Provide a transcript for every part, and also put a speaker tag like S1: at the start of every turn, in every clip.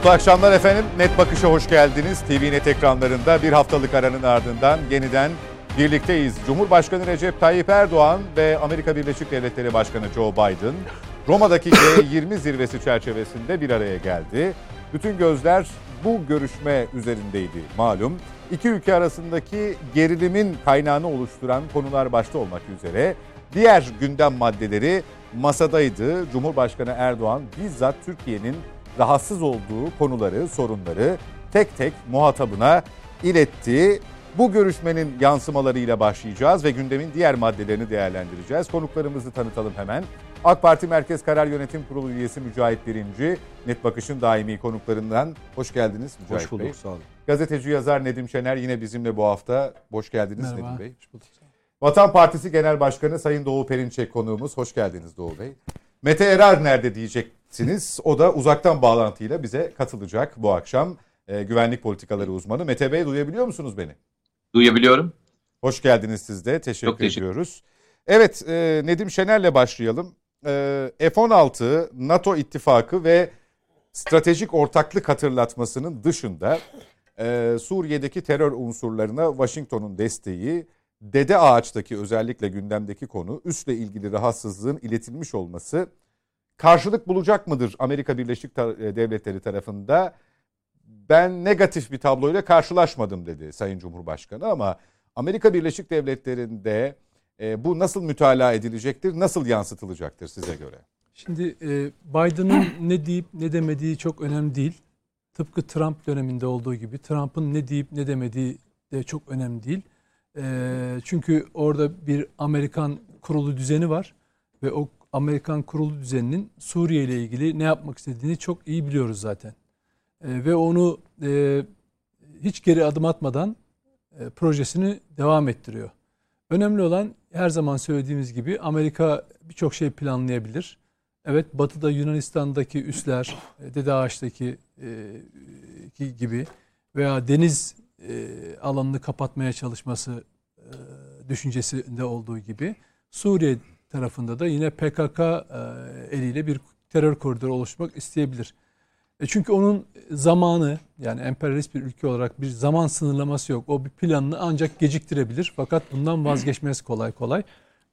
S1: Mutlu akşamlar efendim. Net Bakış'a hoş geldiniz. TV Net ekranlarında bir haftalık aranın ardından yeniden birlikteyiz. Cumhurbaşkanı Recep Tayyip Erdoğan ve Amerika Birleşik Devletleri Başkanı Joe Biden Roma'daki G20 zirvesi çerçevesinde bir araya geldi. Bütün gözler bu görüşme üzerindeydi malum. İki ülke arasındaki gerilimin kaynağını oluşturan konular başta olmak üzere diğer gündem maddeleri masadaydı. Cumhurbaşkanı Erdoğan bizzat Türkiye'nin rahatsız olduğu konuları, sorunları tek tek muhatabına iletti. Bu görüşmenin yansımalarıyla başlayacağız ve gündemin diğer maddelerini değerlendireceğiz. Konuklarımızı tanıtalım hemen. AK Parti Merkez Karar Yönetim Kurulu üyesi Mücahit Birinci, Net Bakış'ın daimi konuklarından. Hoş geldiniz Mücahit
S2: Hoş bulduk,
S1: Bey.
S2: sağ olun.
S1: Gazeteci yazar Nedim Şener yine bizimle bu hafta. Hoş geldiniz
S3: Merhaba.
S1: Nedim Bey.
S3: Hoş bulduk.
S1: Vatan Partisi Genel Başkanı Sayın Doğu Perinçek konuğumuz. Hoş geldiniz Doğu Bey. Mete Erar nerede diyeceksiniz. O da uzaktan bağlantıyla bize katılacak bu akşam. Ee, güvenlik politikaları uzmanı. Mete Bey duyabiliyor musunuz beni?
S4: Duyabiliyorum.
S1: Hoş geldiniz siz de. Teşekkür,
S4: Çok teşekkür-
S1: ediyoruz. Evet e, Nedim Şener'le başlayalım. E, F-16 NATO ittifakı ve stratejik ortaklık hatırlatmasının dışında e, Suriye'deki terör unsurlarına Washington'un desteği, Dede Ağaç'taki özellikle gündemdeki konu üsle ilgili rahatsızlığın iletilmiş olması karşılık bulacak mıdır Amerika Birleşik Tar- Devletleri tarafında? Ben negatif bir tabloyla karşılaşmadım dedi Sayın Cumhurbaşkanı ama Amerika Birleşik Devletleri'nde e, bu nasıl mütalaa edilecektir, nasıl yansıtılacaktır size göre?
S3: Şimdi e, Biden'ın ne deyip ne demediği çok önemli değil. Tıpkı Trump döneminde olduğu gibi Trump'ın ne deyip ne demediği de çok önemli değil. E, çünkü orada bir Amerikan kurulu düzeni var ve o Amerikan kurulu düzeninin Suriye ile ilgili ne yapmak istediğini çok iyi biliyoruz zaten. E, ve onu e, hiç geri adım atmadan e, projesini devam ettiriyor. Önemli olan her zaman söylediğimiz gibi Amerika birçok şey planlayabilir. Evet batıda Yunanistan'daki üsler, e, Dede Ağaç'taki e, gibi veya deniz e, alanını kapatmaya çalışması e, düşüncesinde olduğu gibi Suriye tarafında da yine PKK e, eliyle bir terör koridoru oluşturmak isteyebilir. E çünkü onun zamanı yani emperyalist bir ülke olarak bir zaman sınırlaması yok. O bir planını ancak geciktirebilir fakat bundan vazgeçmez kolay kolay.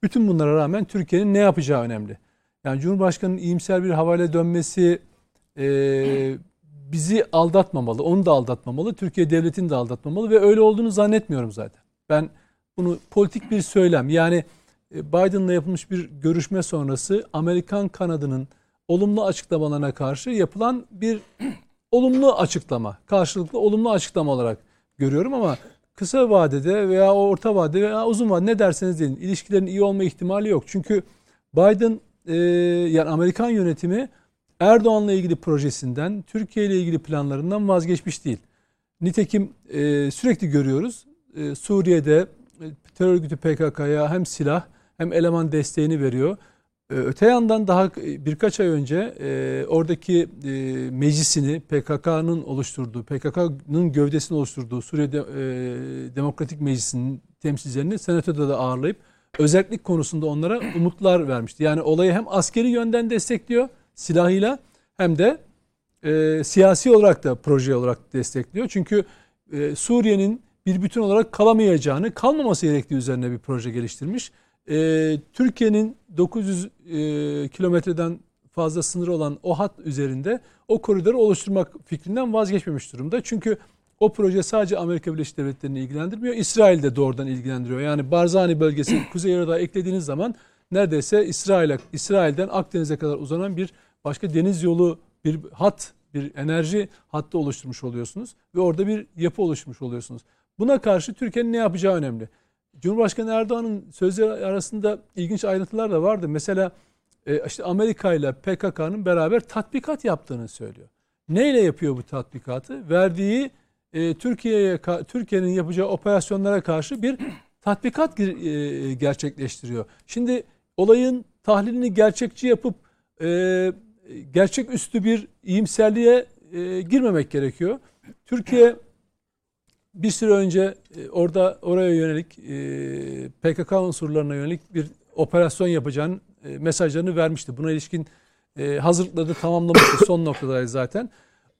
S3: Bütün bunlara rağmen Türkiye'nin ne yapacağı önemli. Yani Cumhurbaşkanı'nın iyimser bir havale dönmesi e, bizi aldatmamalı, onu da aldatmamalı, Türkiye devletini de aldatmamalı ve öyle olduğunu zannetmiyorum zaten. Ben bunu politik bir söylem yani Biden'la yapılmış bir görüşme sonrası Amerikan kanadının olumlu açıklamalarına karşı yapılan bir olumlu açıklama, karşılıklı olumlu açıklama olarak görüyorum ama kısa vadede veya orta vadede veya uzun vadede ne derseniz deyin ilişkilerin iyi olma ihtimali yok. Çünkü Biden e, yani Amerikan yönetimi Erdoğan'la ilgili projesinden, Türkiye ile ilgili planlarından vazgeçmiş değil. Nitekim e, sürekli görüyoruz e, Suriye'de e, terör örgütü PKK'ya hem silah hem eleman desteğini veriyor. E, Öte yandan daha e, birkaç ay önce e, oradaki e, meclisini PKK'nın oluşturduğu, PKK'nın gövdesini oluşturduğu Suriye De- Demokratik Meclisi'nin temsilcilerini senatoda da ağırlayıp özellik konusunda onlara umutlar vermişti. Yani olayı hem askeri yönden destekliyor silahıyla hem de siyasi olarak da proje olarak destekliyor. Çünkü Suriye'nin bir bütün olarak kalamayacağını, kalmaması gerektiği üzerine bir proje geliştirmiş. E, Türkiye'nin 900 e, kilometreden fazla sınırı olan o hat üzerinde o koridoru oluşturmak fikrinden vazgeçmemiş durumda. Çünkü o proje sadece Amerika Birleşik Devletleri'ni ilgilendirmiyor. İsrail de doğrudan ilgilendiriyor. Yani Barzani bölgesi Kuzey Irak'a eklediğiniz zaman neredeyse İsrail'e İsrail'den Akdeniz'e kadar uzanan bir başka deniz yolu bir hat, bir enerji hattı oluşturmuş oluyorsunuz ve orada bir yapı oluşturmuş oluyorsunuz. Buna karşı Türkiye'nin ne yapacağı önemli. Cumhurbaşkanı Erdoğan'ın sözleri arasında ilginç ayrıntılar da vardı. Mesela e, işte Amerika ile PKK'nın beraber tatbikat yaptığını söylüyor. Neyle yapıyor bu tatbikatı? Verdiği e, Türkiye'ye Türkiye'nin yapacağı operasyonlara karşı bir tatbikat e, gerçekleştiriyor. Şimdi olayın tahlilini gerçekçi yapıp gerçek üstü bir iyimserliğe girmemek gerekiyor. Türkiye bir süre önce e, orada oraya yönelik e, PKK unsurlarına yönelik bir operasyon yapacağını e, mesajlarını vermişti. Buna ilişkin hazırlıkları tamamlamıştı. Son noktadayız zaten.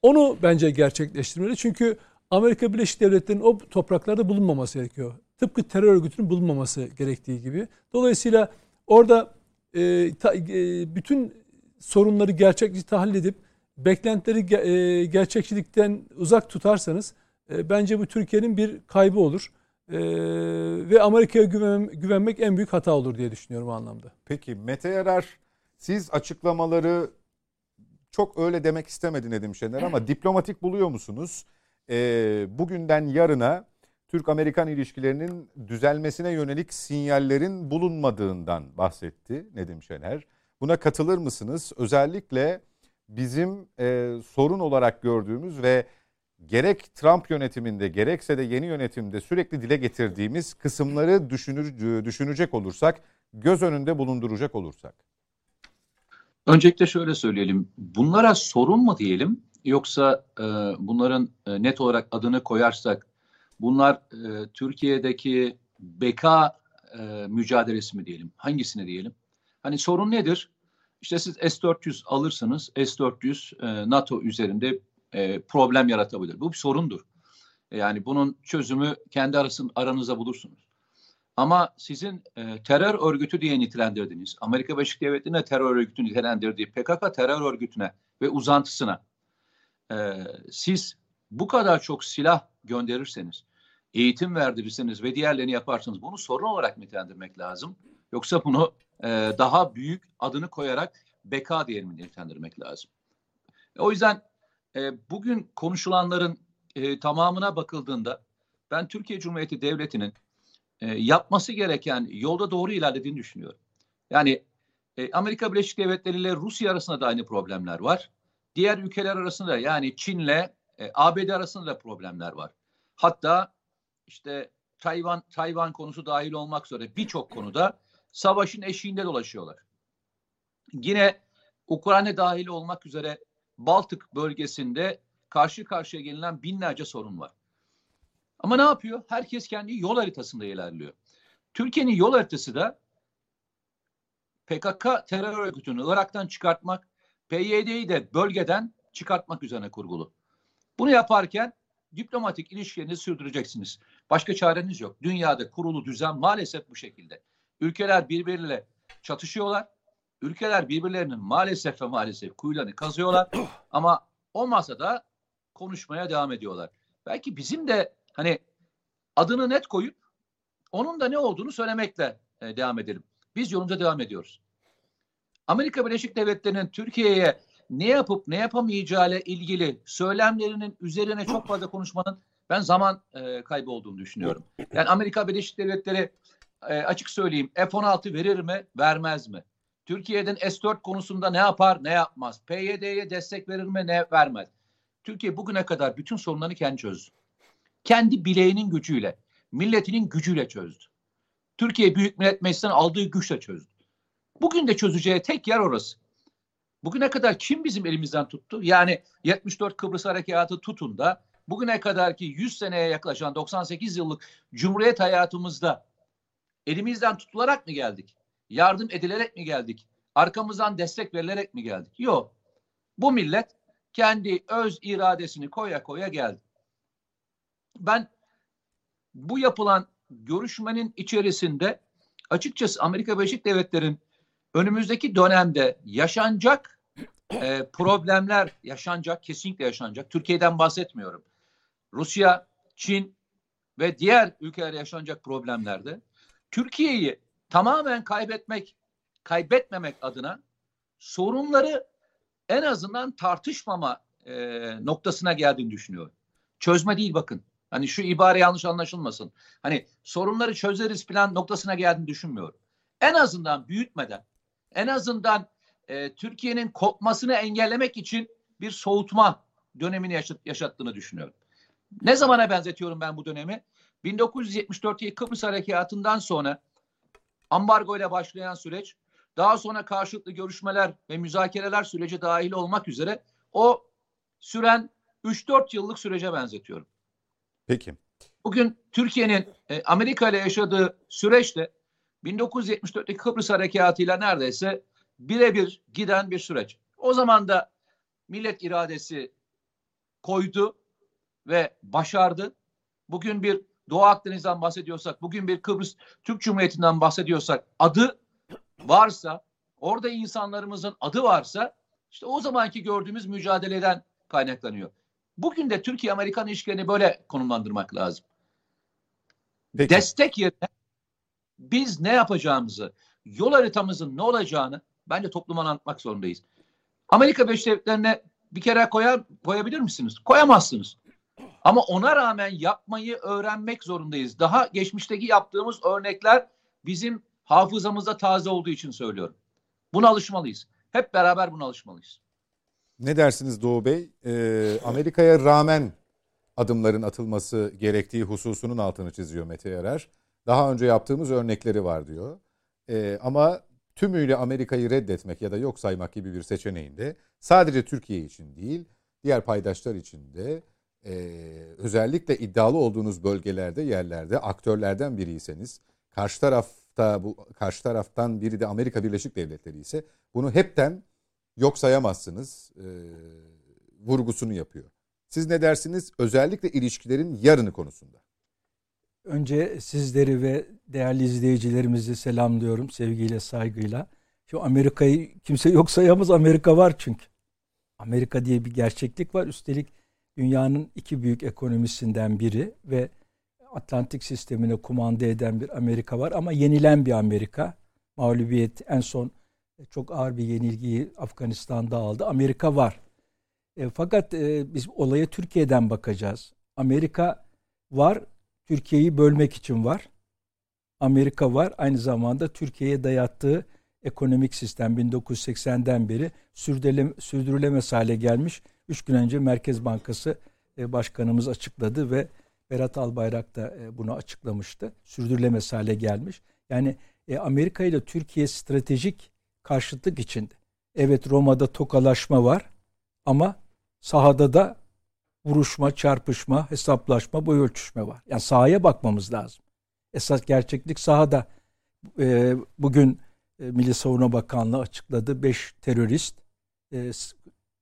S3: Onu bence gerçekleştirmeli. Çünkü Amerika Birleşik Devletleri'nin o topraklarda bulunmaması gerekiyor. Tıpkı terör örgütünün bulunmaması gerektiği gibi. Dolayısıyla orada e, ta, e, bütün sorunları gerçekçi tahlil edip beklentileri e, gerçekçilikten uzak tutarsanız e, bence bu Türkiye'nin bir kaybı olur. E, ve Amerika'ya güven, güvenmek en büyük hata olur diye düşünüyorum o anlamda.
S1: Peki Mete Yarar siz açıklamaları çok öyle demek istemedi Nedim Şener ama diplomatik buluyor musunuz? E, bugünden yarına Türk-Amerikan ilişkilerinin düzelmesine yönelik sinyallerin bulunmadığından bahsetti Nedim Şener. Buna katılır mısınız? Özellikle bizim e, sorun olarak gördüğümüz ve gerek Trump yönetiminde gerekse de yeni yönetimde sürekli dile getirdiğimiz kısımları düşünür, düşünecek olursak, göz önünde bulunduracak olursak.
S2: Öncelikle şöyle söyleyelim. Bunlara sorun mu diyelim yoksa e, bunların e, net olarak adını koyarsak bunlar e, Türkiye'deki beka e, mücadelesi mi diyelim? Hangisini diyelim? Hani sorun nedir? İşte siz S-400 alırsınız. S-400 e, NATO üzerinde e, problem yaratabilir. Bu bir sorundur. Yani bunun çözümü kendi arasın, aranızda bulursunuz. Ama sizin e, terör örgütü diye nitelendirdiğiniz, Amerika Birleşik Devletleri'ne terör örgütü nitelendirdiği PKK terör örgütüne ve uzantısına e, siz bu kadar çok silah gönderirseniz, eğitim verdirirseniz ve diğerlerini yaparsanız bunu sorun olarak nitelendirmek lazım. Yoksa bunu e, daha büyük adını koyarak beka diye mi nitelendirmek lazım. O yüzden e, bugün konuşulanların e, tamamına bakıldığında ben Türkiye Cumhuriyeti Devleti'nin e, yapması gereken yolda doğru ilerlediğini düşünüyorum. Yani e, Amerika Birleşik Devletleri ile Rusya arasında da aynı problemler var. Diğer ülkeler arasında yani Çin'le e, ABD arasında da problemler var. Hatta işte Tayvan Tayvan konusu dahil olmak üzere birçok konuda savaşın eşiğinde dolaşıyorlar. Yine Ukrayna dahil olmak üzere Baltık bölgesinde karşı karşıya gelinen binlerce sorun var. Ama ne yapıyor? Herkes kendi yol haritasında ilerliyor. Türkiye'nin yol haritası da PKK terör örgütünü Irak'tan çıkartmak, PYD'yi de bölgeden çıkartmak üzerine kurgulu. Bunu yaparken diplomatik ilişkilerinizi sürdüreceksiniz. Başka çareniz yok. Dünyada kurulu düzen maalesef bu şekilde. Ülkeler birbiriyle çatışıyorlar. Ülkeler birbirlerinin maalesef ve maalesef kuyularını kazıyorlar. Ama o masada konuşmaya devam ediyorlar. Belki bizim de hani adını net koyup onun da ne olduğunu söylemekle e, devam edelim. Biz yolumuza devam ediyoruz. Amerika Birleşik Devletleri'nin Türkiye'ye ne yapıp ne yapamayacağı ile ilgili söylemlerinin üzerine çok fazla konuşmanın ben zaman e, kaybı olduğunu düşünüyorum. Yani Amerika Birleşik Devletleri e, açık söyleyeyim F-16 verir mi, vermez mi? Türkiye'den S-4 konusunda ne yapar, ne yapmaz? PYD'ye destek verir mi, ne vermez? Türkiye bugüne kadar bütün sorunlarını kendi çözdü. Kendi bileğinin gücüyle, milletinin gücüyle çözdü. Türkiye Büyük Millet Meclisi'nden aldığı güçle çözdü. Bugün de çözeceği tek yer orası. Bugüne kadar kim bizim elimizden tuttu? Yani 74 Kıbrıs Harekatı tutun da bugüne kadar ki 100 seneye yaklaşan 98 yıllık Cumhuriyet hayatımızda elimizden tutularak mı geldik? Yardım edilerek mi geldik? Arkamızdan destek verilerek mi geldik? Yok. Bu millet kendi öz iradesini koya koya geldi. Ben bu yapılan görüşmenin içerisinde açıkçası Amerika Birleşik Devletleri'nin önümüzdeki dönemde yaşanacak e, problemler yaşanacak, kesinlikle yaşanacak. Türkiye'den bahsetmiyorum. Rusya, Çin ve diğer ülkeler yaşanacak problemlerde Türkiye'yi tamamen kaybetmek, kaybetmemek adına sorunları en azından tartışmama e, noktasına geldiğini düşünüyorum. Çözme değil bakın. Hani şu ibare yanlış anlaşılmasın. Hani sorunları çözeriz plan noktasına geldiğini düşünmüyorum. En azından büyütmeden, en azından e, Türkiye'nin kopmasını engellemek için bir soğutma dönemini yaşat, yaşattığını düşünüyorum. Ne zamana benzetiyorum ben bu dönemi? 1974 Kıbrıs Harekatı'ndan sonra ambargo ile başlayan süreç, daha sonra karşılıklı görüşmeler ve müzakereler süreci dahil olmak üzere o süren 3-4 yıllık sürece benzetiyorum.
S1: Peki.
S2: Bugün Türkiye'nin e, Amerika ile yaşadığı süreçte 1974'teki Kıbrıs Harekatı'yla neredeyse birebir giden bir süreç. O zaman da millet iradesi koydu ve başardı. Bugün bir Doğu Akdeniz'den bahsediyorsak, bugün bir Kıbrıs Türk Cumhuriyeti'nden bahsediyorsak adı varsa, orada insanlarımızın adı varsa işte o zamanki gördüğümüz mücadeleden kaynaklanıyor. Bugün de Türkiye-Amerikan ilişkilerini böyle konumlandırmak lazım. Peki. Destek yerine biz ne yapacağımızı, yol haritamızın ne olacağını bence topluma anlatmak zorundayız. Amerika Birleşik Devletleri'ne bir kere koyar, koyabilir misiniz? Koyamazsınız. Ama ona rağmen yapmayı öğrenmek zorundayız. Daha geçmişteki yaptığımız örnekler bizim hafızamızda taze olduğu için söylüyorum. Buna alışmalıyız. Hep beraber buna alışmalıyız.
S1: Ne dersiniz Doğu Bey? Ee, Amerika'ya rağmen adımların atılması gerektiği hususunun altını çiziyor Mete Yarar. Daha önce yaptığımız örnekleri var diyor. Ee, ama tümüyle Amerika'yı reddetmek ya da yok saymak gibi bir seçeneğinde sadece Türkiye için değil, diğer paydaşlar için de e, özellikle iddialı olduğunuz bölgelerde, yerlerde aktörlerden biriyseniz, karşı tarafta bu karşı taraftan biri de Amerika Birleşik Devletleri ise bunu hepten yok sayamazsınız e, vurgusunu yapıyor. Siz ne dersiniz? Özellikle ilişkilerin yarını konusunda.
S4: Önce sizleri ve değerli izleyicilerimizi selamlıyorum sevgiyle, saygıyla. Şu Amerika'yı kimse yok sayamaz. Amerika var çünkü. Amerika diye bir gerçeklik var. Üstelik dünyanın iki büyük ekonomisinden biri ve Atlantik sistemine kumanda eden bir Amerika var ama yenilen bir Amerika. Mağlubiyet en son çok ağır bir yenilgiyi Afganistan'da aldı. Amerika var. E, fakat e, biz olaya Türkiye'den bakacağız. Amerika var, Türkiye'yi bölmek için var. Amerika var, aynı zamanda Türkiye'ye dayattığı ekonomik sistem 1980'den beri sürdürüleme, sürdürülemez hale gelmiş. Üç gün önce Merkez Bankası e, Başkanımız açıkladı ve Berat Albayrak da e, bunu açıklamıştı. Sürdürülemez hale gelmiş. Yani e, Amerika ile Türkiye stratejik karşıtlık içinde. Evet Roma'da tokalaşma var ama sahada da vuruşma, çarpışma, hesaplaşma, boy ölçüşme var. Yani sahaya bakmamız lazım. Esas gerçeklik sahada. Bugün Milli Savunma Bakanlığı açıkladı. Beş terörist,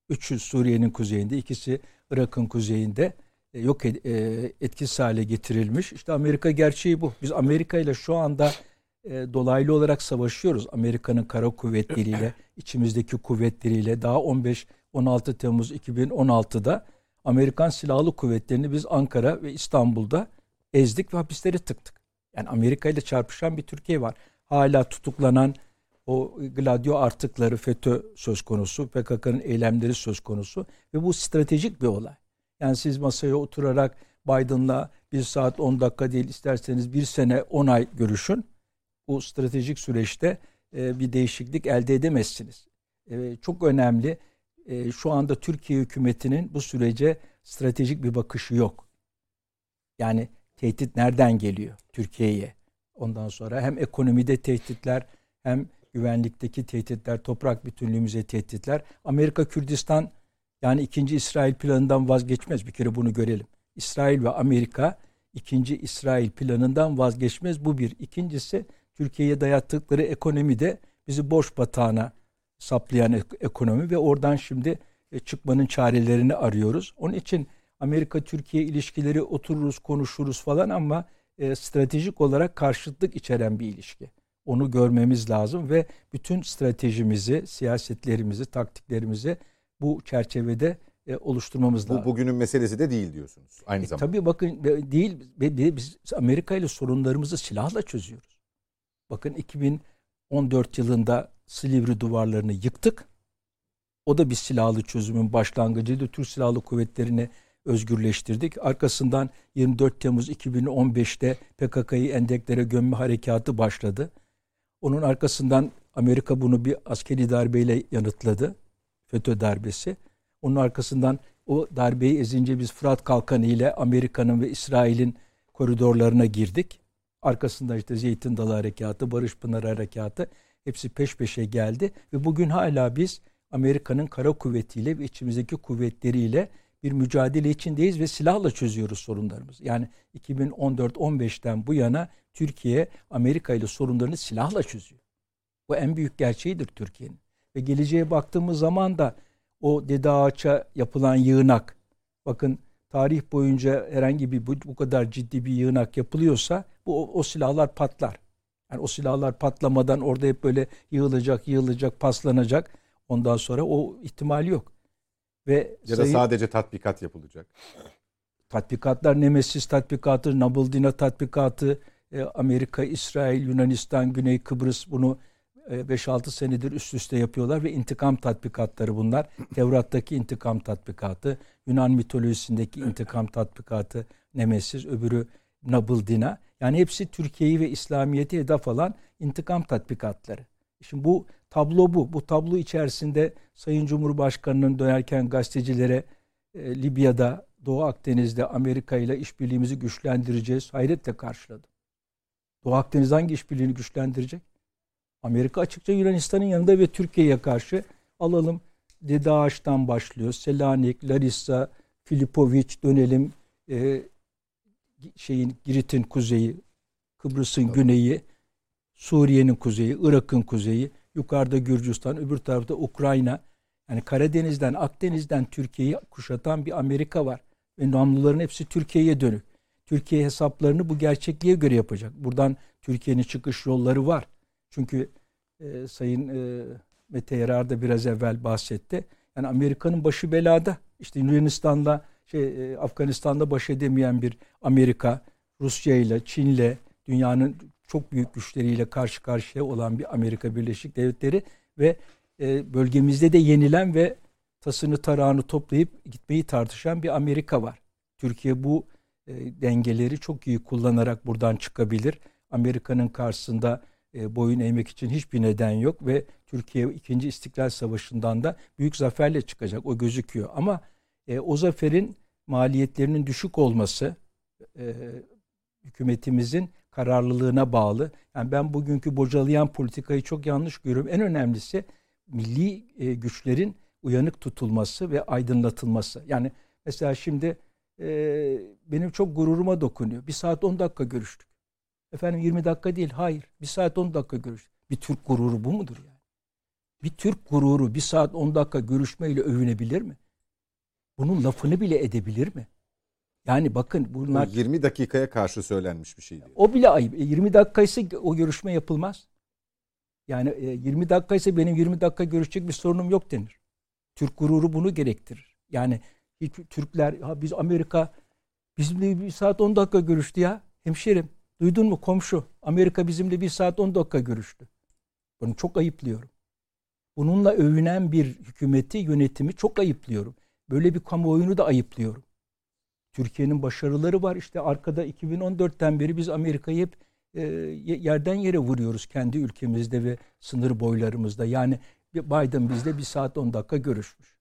S4: üçü Suriye'nin kuzeyinde, ikisi Irak'ın kuzeyinde e, yok e, etkisiz hale getirilmiş. İşte Amerika gerçeği bu. Biz Amerika ile şu anda e, dolaylı olarak savaşıyoruz. Amerika'nın kara kuvvetleriyle, içimizdeki kuvvetleriyle daha 15 16 Temmuz 2016'da Amerikan Silahlı Kuvvetleri'ni biz Ankara ve İstanbul'da ezdik ve hapisleri tıktık. Yani Amerika ile çarpışan bir Türkiye var. Hala tutuklanan o Gladio artıkları FETÖ söz konusu, PKK'nın eylemleri söz konusu ve bu stratejik bir olay. Yani siz masaya oturarak Biden'la bir saat 10 dakika değil isterseniz bir sene 10 ay görüşün. Bu stratejik süreçte e, bir değişiklik elde edemezsiniz. E, çok önemli. E, şu anda Türkiye hükümetinin bu sürece stratejik bir bakışı yok. Yani tehdit nereden geliyor Türkiye'ye? Ondan sonra hem ekonomide tehditler hem güvenlikteki tehditler, toprak bütünlüğümüze tehditler. Amerika Kürdistan yani ikinci İsrail planından vazgeçmez. Bir kere bunu görelim. İsrail ve Amerika ikinci İsrail planından vazgeçmez. Bu bir. İkincisi Türkiye'ye dayattıkları ekonomi de bizi boş batağına saplayan ekonomi ve oradan şimdi e, çıkmanın çarelerini arıyoruz. Onun için Amerika-Türkiye ilişkileri otururuz, konuşuruz falan ama e, stratejik olarak karşıtlık içeren bir ilişki. Onu görmemiz lazım ve bütün stratejimizi, siyasetlerimizi, taktiklerimizi bu çerçevede e, oluşturmamız
S1: bu,
S4: lazım.
S1: Bugünün meselesi de değil diyorsunuz aynı
S4: e,
S1: zamanda.
S4: Tabii bakın değil. Biz Amerika ile sorunlarımızı silahla çözüyoruz. Bakın 2014 yılında Silivri duvarlarını yıktık. O da bir silahlı çözümün başlangıcıydı. Türk Silahlı Kuvvetleri'ni özgürleştirdik. Arkasından 24 Temmuz 2015'te PKK'yı endeklere gömme harekatı başladı. Onun arkasından Amerika bunu bir askeri darbeyle yanıtladı. FETÖ darbesi. Onun arkasından o darbeyi ezince biz Fırat Kalkanı ile Amerika'nın ve İsrail'in koridorlarına girdik. Arkasında işte Zeytin Dalı Harekatı, Barış Pınarı Harekatı hepsi peş peşe geldi ve bugün hala biz Amerika'nın kara kuvvetiyle ve içimizdeki kuvvetleriyle bir mücadele içindeyiz ve silahla çözüyoruz sorunlarımızı. Yani 2014-15'ten bu yana Türkiye Amerika ile sorunlarını silahla çözüyor. Bu en büyük gerçeğidir Türkiye'nin. Ve geleceğe baktığımız zaman da o Dede Ağaç'a yapılan yığınak, Bakın tarih boyunca herhangi bir bu, bu kadar ciddi bir yığınak yapılıyorsa bu o, o silahlar patlar. Yani o silahlar patlamadan orada hep böyle yığılacak, yığılacak, paslanacak. Ondan sonra o ihtimal yok.
S1: Ve ya da sayı, sadece tatbikat yapılacak.
S4: Tatbikatlar Nemesis tatbikatı, Nabaldina tatbikatı, e, Amerika, İsrail, Yunanistan, Güney Kıbrıs bunu 5-6 e, senedir üst üste yapıyorlar ve intikam tatbikatları bunlar. Tevrat'taki intikam tatbikatı, Yunan mitolojisindeki intikam tatbikatı Nemesis, öbürü Nabaldina. Yani hepsi Türkiye'yi ve İslamiyet'i hedef alan intikam tatbikatları. Şimdi bu tablo bu. Bu tablo içerisinde Sayın Cumhurbaşkanı'nın dönerken gazetecilere e, Libya'da, Doğu Akdeniz'de Amerika ile işbirliğimizi güçlendireceğiz. Hayretle karşıladım. Doğu Akdeniz hangi işbirliğini güçlendirecek? Amerika açıkça Yunanistan'ın yanında ve Türkiye'ye karşı alalım. Dede Ağaç'tan başlıyor. Selanik, Larissa, Filipovic dönelim. E, şeyin Girit'in kuzeyi, Kıbrıs'ın evet. güneyi, Suriye'nin kuzeyi, Irak'ın kuzeyi, yukarıda Gürcistan, öbür tarafta Ukrayna. Yani Karadeniz'den, Akdeniz'den Türkiye'yi kuşatan bir Amerika var. Ve namluların hepsi Türkiye'ye dönük. Türkiye hesaplarını bu gerçekliğe göre yapacak. Buradan Türkiye'nin çıkış yolları var. Çünkü e, Sayın e, Mete Yarar da biraz evvel bahsetti. Yani Amerika'nın başı belada. İşte Yunanistan'da şey e, Afganistan'da baş edemeyen bir Amerika, Rusya ile, Çin ile dünyanın çok büyük güçleriyle karşı karşıya olan bir Amerika Birleşik Devletleri ve e, bölgemizde de yenilen ve tasını tarağını toplayıp gitmeyi tartışan bir Amerika var. Türkiye bu e, dengeleri çok iyi kullanarak buradan çıkabilir. Amerika'nın karşısında e, boyun eğmek için hiçbir neden yok ve Türkiye 2. İstiklal Savaşı'ndan da büyük zaferle çıkacak. O gözüküyor. Ama e, o zaferin maliyetlerinin düşük olması hükümetimizin kararlılığına bağlı. Yani ben bugünkü bocalayan politikayı çok yanlış görüyorum. En önemlisi milli güçlerin uyanık tutulması ve aydınlatılması. Yani mesela şimdi e, benim çok gururuma dokunuyor. Bir saat 10 dakika görüştük. Efendim 20 dakika değil. Hayır. Bir saat 10 dakika görüştük. Bir Türk gururu bu mudur yani? Bir Türk gururu bir saat 10 dakika görüşmeyle övünebilir mi? Bunun lafını bile edebilir mi? Yani bakın bunlar...
S1: 20 dakikaya karşı söylenmiş bir şey diyor.
S4: O bile ayıp. E, 20 dakika ise o görüşme yapılmaz. Yani e, 20 dakika ise benim 20 dakika görüşecek bir sorunum yok denir. Türk gururu bunu gerektirir. Yani Türkler ha biz Amerika bizimle bir saat 10 dakika görüştü ya. Hemşerim duydun mu komşu? Amerika bizimle bir saat 10 dakika görüştü. Bunu çok ayıplıyorum. Bununla övünen bir hükümeti, yönetimi çok ayıplıyorum. Böyle bir kamuoyunu da ayıplıyorum. Türkiye'nin başarıları var. İşte arkada 2014'ten beri biz Amerika'yı hep e, yerden yere vuruyoruz kendi ülkemizde ve sınır boylarımızda. Yani Biden bizde bir saat 10 dakika görüşmüş.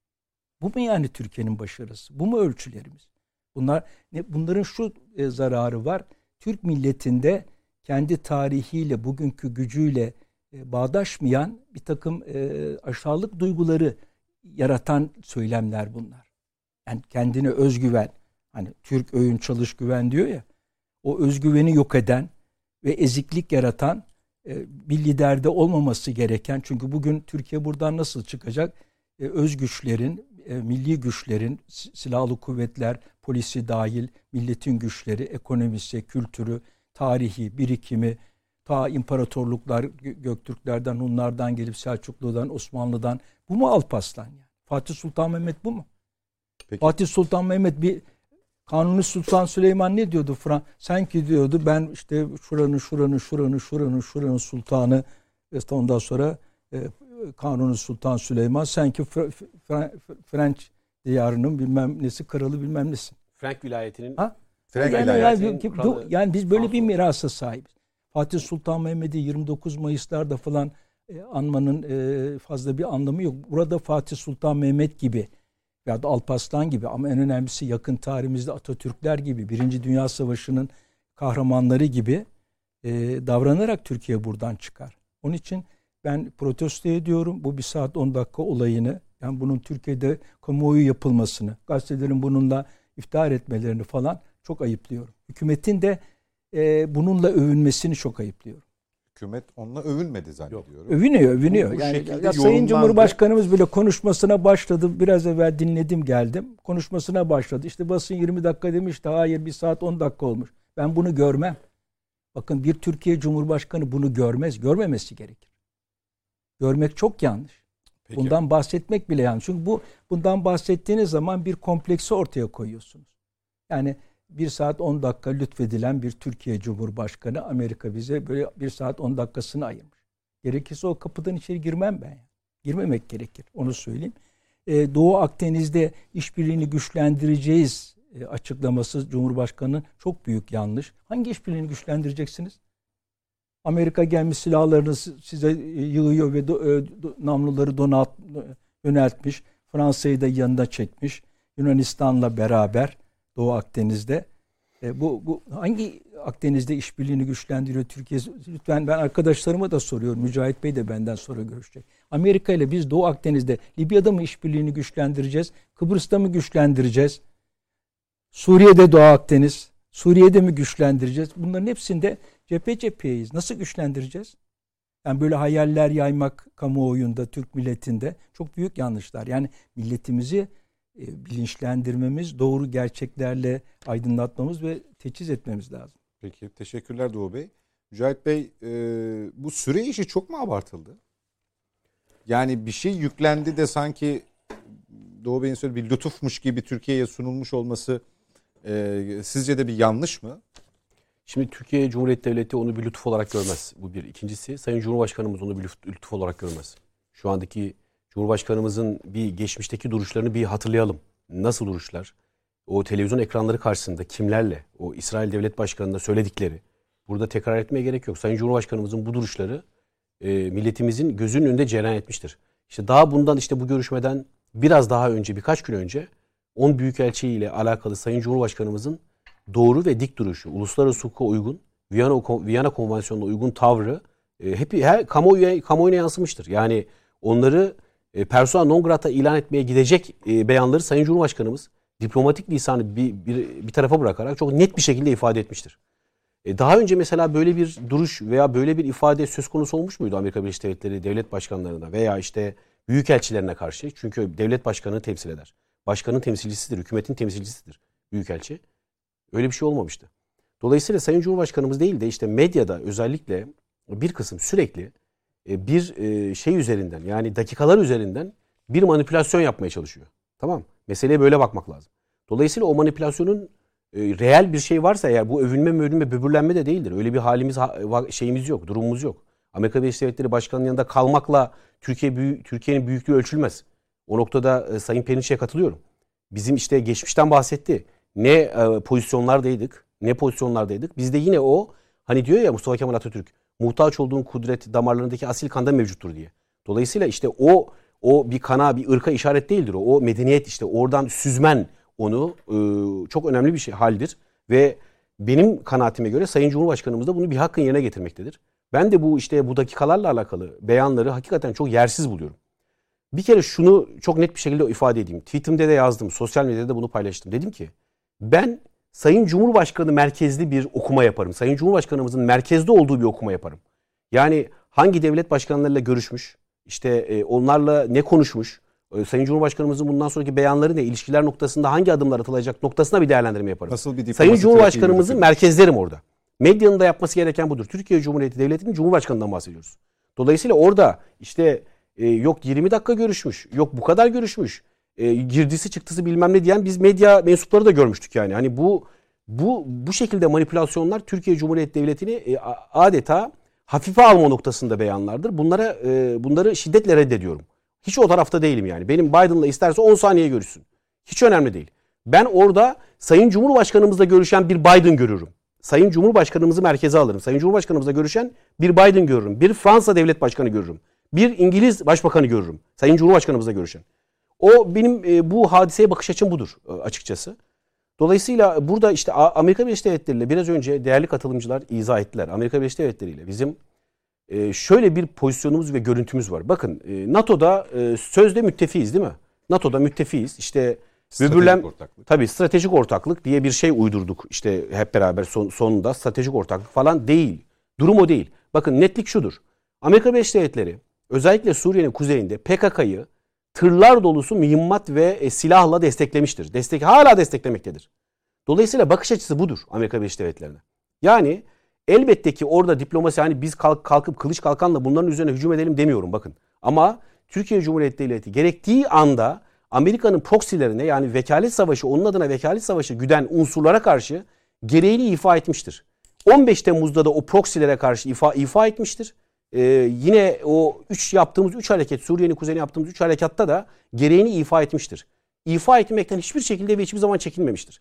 S4: Bu mu yani Türkiye'nin başarısı? Bu mu ölçülerimiz? Bunlar ne bunların şu e, zararı var. Türk milletinde kendi tarihiyle, bugünkü gücüyle e, bağdaşmayan bir takım e, aşağılık duyguları yaratan söylemler bunlar. Yani kendine özgüven, hani Türk öğün çalış güven diyor ya, o özgüveni yok eden ve eziklik yaratan e, bir liderde olmaması gereken, çünkü bugün Türkiye buradan nasıl çıkacak? E, öz güçlerin, e, milli güçlerin, silahlı kuvvetler, polisi dahil, milletin güçleri, ekonomisi, kültürü, tarihi, birikimi, ta imparatorluklar Göktürklerden, Hunlardan gelip Selçuklu'dan, Osmanlı'dan bu mu Alpaslan yani? Fatih Sultan Mehmet bu mu? Peki. Fatih Sultan Mehmet bir Kanuni Sultan Süleyman ne diyordu Fran? Sen ki diyordu ben işte şuranın şuranın şuranın şuranın şuranın sultanı ondan sonra e, Kanuni Sultan Süleyman sen ki Fr Fr French diyarının bilmem nesi kralı bilmem nesin.
S5: Frank vilayetinin
S4: ha? Frank yani, vilayetinin yani, kralı, yani biz böyle bir mirasa sahibiz. Fatih Sultan Mehmet'i 29 Mayıs'larda falan e, anmanın e, fazla bir anlamı yok. Burada Fatih Sultan Mehmet gibi ya da Alparslan gibi ama en önemlisi yakın tarihimizde Atatürkler gibi Birinci Dünya Savaşı'nın kahramanları gibi e, davranarak Türkiye buradan çıkar. Onun için ben protesto ediyorum bu bir saat 10 dakika olayını yani bunun Türkiye'de kamuoyu yapılmasını, gazetelerin bununla iftihar etmelerini falan çok ayıplıyorum. Hükümetin de e, bununla övünmesini çok ayıplıyorum.
S1: hükümet onunla övünmedi zannediyorum.
S4: Övünüyor, övünüyor.
S1: Bu- bu
S4: yani ya Sayın. Cumhurbaşkanımız bile konuşmasına başladı. Biraz evvel dinledim geldim. Konuşmasına başladı. İşte basın 20 dakika demişti. Hayır bir saat 10 dakika olmuş. Ben bunu görmem. Bakın bir Türkiye Cumhurbaşkanı bunu görmez. Görmemesi gerekir. Görmek çok yanlış.
S1: Peki.
S4: Bundan bahsetmek bile yanlış. Çünkü bu bundan bahsettiğiniz zaman bir kompleksi ortaya koyuyorsunuz. Yani bir saat 10 dakika lütfedilen bir Türkiye Cumhurbaşkanı Amerika bize böyle bir saat 10 dakikasını ayırmış. Gerekirse o kapıdan içeri girmem ben. Girmemek gerekir. Onu söyleyeyim. Ee, Doğu Akdeniz'de işbirliğini güçlendireceğiz e, açıklaması Cumhurbaşkanı'nın çok büyük yanlış. Hangi işbirliğini güçlendireceksiniz? Amerika gelmiş silahlarını si- size e, yığıyor ve e, do- namluları donat yöneltmiş. Fransa'yı da yanında çekmiş. Yunanistan'la beraber Doğu Akdeniz'de. E, bu, bu hangi Akdeniz'de işbirliğini güçlendiriyor Türkiye? Lütfen ben arkadaşlarıma da soruyorum. Mücahit Bey de benden sonra görüşecek. Amerika ile biz Doğu Akdeniz'de Libya'da mı işbirliğini güçlendireceğiz? Kıbrıs'ta mı güçlendireceğiz? Suriye'de Doğu Akdeniz. Suriye'de mi güçlendireceğiz? Bunların hepsinde cephe cepheyiz. Nasıl güçlendireceğiz? Yani böyle hayaller yaymak kamuoyunda, Türk milletinde çok büyük yanlışlar. Yani milletimizi e, bilinçlendirmemiz, doğru gerçeklerle aydınlatmamız ve teçhiz etmemiz lazım.
S1: Peki teşekkürler Doğu Bey. Mücahit Bey e, bu süre işi çok mu abartıldı? Yani bir şey yüklendi de sanki Doğu Bey'in söylediği bir lütufmuş gibi Türkiye'ye sunulmuş olması e, sizce de bir yanlış mı?
S5: Şimdi Türkiye Cumhuriyeti Devleti onu bir lütuf olarak görmez. Bu bir. İkincisi Sayın Cumhurbaşkanımız onu bir lütuf olarak görmez. Şu andaki Cumhurbaşkanımızın bir geçmişteki duruşlarını bir hatırlayalım. Nasıl duruşlar? O televizyon ekranları karşısında kimlerle? O İsrail Devlet Başkanı'na söyledikleri. Burada tekrar etmeye gerek yok. Sayın Cumhurbaşkanımızın bu duruşları e, milletimizin gözünün önünde cereyan etmiştir. İşte daha bundan işte bu görüşmeden biraz daha önce birkaç gün önce 10 Büyükelçi ile alakalı Sayın Cumhurbaşkanımızın doğru ve dik duruşu, uluslararası hukuka uygun, Viyana, Viyana Konvansiyonu'na uygun tavrı e, hep her kamuoyu, kamuoyuna yansımıştır. Yani onları e, persona non grata ilan etmeye gidecek e, beyanları Sayın Cumhurbaşkanımız diplomatik lisanı bir, bir, bir tarafa bırakarak çok net bir şekilde ifade etmiştir. E, daha önce mesela böyle bir duruş veya böyle bir ifade söz konusu olmuş muydu Amerika Birleşik Devletleri devlet başkanlarına veya işte büyükelçilerine karşı? Çünkü devlet başkanını temsil eder. Başkanın temsilcisidir, hükümetin temsilcisidir büyükelçi. Öyle bir şey olmamıştı. Dolayısıyla Sayın Cumhurbaşkanımız değil de işte medyada özellikle bir kısım sürekli e, bir e, şey üzerinden yani dakikalar üzerinden bir manipülasyon yapmaya çalışıyor. Tamam Meseleye böyle bakmak lazım. Dolayısıyla o manipülasyonun e, reel bir şey varsa eğer bu övünme mövünme böbürlenme de değildir. Öyle bir halimiz şeyimiz yok, durumumuz yok. Amerika Birleşik Devletleri Başkanı'nın yanında kalmakla Türkiye Türkiye'nin büyüklüğü ölçülmez. O noktada Sayın Perinçek'e katılıyorum. Bizim işte geçmişten bahsetti ne e, pozisyonlardaydık, ne pozisyonlardaydık. Bizde yine o hani diyor ya Mustafa Kemal Atatürk muhtaç olduğun kudret damarlarındaki asil kanda mevcuttur diye. Dolayısıyla işte o o bir kana, bir ırka işaret değildir o. O medeniyet işte oradan süzmen onu e, çok önemli bir şey haldir ve benim kanaatime göre Sayın Cumhurbaşkanımız da bunu bir hakkın yerine getirmektedir. Ben de bu işte bu dakikalarla alakalı beyanları hakikaten çok yersiz buluyorum. Bir kere şunu çok net bir şekilde ifade edeyim. Tweetimde de yazdım, sosyal medyada da bunu paylaştım. Dedim ki ben Sayın Cumhurbaşkanı merkezli bir okuma yaparım. Sayın Cumhurbaşkanımızın merkezde olduğu bir okuma yaparım. Yani hangi devlet başkanlarıyla görüşmüş, işte e, onlarla ne konuşmuş, e, Sayın Cumhurbaşkanımızın bundan sonraki beyanları ne, ilişkiler noktasında hangi adımlar atılacak noktasına bir değerlendirme yaparım.
S1: Nasıl bir
S5: Sayın Cumhurbaşkanımızı merkezlerim orada. Medyanın da yapması gereken budur. Türkiye Cumhuriyeti Devleti'nin Cumhurbaşkanı'ndan bahsediyoruz. Dolayısıyla orada işte e, yok 20 dakika görüşmüş, yok bu kadar görüşmüş, e, girdisi çıktısı bilmem ne diyen biz medya mensupları da görmüştük yani. Hani bu bu bu şekilde manipülasyonlar Türkiye Cumhuriyeti Devleti'ni e, adeta hafife alma noktasında beyanlardır. Bunlara e, bunları şiddetle reddediyorum. Hiç o tarafta değilim yani. Benim Biden'la isterse 10 saniye görüşsün. Hiç önemli değil. Ben orada Sayın Cumhurbaşkanımızla görüşen bir Biden görürüm. Sayın Cumhurbaşkanımızı merkeze alırım. Sayın Cumhurbaşkanımızla görüşen bir Biden görürüm. Bir Fransa Devlet Başkanı görürüm. Bir İngiliz Başbakanı görürüm. Sayın Cumhurbaşkanımızla görüşen. O benim e, bu hadiseye bakış açım budur e, açıkçası. Dolayısıyla burada işte Amerika Birleşik Devletleri ile biraz önce değerli katılımcılar izah ettiler. Amerika Birleşik Devletleri ile bizim e, şöyle bir pozisyonumuz ve görüntümüz var. Bakın e, NATO'da e, sözde müttefiyiz değil mi? NATO'da müttefiyiz. İşte Böbürlen, ortaklık. Tabii stratejik ortaklık diye bir şey uydurduk işte hep beraber son, sonunda stratejik ortaklık falan değil. Durum o değil. Bakın netlik şudur. Amerika Birleşik Devletleri özellikle Suriye'nin kuzeyinde PKK'yı tırlar dolusu mühimmat ve e, silahla desteklemiştir. Destek hala desteklemektedir. Dolayısıyla bakış açısı budur Amerika Birleşik Devletleri'ne. Yani elbette ki orada diplomasi hani biz kalk, kalkıp kılıç kalkanla bunların üzerine hücum edelim demiyorum bakın. Ama Türkiye Cumhuriyeti Devleti gerektiği anda Amerika'nın proksilerine yani vekalet savaşı onun adına vekalet savaşı güden unsurlara karşı gereğini ifa etmiştir. 15 Temmuz'da da o proksilere karşı ifa, ifa etmiştir. Ee, yine o 3 yaptığımız 3 hareket Suriye'nin kuzeyine yaptığımız 3 harekatta da gereğini ifa etmiştir. İfa etmekten hiçbir şekilde ve hiçbir zaman çekinmemiştir.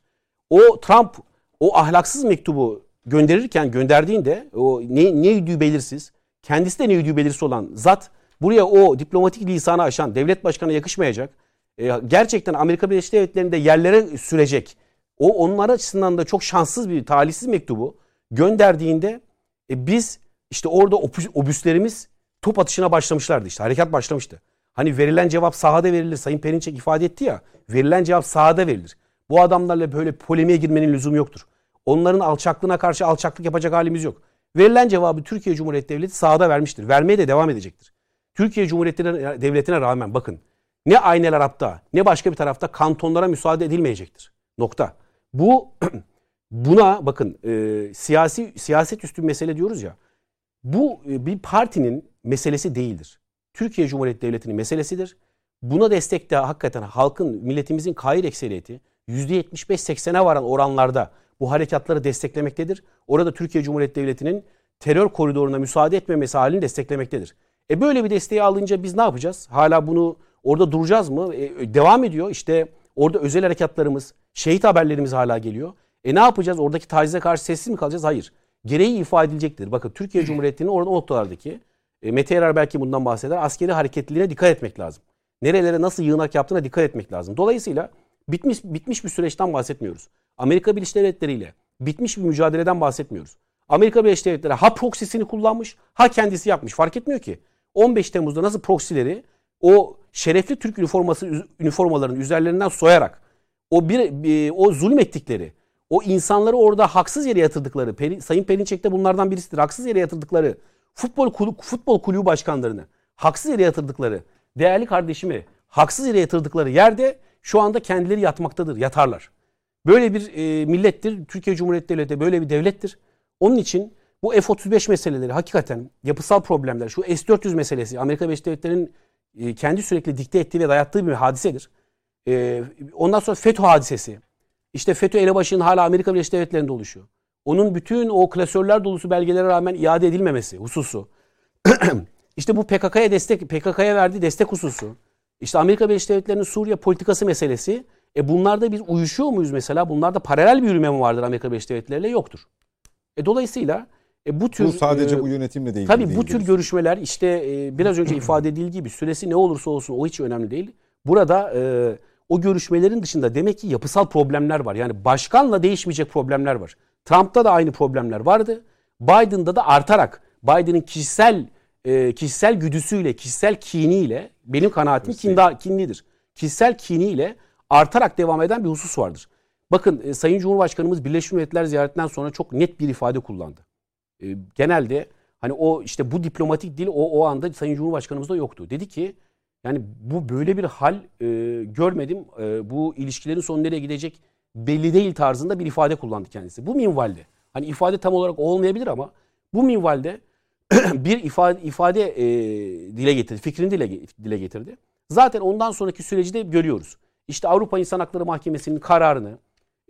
S5: O Trump o ahlaksız mektubu gönderirken gönderdiğinde o ne, ne yüdüğü belirsiz kendisi de ne yüdüğü belirsiz olan zat buraya o diplomatik lisanı aşan devlet başkanına yakışmayacak e, gerçekten Amerika Birleşik Devletleri'nde yerlere sürecek o onlar açısından da çok şanssız bir talihsiz mektubu gönderdiğinde e, biz işte orada obüslerimiz top atışına başlamışlardı işte harekat başlamıştı. Hani verilen cevap sahada verilir. Sayın Perinçek ifade etti ya. Verilen cevap sahada verilir. Bu adamlarla böyle polemiğe girmenin lüzumu yoktur. Onların alçaklığına karşı alçaklık yapacak halimiz yok. Verilen cevabı Türkiye Cumhuriyeti Devleti sahada vermiştir. Vermeye de devam edecektir. Türkiye Cumhuriyeti Devleti'ne rağmen bakın ne Aynel Arap'ta ne başka bir tarafta kantonlara müsaade edilmeyecektir. Nokta. Bu buna bakın e, siyasi siyaset üstü mesele diyoruz ya. Bu e, bir partinin meselesi değildir. Türkiye Cumhuriyeti Devleti'nin meselesidir. Buna destek de hakikaten halkın, milletimizin kair ekseriyeti %75-80'e varan oranlarda bu harekatları desteklemektedir. Orada Türkiye Cumhuriyeti Devleti'nin terör koridoruna müsaade etmemesi halini desteklemektedir. E böyle bir desteği alınca biz ne yapacağız? Hala bunu orada duracağız mı? E, devam ediyor. İşte orada özel harekatlarımız, şehit haberlerimiz hala geliyor. E ne yapacağız? Oradaki tacize karşı sessiz mi kalacağız? Hayır. Gereği ifade edilecektir. Bakın Türkiye Cumhuriyeti'nin orada o noktalardaki e, Mete Erer belki bundan bahseder. Askeri hareketliliğine dikkat etmek lazım. Nerelere nasıl yığınak yaptığına dikkat etmek lazım. Dolayısıyla bitmiş bitmiş bir süreçten bahsetmiyoruz. Amerika Birleşik Devletleri ile bitmiş bir mücadeleden bahsetmiyoruz. Amerika Birleşik Devletleri ha proxy'sini kullanmış ha kendisi yapmış. Fark etmiyor ki. 15 Temmuz'da nasıl proxy'leri o şerefli Türk üniforması üniformalarının üzerlerinden soyarak o bir, bir o zulmettikleri, o insanları orada haksız yere yatırdıkları, Peri, Sayın Perinçek de bunlardan birisidir. Haksız yere yatırdıkları futbol kulübü, futbol kulübü başkanlarını haksız yere yatırdıkları, değerli kardeşimi haksız yere yatırdıkları yerde şu anda kendileri yatmaktadır, yatarlar. Böyle bir e, millettir. Türkiye Cumhuriyeti Devleti böyle bir devlettir. Onun için bu F-35 meseleleri hakikaten yapısal problemler. Şu S-400 meselesi Amerika Birleşik Devletleri'nin e, kendi sürekli dikte ettiği ve dayattığı bir hadisedir. E, ondan sonra FETÖ hadisesi. İşte FETÖ elebaşının hala Amerika Birleşik Devletleri'nde oluşuyor. Onun bütün o klasörler dolusu belgelere rağmen iade edilmemesi hususu. İşte bu PKK'ya destek, PKK'ya verdiği destek hususu. İşte Amerika Birleşik Devletleri'nin Suriye politikası meselesi. E bunlarda biz uyuşuyor muyuz mesela? Bunlarda paralel bir yürüme mi vardır Amerika Birleşik Devletleri ile? Yoktur. E dolayısıyla e bu tür
S1: bu sadece
S5: e,
S1: bu yönetimle değil.
S5: Tabii bu tür görüşmeler işte e, biraz önce ifade edildiği gibi süresi ne olursa olsun o hiç önemli değil. Burada e, o görüşmelerin dışında demek ki yapısal problemler var. Yani başkanla değişmeyecek problemler var. Trump'ta da aynı problemler vardı. Biden'da da artarak Biden'ın kişisel e, kişisel güdüsüyle, kişisel kiniyle benim kanaatim kinda, kinlidir. Kişisel kiniyle artarak devam eden bir husus vardır. Bakın e, Sayın Cumhurbaşkanımız Birleşmiş Milletler ziyaretinden sonra çok net bir ifade kullandı. E, genelde hani o işte bu diplomatik dil o o anda Sayın Cumhurbaşkanımızda yoktu. Dedi ki yani bu böyle bir hal e, görmedim. E, bu ilişkilerin sonu nereye gidecek belli değil tarzında bir ifade kullandı kendisi. Bu minvalde. Hani ifade tam olarak olmayabilir ama bu minvalde bir ifade ifade e, dile getirdi, fikrini dile, dile getirdi. Zaten ondan sonraki süreci de görüyoruz. İşte Avrupa İnsan Hakları Mahkemesi'nin kararını,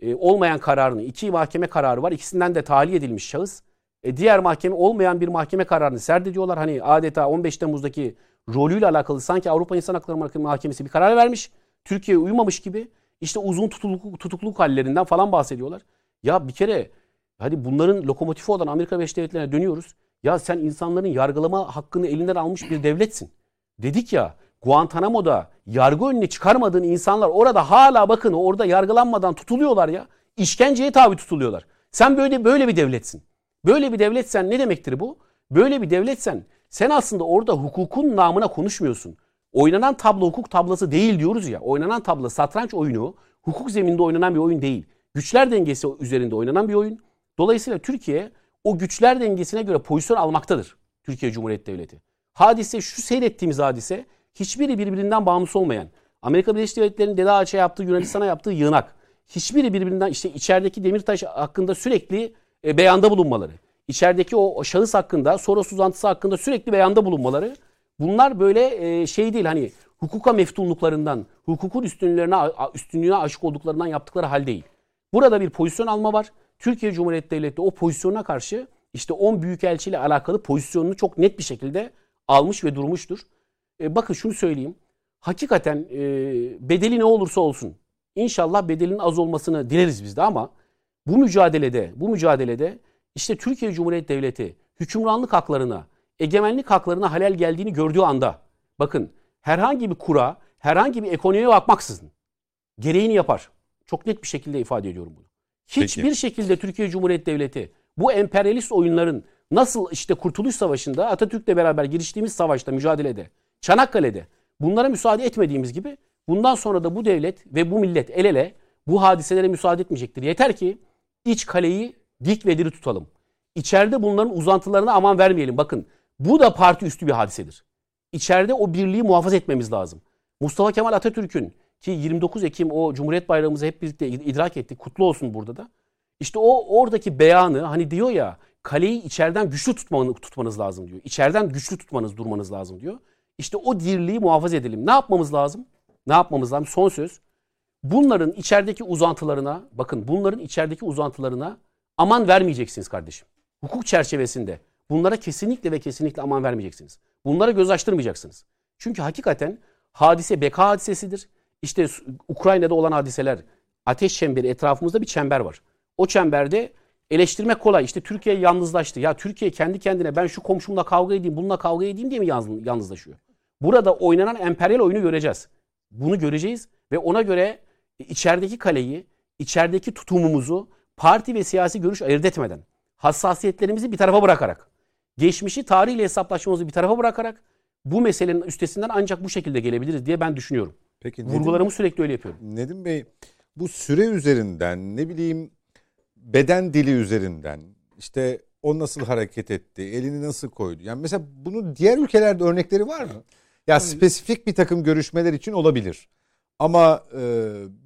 S5: e, olmayan kararını, iki mahkeme kararı var. İkisinden de tahliye edilmiş şahıs. E, diğer mahkeme olmayan bir mahkeme kararını serdediyorlar. Hani adeta 15 Temmuz'daki rolüyle alakalı sanki Avrupa İnsan Hakları Mahkemesi bir karar vermiş. Türkiye uymamış gibi. İşte uzun tutukluk, tutukluk hallerinden falan bahsediyorlar. Ya bir kere hadi bunların lokomotifi olan Amerika Birleşik Devletleri'ne dönüyoruz. Ya sen insanların yargılama hakkını elinden almış bir devletsin. Dedik ya Guantanamo'da yargı önüne çıkarmadığın insanlar orada hala bakın orada yargılanmadan tutuluyorlar ya. İşkenceye tabi tutuluyorlar. Sen böyle böyle bir devletsin. Böyle bir devletsen ne demektir bu? Böyle bir devletsen sen aslında orada hukukun namına konuşmuyorsun. Oynanan tablo hukuk tablası değil diyoruz ya. Oynanan tablo satranç oyunu hukuk zeminde oynanan bir oyun değil. Güçler dengesi üzerinde oynanan bir oyun. Dolayısıyla Türkiye o güçler dengesine göre pozisyon almaktadır Türkiye Cumhuriyeti Devleti. Hadise şu seyrettiğimiz hadise hiçbiri birbirinden bağımsız olmayan Amerika Birleşik Devletleri'nin Dede Ağaç'a yaptığı Yunanistan'a yaptığı yığınak. Hiçbiri birbirinden işte içerideki Demirtaş hakkında sürekli e, beyanda bulunmaları. İçerideki o, şahıs hakkında Soros uzantısı hakkında sürekli beyanda bulunmaları. Bunlar böyle e, şey değil hani hukuka meftunluklarından, hukukun üstünlüğüne, üstünlüğüne aşık olduklarından yaptıkları hal değil. Burada bir pozisyon alma var. Türkiye Cumhuriyeti Devleti o pozisyona karşı işte 10 büyükelçi ile alakalı pozisyonunu çok net bir şekilde almış ve durmuştur. E, bakın şunu söyleyeyim. Hakikaten e, bedeli ne olursa olsun İnşallah bedelinin az olmasını dileriz biz de ama bu mücadelede, bu mücadelede işte Türkiye Cumhuriyeti Devleti hükümranlık haklarına, egemenlik haklarına halel geldiğini gördüğü anda bakın herhangi bir kura, herhangi bir ekonomiye bakmaksızın gereğini yapar. Çok net bir şekilde ifade ediyorum bunu. Hiçbir Peki. şekilde Türkiye Cumhuriyeti Devleti bu emperyalist oyunların nasıl işte Kurtuluş Savaşı'nda Atatürk'le beraber giriştiğimiz savaşta, mücadelede, Çanakkale'de bunlara müsaade etmediğimiz gibi bundan sonra da bu devlet ve bu millet el ele bu hadiselere müsaade etmeyecektir. Yeter ki iç kaleyi dik ve diri tutalım. İçeride bunların uzantılarına aman vermeyelim. Bakın bu da parti üstü bir hadisedir. İçeride o birliği muhafaza etmemiz lazım. Mustafa Kemal Atatürk'ün ki 29 Ekim o Cumhuriyet Bayramımızı hep birlikte idrak ettik. Kutlu olsun burada da. İşte o oradaki beyanı hani diyor ya kaleyi içeriden güçlü tutmanız, tutmanız lazım diyor. İçeriden güçlü tutmanız, durmanız lazım diyor. İşte o dirliği muhafaza edelim. Ne yapmamız lazım? Ne yapmamız lazım? Son söz. Bunların içerideki uzantılarına, bakın bunların içerideki uzantılarına aman vermeyeceksiniz kardeşim. Hukuk çerçevesinde bunlara kesinlikle ve kesinlikle aman vermeyeceksiniz. Bunlara göz açtırmayacaksınız. Çünkü hakikaten hadise beka hadisesidir. İşte Ukrayna'da olan hadiseler ateş çemberi etrafımızda bir çember var. O çemberde eleştirmek kolay. İşte Türkiye yalnızlaştı. Ya Türkiye kendi kendine ben şu komşumla kavga edeyim, bununla kavga edeyim diye mi yalnızlaşıyor? Burada oynanan emperyal oyunu göreceğiz. Bunu göreceğiz ve ona göre içerideki kaleyi, içerideki tutumumuzu parti ve siyasi görüş ayırt etmeden, hassasiyetlerimizi bir tarafa bırakarak, geçmişi tarihle hesaplaşmamızı bir tarafa bırakarak bu meselenin üstesinden ancak bu şekilde gelebiliriz diye ben düşünüyorum. Peki Vurgularımı Nedim, sürekli öyle yapıyorum.
S1: Nedim Bey bu süre üzerinden ne bileyim beden dili üzerinden işte o nasıl hareket etti, elini nasıl koydu. Yani mesela bunun diğer ülkelerde örnekleri var mı? Ya spesifik bir takım görüşmeler için olabilir. Ama e,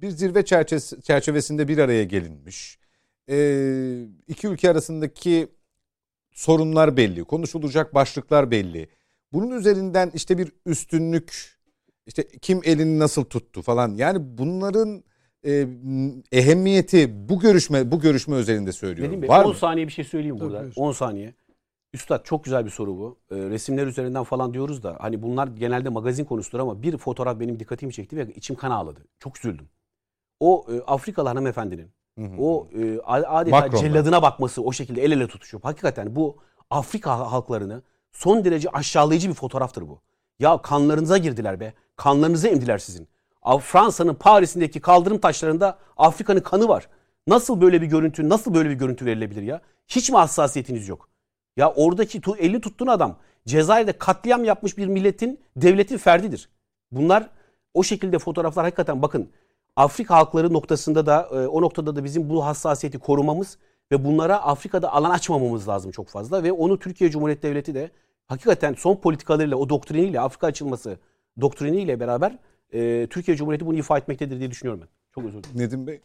S1: bir zirve çerçevesi, çerçevesinde bir araya gelinmiş. E, iki ülke arasındaki sorunlar belli, konuşulacak başlıklar belli. Bunun üzerinden işte bir üstünlük, işte kim elini nasıl tuttu falan. Yani bunların e, ehemmiyeti bu görüşme bu görüşme üzerinde söylüyorum.
S5: Benim Var 10 mı? saniye bir şey söyleyeyim Tabii burada. 10 saniye. Üstad çok güzel bir soru bu. E, resimler üzerinden falan diyoruz da hani bunlar genelde magazin konusudur ama bir fotoğraf benim dikkatimi çekti ve içim kan ağladı. Çok üzüldüm. O e, Afrikalı hanımefendinin hı hı. o e, adeta Macron'da. celladına bakması o şekilde el ele tutuşuyor. Hakikaten bu Afrika halklarını son derece aşağılayıcı bir fotoğraftır bu. Ya kanlarınıza girdiler be. Kanlarınızı emdiler sizin. Fransa'nın Paris'indeki kaldırım taşlarında Afrika'nın kanı var. Nasıl böyle bir görüntü, nasıl böyle bir görüntü verilebilir ya? Hiç mi hassasiyetiniz yok? Ya oradaki eli tuttuğun adam Cezayir'de katliam yapmış bir milletin, devletin ferdidir. Bunlar o şekilde fotoğraflar hakikaten bakın Afrika halkları noktasında da e, o noktada da bizim bu hassasiyeti korumamız ve bunlara Afrika'da alan açmamamız lazım çok fazla ve onu Türkiye Cumhuriyeti Devleti de hakikaten son politikalarıyla o doktriniyle Afrika açılması doktriniyle beraber e, Türkiye Cumhuriyeti bunu ifa etmektedir diye düşünüyorum ben. Çok özür dilerim.
S1: Nedim Bey?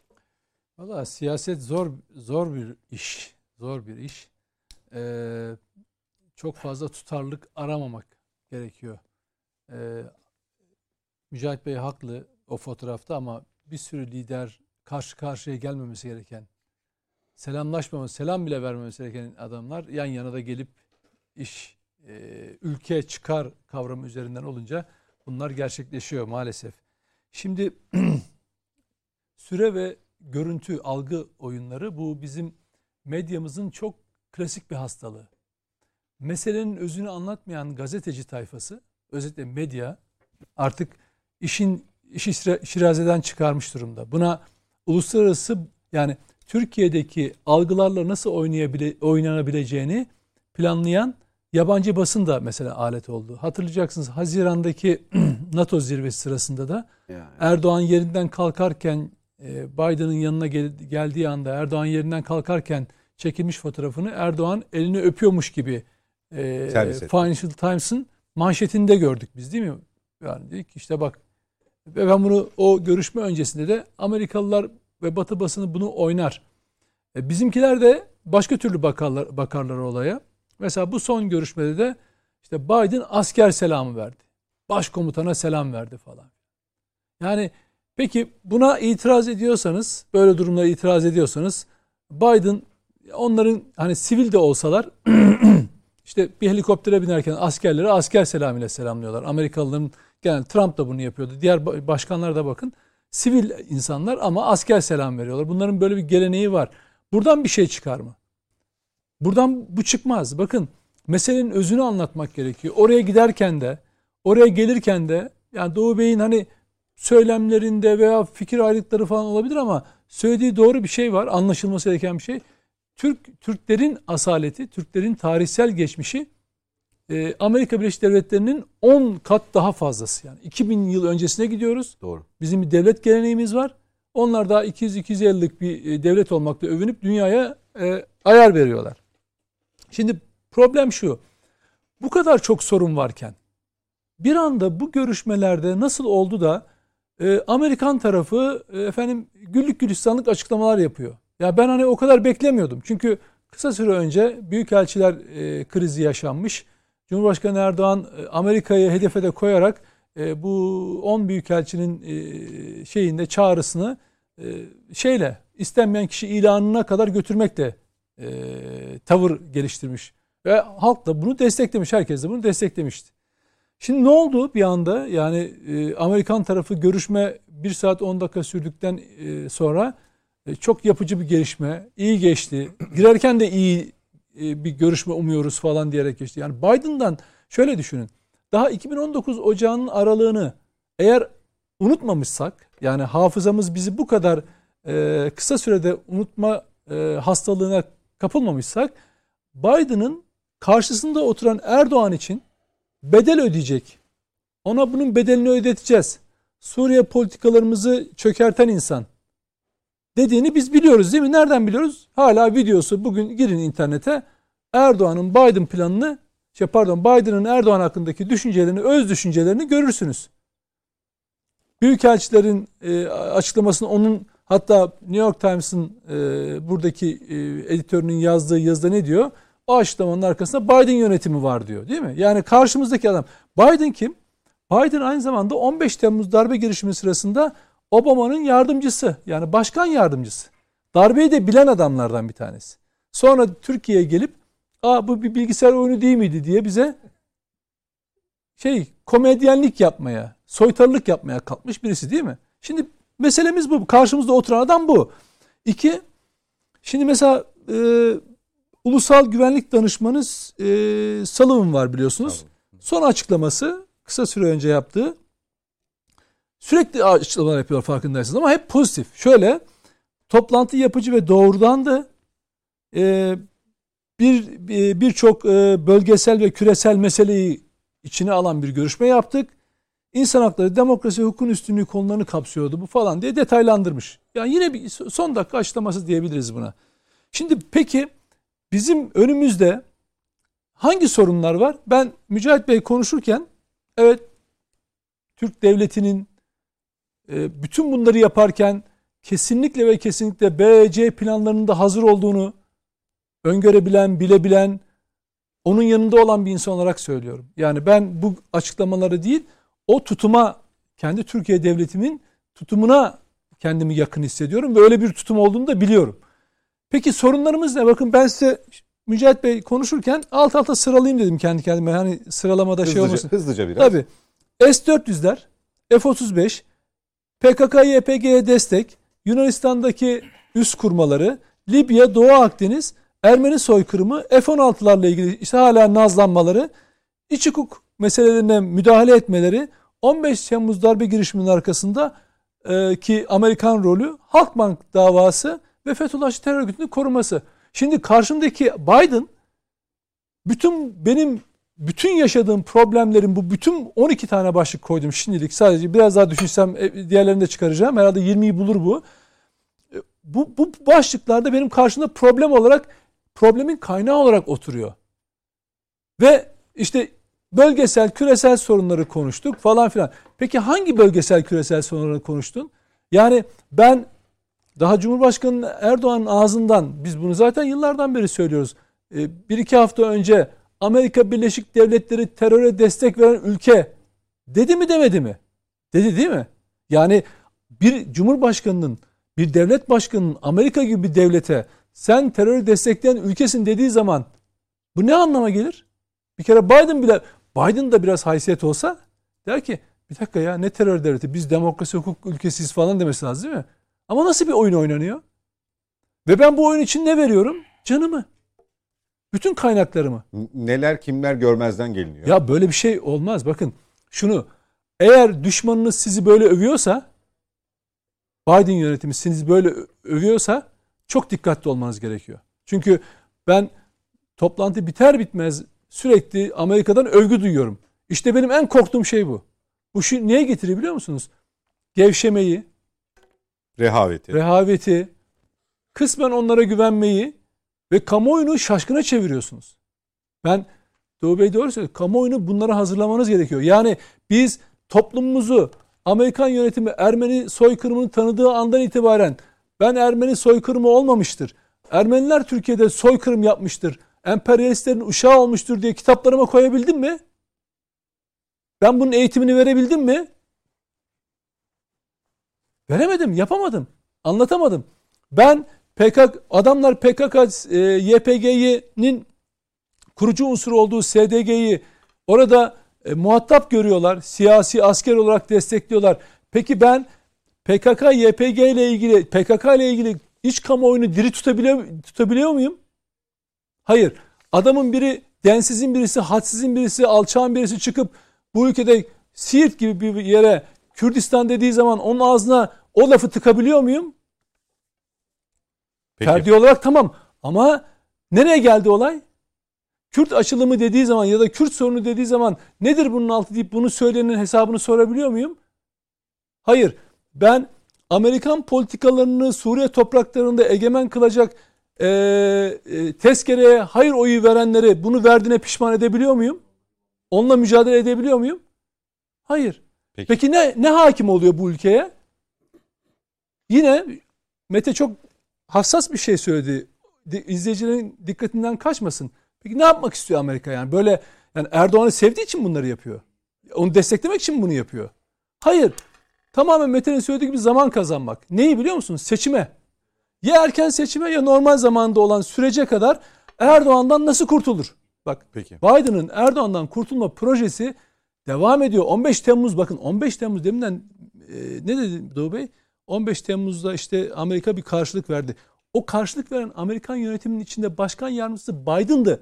S3: Valla siyaset zor zor bir iş. Zor bir iş e, çok fazla tutarlık aramamak gerekiyor. E, Mücahit Bey haklı o fotoğrafta ama bir sürü lider karşı karşıya gelmemesi gereken, selamlaşmaması, selam bile vermemesi gereken adamlar yan yana da gelip iş, e, ülke çıkar kavramı üzerinden olunca bunlar gerçekleşiyor maalesef. Şimdi süre ve görüntü, algı oyunları bu bizim medyamızın çok klasik bir hastalığı. Meselenin özünü anlatmayan gazeteci tayfası, özellikle medya artık işin işi şirazeden çıkarmış durumda. Buna uluslararası yani Türkiye'deki algılarla nasıl oynayabile, oynanabileceğini planlayan yabancı basın da mesela alet oldu. Hatırlayacaksınız Haziran'daki NATO zirvesi sırasında da yani. Erdoğan yerinden kalkarken e, Biden'ın yanına gel, geldiği anda Erdoğan yerinden kalkarken çekilmiş fotoğrafını Erdoğan elini öpüyormuş gibi e. Financial Times'ın manşetinde gördük biz değil mi? Yani dedik işte bak ve ben bunu o görüşme öncesinde de Amerikalılar ve Batı basını bunu oynar. E, bizimkiler de başka türlü bakarlar, bakarlar olaya. Mesela bu son görüşmede de işte Biden asker selamı verdi. Başkomutana selam verdi falan. Yani peki buna itiraz ediyorsanız, böyle durumlara itiraz ediyorsanız Biden onların hani sivil de olsalar işte bir helikoptere binerken askerleri asker selamıyla selamlıyorlar. Amerikalıların yani Trump da bunu yapıyordu. Diğer başkanlar da bakın sivil insanlar ama asker selam veriyorlar. Bunların böyle bir geleneği var. Buradan bir şey çıkar mı? Buradan bu çıkmaz. Bakın meselenin özünü anlatmak gerekiyor. Oraya giderken de, oraya gelirken de yani Doğu Bey'in hani söylemlerinde veya fikir ayrılıkları falan olabilir ama söylediği doğru bir şey var. Anlaşılması gereken bir şey. Türk Türklerin asaleti, Türklerin tarihsel geçmişi e, Amerika Birleşik Devletleri'nin 10 kat daha fazlası. Yani 2000 yıl öncesine gidiyoruz.
S5: Doğru.
S3: Bizim bir devlet geleneğimiz var. Onlar daha 200-250'lik bir e, devlet olmakla övünüp dünyaya e, ayar veriyorlar. Şimdi problem şu. Bu kadar çok sorun varken bir anda bu görüşmelerde nasıl oldu da e, Amerikan tarafı e, efendim güllük gülistanlık açıklamalar yapıyor. Ya ben hani o kadar beklemiyordum. Çünkü kısa süre önce büyükelçiler e, krizi yaşanmış. Cumhurbaşkanı Erdoğan e, Amerika'yı hedefe de koyarak e, bu 10 büyükelçinin e, şeyinde çağrısını e, şeyle istenmeyen kişi ilanına kadar götürmekle e, tavır geliştirmiş. Ve halk da bunu desteklemiş. Herkes de bunu desteklemişti. Şimdi ne oldu bir anda? Yani e, Amerikan tarafı görüşme 1 saat 10 dakika sürdükten e, sonra çok yapıcı bir gelişme. iyi geçti. Girerken de iyi e, bir görüşme umuyoruz falan diyerek geçti. Yani Biden'dan şöyle düşünün. Daha 2019 Ocağı'nın aralığını eğer unutmamışsak yani hafızamız bizi bu kadar e, kısa sürede unutma e, hastalığına kapılmamışsak Biden'ın karşısında oturan Erdoğan için bedel ödeyecek. Ona bunun bedelini ödeteceğiz. Suriye politikalarımızı çökerten insan dediğini biz biliyoruz değil mi? Nereden biliyoruz? Hala videosu bugün girin internete. Erdoğan'ın Biden planını şey pardon Biden'ın Erdoğan hakkındaki düşüncelerini, öz düşüncelerini görürsünüz. Büyükelçilerin e, açıklamasını onun hatta New York Times'ın e, buradaki e, editörünün yazdığı yazıda ne diyor? O açıklamanın arkasında Biden yönetimi var diyor değil mi? Yani karşımızdaki adam. Biden kim? Biden aynı zamanda 15 Temmuz darbe girişimi sırasında Obama'nın yardımcısı. Yani başkan yardımcısı. Darbeyi de bilen adamlardan bir tanesi. Sonra Türkiye'ye gelip Aa, bu bir bilgisayar oyunu değil miydi diye bize şey komedyenlik yapmaya, soytarılık yapmaya kalkmış birisi değil mi? Şimdi meselemiz bu. Karşımızda oturan adam bu. İki, şimdi mesela e, Ulusal Güvenlik Danışmanı e, Sullivan var biliyorsunuz. Son açıklaması kısa süre önce yaptığı sürekli açıklamalar yapıyor farkındaysanız ama hep pozitif. Şöyle toplantı yapıcı ve doğrudandı. Ee, bir birçok e, bölgesel ve küresel meseleyi içine alan bir görüşme yaptık. İnsan hakları, demokrasi, hukukun üstünlüğü konularını kapsıyordu bu falan diye detaylandırmış. Yani yine bir son dakika açıklaması diyebiliriz buna. Şimdi peki bizim önümüzde hangi sorunlar var? Ben Mücahit Bey konuşurken evet Türk devletinin e, bütün bunları yaparken kesinlikle ve kesinlikle BC planlarının da hazır olduğunu öngörebilen, bilebilen, onun yanında olan bir insan olarak söylüyorum. Yani ben bu açıklamaları değil, o tutuma, kendi Türkiye devletimin tutumuna kendimi yakın hissediyorum ve öyle bir tutum olduğunu da biliyorum. Peki sorunlarımız ne? Bakın ben size Mücahit Bey konuşurken alt alta sıralayayım dedim kendi kendime. Hani sıralamada
S1: hızlıca,
S3: şey olmasın.
S1: Hızlıca biraz.
S3: Tabii. S-400'ler, F-35, PKK-YPG'ye destek, Yunanistan'daki üst kurmaları, Libya, Doğu Akdeniz, Ermeni soykırımı, F-16'larla ilgili işte hala nazlanmaları, iç hukuk meselelerine müdahale etmeleri, 15 Temmuz darbe girişiminin arkasında e, ki Amerikan rolü, Halkbank davası ve Fethullahçı terör örgütünün koruması. Şimdi karşımdaki Biden bütün benim bütün yaşadığım problemlerin bu bütün 12 tane başlık koydum şimdilik. Sadece biraz daha düşünsem e, diğerlerini de çıkaracağım. Herhalde 20'yi bulur bu. E, bu, bu başlıklarda benim karşımda problem olarak problemin kaynağı olarak oturuyor. Ve işte bölgesel, küresel sorunları konuştuk falan filan. Peki hangi bölgesel, küresel sorunları konuştun? Yani ben daha Cumhurbaşkanı Erdoğan'ın ağzından biz bunu zaten yıllardan beri söylüyoruz. E, bir iki hafta önce Amerika Birleşik Devletleri teröre destek veren ülke dedi mi demedi mi? Dedi değil mi? Yani bir cumhurbaşkanının, bir devlet başkanının Amerika gibi bir devlete sen terörü destekleyen ülkesin dediği zaman bu ne anlama gelir? Bir kere Biden bile Biden da biraz haysiyet olsa der ki bir dakika ya ne terör devleti biz demokrasi hukuk ülkesiyiz falan demesi lazım değil mi? Ama nasıl bir oyun oynanıyor? Ve ben bu oyun için ne veriyorum? Canımı. Bütün kaynaklarımı.
S1: Neler kimler görmezden geliniyor.
S3: Ya böyle bir şey olmaz. Bakın şunu eğer düşmanınız sizi böyle övüyorsa Biden yönetimi sizi böyle övüyorsa çok dikkatli olmanız gerekiyor. Çünkü ben toplantı biter bitmez sürekli Amerika'dan övgü duyuyorum. İşte benim en korktuğum şey bu. Bu şu niye getiriyor biliyor musunuz? Gevşemeyi,
S1: Rehaveti.
S3: rehaveti, kısmen onlara güvenmeyi ve kamuoyunu şaşkına çeviriyorsunuz. Ben Doğu Bey doğru söylüyor. Kamuoyunu bunlara hazırlamanız gerekiyor. Yani biz toplumumuzu Amerikan yönetimi Ermeni soykırımını tanıdığı andan itibaren ben Ermeni soykırımı olmamıştır. Ermeniler Türkiye'de soykırım yapmıştır. Emperyalistlerin uşağı olmuştur diye kitaplarıma koyabildim mi? Ben bunun eğitimini verebildim mi? Veremedim, yapamadım. Anlatamadım. Ben PKK adamlar PKK e, YPG'nin kurucu unsur olduğu SDG'yi orada e, muhatap görüyorlar. Siyasi asker olarak destekliyorlar. Peki ben PKK YPG ile ilgili PKK ile ilgili iç kamuoyunu diri tutabiliyor, tutabiliyor muyum? Hayır. Adamın biri densizin birisi, hadsizin birisi, alçağın birisi çıkıp bu ülkede Siirt gibi bir yere Kürdistan dediği zaman onun ağzına o lafı tıkabiliyor muyum?
S1: Peki.
S3: Ferdi olarak tamam ama nereye geldi olay? Kürt açılımı dediği zaman ya da Kürt sorunu dediği zaman nedir bunun altı deyip bunu söyleyenin hesabını sorabiliyor muyum? Hayır. Ben Amerikan politikalarını Suriye topraklarında egemen kılacak e, e, tezkereye hayır oyu verenleri bunu verdiğine pişman edebiliyor muyum? Onunla mücadele edebiliyor muyum? Hayır.
S1: Peki.
S3: Peki ne ne hakim oluyor bu ülkeye? Yine Mete çok hassas bir şey söyledi. Di- İzleyicilerin dikkatinden kaçmasın. Peki ne yapmak istiyor Amerika yani? Böyle yani Erdoğan'ı sevdiği için bunları yapıyor. Onu desteklemek için bunu yapıyor. Hayır. Tamamen Mete'nin söylediği gibi zaman kazanmak. Neyi biliyor musunuz? Seçime. Ya erken seçime ya normal zamanda olan sürece kadar Erdoğan'dan nasıl kurtulur? Bak
S1: Peki.
S3: Biden'ın Erdoğan'dan kurtulma projesi devam ediyor. 15 Temmuz bakın 15 Temmuz deminden e, ne dedi Doğu Bey? 15 Temmuz'da işte Amerika bir karşılık verdi. O karşılık veren Amerikan yönetiminin içinde başkan yardımcısı Biden'dı.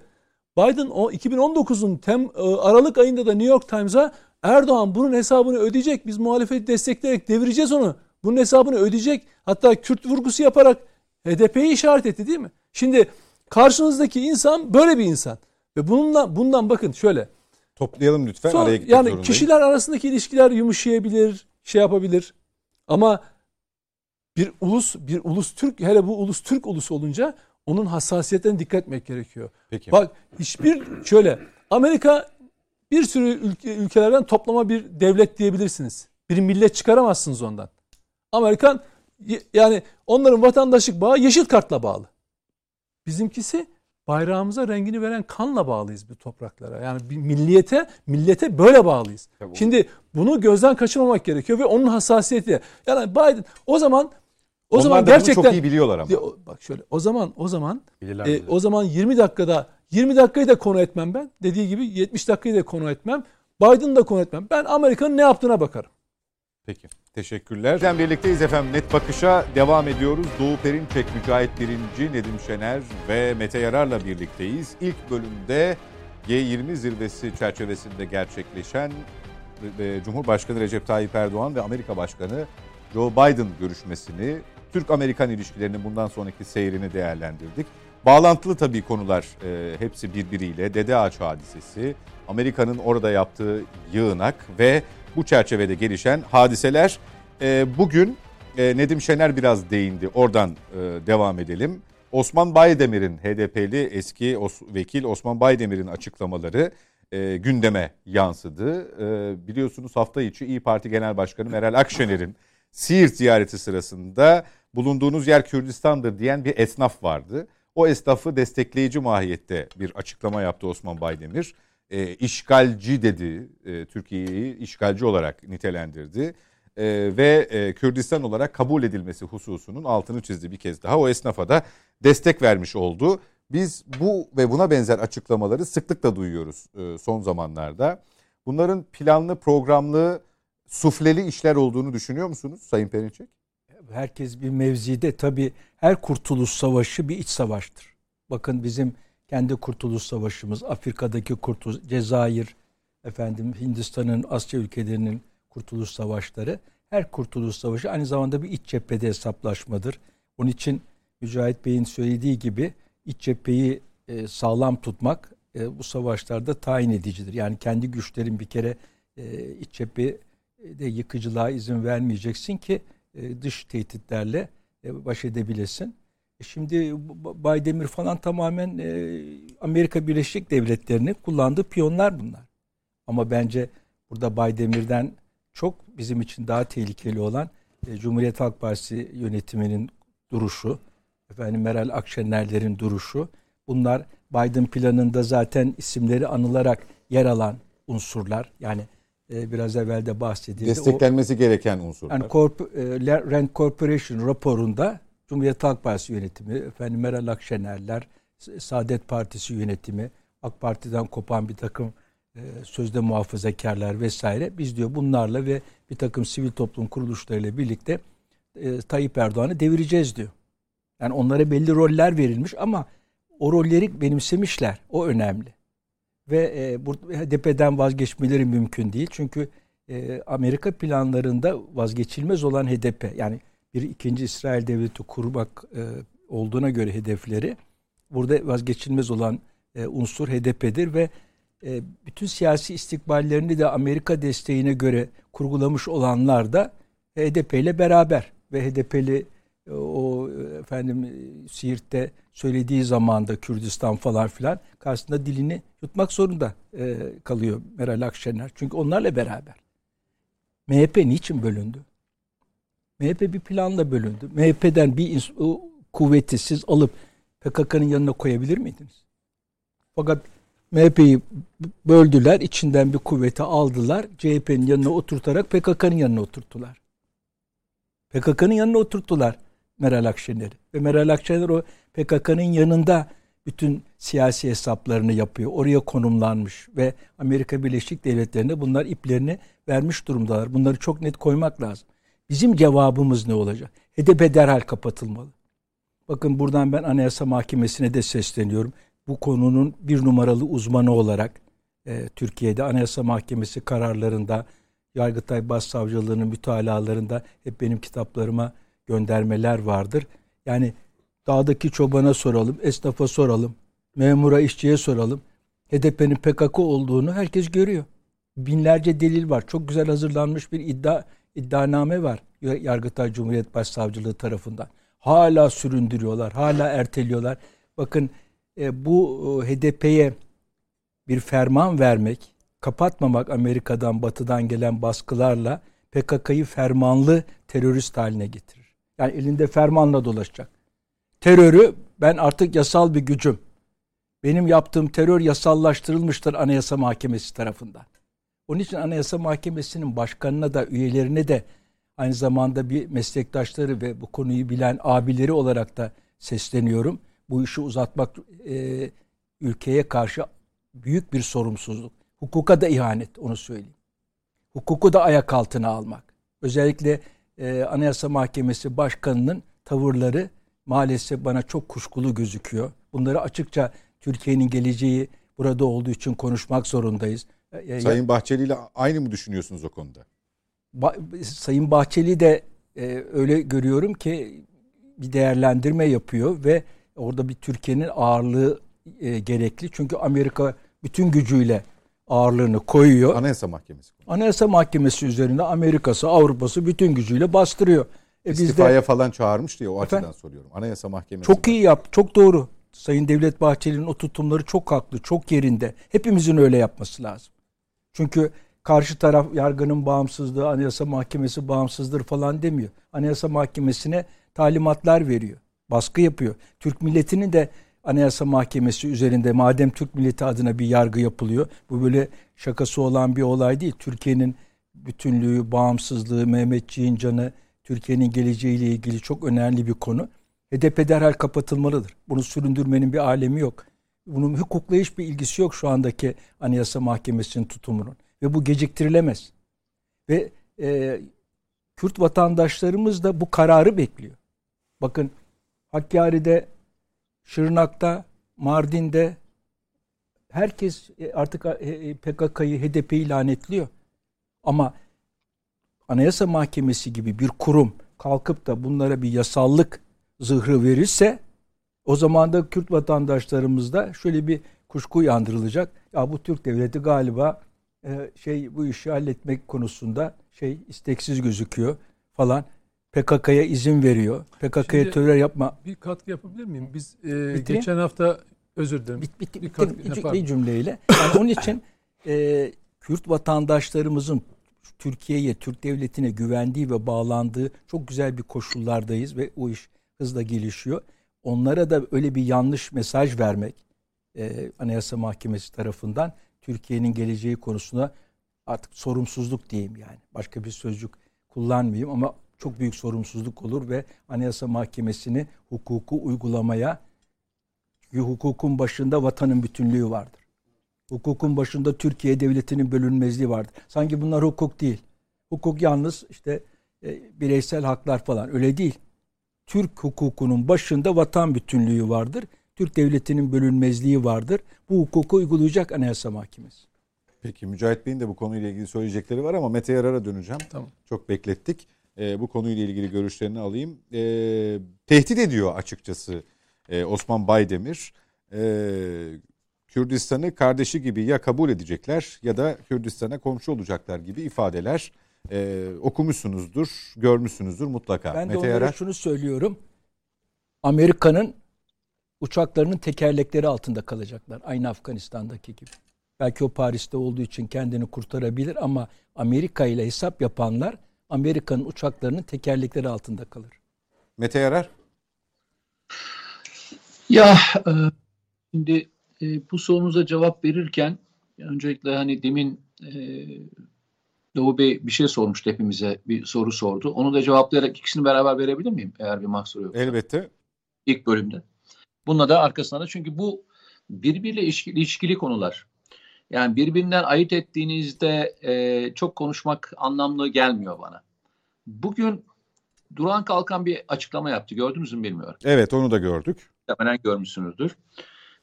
S3: Biden o 2019'un tem, e, Aralık ayında da New York Times'a Erdoğan bunun hesabını ödeyecek. Biz muhalefeti destekleyerek devireceğiz onu. Bunun hesabını ödeyecek. Hatta Kürt vurgusu yaparak HDP'yi işaret etti değil mi? Şimdi karşınızdaki insan böyle bir insan. Ve bununla bundan bakın şöyle.
S1: Toplayalım lütfen.
S3: Son-
S1: Araya gitmek
S3: yani
S1: zorundayım.
S3: kişiler arasındaki ilişkiler yumuşayabilir, şey yapabilir. Ama bir ulus, bir ulus Türk, hele bu ulus Türk ulusu olunca onun hassasiyetlerine dikkat etmek gerekiyor.
S1: Peki.
S3: Bak hiçbir şöyle Amerika bir sürü ülke, ülkelerden toplama bir devlet diyebilirsiniz. Bir millet çıkaramazsınız ondan. Amerikan yani onların vatandaşlık bağı yeşil kartla bağlı. Bizimkisi bayrağımıza rengini veren kanla bağlıyız bu topraklara. Yani bir milliyete, millete böyle bağlıyız.
S1: Tabii.
S3: Şimdi bunu gözden kaçırmamak gerekiyor ve onun hassasiyeti. Yani Biden o zaman o
S1: Onlar
S3: zaman
S1: da bunu
S3: gerçekten
S1: çok iyi biliyorlar ama.
S3: Bak şöyle o zaman o zaman
S5: Bilirler
S3: e, o zaman 20 dakikada 20 dakikayı da konu etmem ben. Dediği gibi 70 dakikayı da konu etmem. Biden'ı da konu etmem. Ben Amerika'nın ne yaptığına bakarım.
S1: Peki. Teşekkürler. Bizden birlikteyiz efendim. Net Bakış'a devam ediyoruz. Doğu Perinçek, Mücahit Birinci, Nedim Şener ve Mete Yarar'la birlikteyiz. İlk bölümde G20 zirvesi çerçevesinde gerçekleşen e, Cumhurbaşkanı Recep Tayyip Erdoğan ve Amerika Başkanı Joe Biden görüşmesini, Türk-Amerikan ilişkilerinin bundan sonraki seyrini değerlendirdik. Bağlantılı tabii konular e, hepsi birbiriyle. Dede Ağaç hadisesi, Amerika'nın orada yaptığı yığınak ve bu çerçevede gelişen hadiseler. E, bugün e, Nedim Şener biraz değindi. Oradan e, devam edelim. Osman Baydemir'in HDP'li eski Os- vekil Osman Baydemir'in açıklamaları e, gündeme yansıdı. E, biliyorsunuz hafta içi İyi Parti Genel Başkanı Meral Akşener'in Siirt ziyareti sırasında bulunduğunuz yer Kürdistan'dır diyen bir esnaf vardı. O esnafı destekleyici mahiyette bir açıklama yaptı Osman Baydemir. E, işgalci dedi, e, Türkiye'yi işgalci olarak nitelendirdi. E, ve e, Kürdistan olarak kabul edilmesi hususunun altını çizdi bir kez daha. O esnafa da destek vermiş oldu. Biz bu ve buna benzer açıklamaları sıklıkla duyuyoruz e, son zamanlarda. Bunların planlı, programlı, sufleli işler olduğunu düşünüyor musunuz Sayın Perinçek?
S4: Herkes bir mevzide tabii her kurtuluş savaşı bir iç savaştır. Bakın bizim kendi kurtuluş savaşımız, Afrika'daki kurtuluş, Cezayir, efendim Hindistan'ın, Asya ülkelerinin kurtuluş savaşları, her kurtuluş savaşı aynı zamanda bir iç cephede hesaplaşmadır. Onun için Mücahit Bey'in söylediği gibi iç cepheyi e, sağlam tutmak e, bu savaşlarda tayin edicidir. Yani kendi güçlerin bir kere e, iç cephede yıkıcılığa izin vermeyeceksin ki e, dış tehditlerle e, baş edebilesin. E, şimdi Baydemir falan tamamen Amerika Birleşik Devletleri'ni kullandığı piyonlar bunlar. Ama bence burada Baydemir'den çok bizim için daha tehlikeli olan Cumhuriyet Halk Partisi yönetiminin duruşu, efendim Meral Akşener'lerin duruşu. Bunlar Biden planında zaten isimleri anılarak yer alan unsurlar. Yani e, biraz evvel de bahsedildi.
S1: Desteklenmesi o, gereken unsurlar.
S4: Yani Corp, e, Rand Corporation raporunda Cumhuriyet Halk Partisi yönetimi, efendim Meral Akşenerler, Saadet Partisi yönetimi, AK Parti'den kopan bir takım e, sözde muhafazakarlar vesaire biz diyor bunlarla ve bir takım sivil toplum kuruluşlarıyla birlikte e, Tayyip Erdoğan'ı devireceğiz diyor. Yani onlara belli roller verilmiş ama o rolleri benimsemişler. O önemli ve e, HDP'den vazgeçmeleri mümkün değil. Çünkü e, Amerika planlarında vazgeçilmez olan HDP yani bir ikinci İsrail devleti kurmak e, olduğuna göre hedefleri burada vazgeçilmez olan e, unsur HDP'dir ve e, bütün siyasi istikballerini de Amerika desteğine göre kurgulamış olanlar da HDP ile beraber ve HDP'li o efendim Siirt'te söylediği zaman da Kürdistan falan filan karşısında dilini yutmak zorunda e, kalıyor Meral Akşener. Çünkü onlarla beraber. MHP niçin bölündü? MHP bir planla bölündü. MHP'den bir kuvveti siz alıp PKK'nın yanına koyabilir miydiniz? Fakat MHP'yi böldüler, içinden bir kuvveti aldılar, CHP'nin yanına oturtarak PKK'nın yanına oturttular. PKK'nın yanına oturttular. Meral Akşener. Ve Meral Akşener o PKK'nın yanında bütün siyasi hesaplarını yapıyor. Oraya konumlanmış ve Amerika Birleşik Devletleri'nde bunlar iplerini vermiş durumdalar. Bunları çok net koymak lazım. Bizim cevabımız ne olacak? HDP derhal kapatılmalı. Bakın buradan ben Anayasa Mahkemesi'ne de sesleniyorum. Bu konunun bir numaralı uzmanı olarak e, Türkiye'de Anayasa Mahkemesi kararlarında, Yargıtay Başsavcılığı'nın mütalalarında hep benim kitaplarıma göndermeler vardır. Yani dağdaki çobana soralım, esnafa soralım, memura, işçiye soralım. HDP'nin PKK olduğunu herkes görüyor. Binlerce delil var. Çok güzel hazırlanmış bir iddia iddianame var Yargıtay Cumhuriyet Başsavcılığı tarafından. Hala süründürüyorlar, hala erteliyorlar. Bakın e, bu HDP'ye bir ferman vermek, kapatmamak Amerika'dan, Batı'dan gelen baskılarla PKK'yı fermanlı terörist haline getirir. Yani elinde fermanla dolaşacak. Terörü ben artık yasal bir gücüm. Benim yaptığım terör yasallaştırılmıştır Anayasa Mahkemesi tarafından. Onun için Anayasa Mahkemesi'nin başkanına da üyelerine de aynı zamanda bir meslektaşları ve bu konuyu bilen abileri olarak da sesleniyorum. Bu işi uzatmak e, ülkeye karşı büyük bir sorumsuzluk. Hukuka da ihanet onu söyleyeyim. Hukuku da ayak altına almak. Özellikle e, Anayasa Mahkemesi Başkanı'nın tavırları maalesef bana çok kuşkulu gözüküyor. Bunları açıkça Türkiye'nin geleceği burada olduğu için konuşmak zorundayız.
S1: E, Sayın Bahçeli ile aynı mı düşünüyorsunuz o konuda?
S4: Ba- Sayın Bahçeli de e, öyle görüyorum ki bir değerlendirme yapıyor ve orada bir Türkiye'nin ağırlığı e, gerekli. Çünkü Amerika bütün gücüyle ağırlığını koyuyor.
S1: Anayasa Mahkemesi.
S4: Anayasa Mahkemesi üzerinde Amerika'sı, Avrupa'sı bütün gücüyle bastırıyor. E
S1: İstifaya
S4: de
S1: falan çağırmış diye o
S4: Efendim?
S1: açıdan soruyorum. Anayasa Mahkemesi.
S4: çok iyi yap, çok doğru. Sayın Devlet Bahçeli'nin o tutumları çok haklı, çok yerinde. Hepimizin öyle yapması lazım. Çünkü karşı taraf yargının bağımsızlığı, Anayasa Mahkemesi bağımsızdır falan demiyor. Anayasa Mahkemesi'ne talimatlar veriyor. Baskı yapıyor. Türk milletinin de Anayasa Mahkemesi üzerinde madem Türk milleti adına bir yargı yapılıyor. Bu böyle şakası olan bir olay değil. Türkiye'nin bütünlüğü, bağımsızlığı, Mehmetçiğin canı, Türkiye'nin geleceğiyle ilgili çok önemli bir konu. HDP derhal kapatılmalıdır. Bunu süründürmenin bir alemi yok. Bunun hukukla hiçbir ilgisi yok şu andaki Anayasa Mahkemesi'nin tutumunun. Ve bu geciktirilemez. Ve e, Kürt vatandaşlarımız da bu kararı bekliyor. Bakın Hakkari'de, Şırnak'ta, Mardin'de herkes e, artık e, PKK'yı, HDP'yi lanetliyor. Ama Anayasa Mahkemesi gibi bir kurum kalkıp da bunlara bir yasallık zırhı verirse o zaman da Kürt vatandaşlarımızda şöyle bir kuşku uyandırılacak. Ya bu Türk devleti galiba e, şey bu işi halletmek konusunda şey isteksiz gözüküyor falan. PKK'ya izin veriyor. PKK'ya terör yapma.
S3: Bir katkı yapabilir miyim? Biz e,
S4: Bitireyim.
S3: geçen hafta özür dilerim.
S4: Bit, bit,
S3: Bir
S4: bit,
S3: katkı- yapar.
S4: bir cümleyle. Yani onun için e, Kürt vatandaşlarımızın Türkiye'ye, Türk devletine güvendiği ve bağlandığı çok güzel bir koşullardayız ve o iş hızla gelişiyor. Onlara da öyle bir yanlış mesaj vermek e, Anayasa Mahkemesi tarafından Türkiye'nin geleceği konusunda artık sorumsuzluk diyeyim yani. Başka bir sözcük kullanmayayım ama çok büyük sorumsuzluk olur ve Anayasa Mahkemesi'ni hukuku uygulamaya çünkü hukukun başında vatanın bütünlüğü vardır. Hukukun başında Türkiye devletinin bölünmezliği vardır. Sanki bunlar hukuk değil. Hukuk yalnız işte e, bireysel haklar falan öyle değil. Türk hukukunun başında vatan bütünlüğü vardır. Türk devletinin bölünmezliği vardır. Bu hukuku uygulayacak Anayasa Mahkemesi.
S1: Peki Mücahit Bey'in de bu konuyla ilgili söyleyecekleri var ama Mete Yarar'a döneceğim.
S3: Tamam.
S1: Çok beklettik. Ee, bu konuyla ilgili görüşlerini alayım. Ee, tehdit ediyor açıkçası ee, Osman Baydemir. Ee, Kürdistan'ı kardeşi gibi ya kabul edecekler ya da Kürdistan'a komşu olacaklar gibi ifadeler ee, okumuşsunuzdur, görmüşsünüzdür mutlaka.
S4: Ben de
S1: Mete
S4: onlara
S1: Yarar.
S4: şunu söylüyorum. Amerika'nın uçaklarının tekerlekleri altında kalacaklar. Aynı Afganistan'daki gibi. Belki o Paris'te olduğu için kendini kurtarabilir ama Amerika ile hesap yapanlar Amerika'nın uçaklarının tekerlekleri altında kalır.
S1: Mete Yarar.
S2: Ya e, şimdi e, bu sorunuza cevap verirken öncelikle hani demin e, Doğu Bey bir şey sormuştu hepimize bir soru sordu. Onu da cevaplayarak ikisini beraber verebilir miyim eğer bir mahsur yok?
S1: Elbette.
S2: ilk bölümde. Bununla da arkasına da çünkü bu birbiriyle ilişkili, ilişkili konular. Yani birbirinden ayırt ettiğinizde e, çok konuşmak anlamlı gelmiyor bana. Bugün Duran Kalkan bir açıklama yaptı. Gördünüz mü bilmiyorum.
S1: Evet onu da gördük.
S2: Muhtemelen görmüşsünüzdür.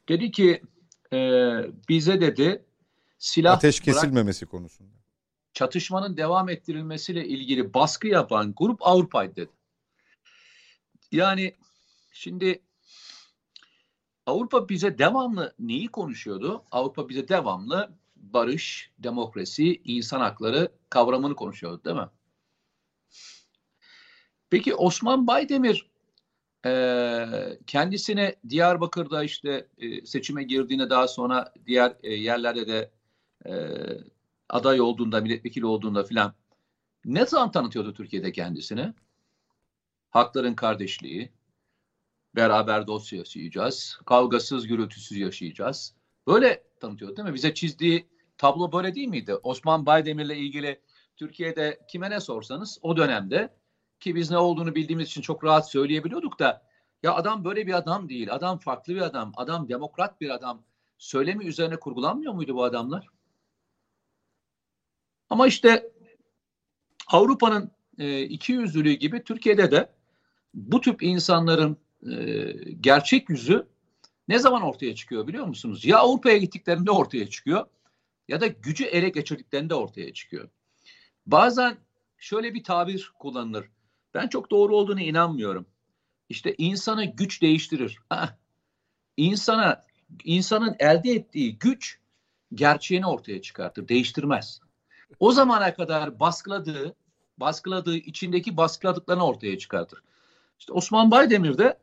S2: Dedi ki e, bize dedi silah
S1: Ateş
S2: bırak-
S1: kesilmemesi konusunda.
S2: çatışmanın devam ettirilmesiyle ilgili baskı yapan grup Avrupa'ydı dedi. Yani şimdi Avrupa bize devamlı neyi konuşuyordu? Avrupa bize devamlı barış, demokrasi, insan hakları kavramını konuşuyordu değil mi? Peki Osman Baydemir eee kendisine Diyarbakır'da işte e, seçime girdiğine daha sonra diğer e, yerlerde de e, aday olduğunda, milletvekili olduğunda filan ne zaman tanıtıyordu Türkiye'de kendisini? Hakların kardeşliği, beraber dost yaşayacağız, kavgasız, gürültüsüz yaşayacağız. Böyle tanıtıyordu değil mi? Bize çizdiği tablo böyle değil miydi? Osman Baydemir'le ilgili Türkiye'de kime ne sorsanız o dönemde ki biz ne olduğunu bildiğimiz için çok rahat söyleyebiliyorduk da ya adam böyle bir adam değil, adam farklı bir adam, adam demokrat bir adam. Söylemi üzerine kurgulanmıyor muydu bu adamlar? Ama işte Avrupa'nın e, iki yüzlülüğü gibi Türkiye'de de bu tip insanların e, gerçek yüzü ne zaman ortaya çıkıyor biliyor musunuz? Ya Avrupa'ya gittiklerinde ortaya çıkıyor ya da gücü ele geçirdiklerinde ortaya çıkıyor. Bazen şöyle bir tabir kullanılır. Ben çok doğru olduğunu inanmıyorum. İşte insanı güç değiştirir. Ha. İnsana, insanın elde ettiği güç gerçeğini ortaya çıkartır, değiştirmez. O zamana kadar baskıladığı baskıladığı, içindeki baskıladıklarını ortaya çıkartır. İşte Osman Baydemir de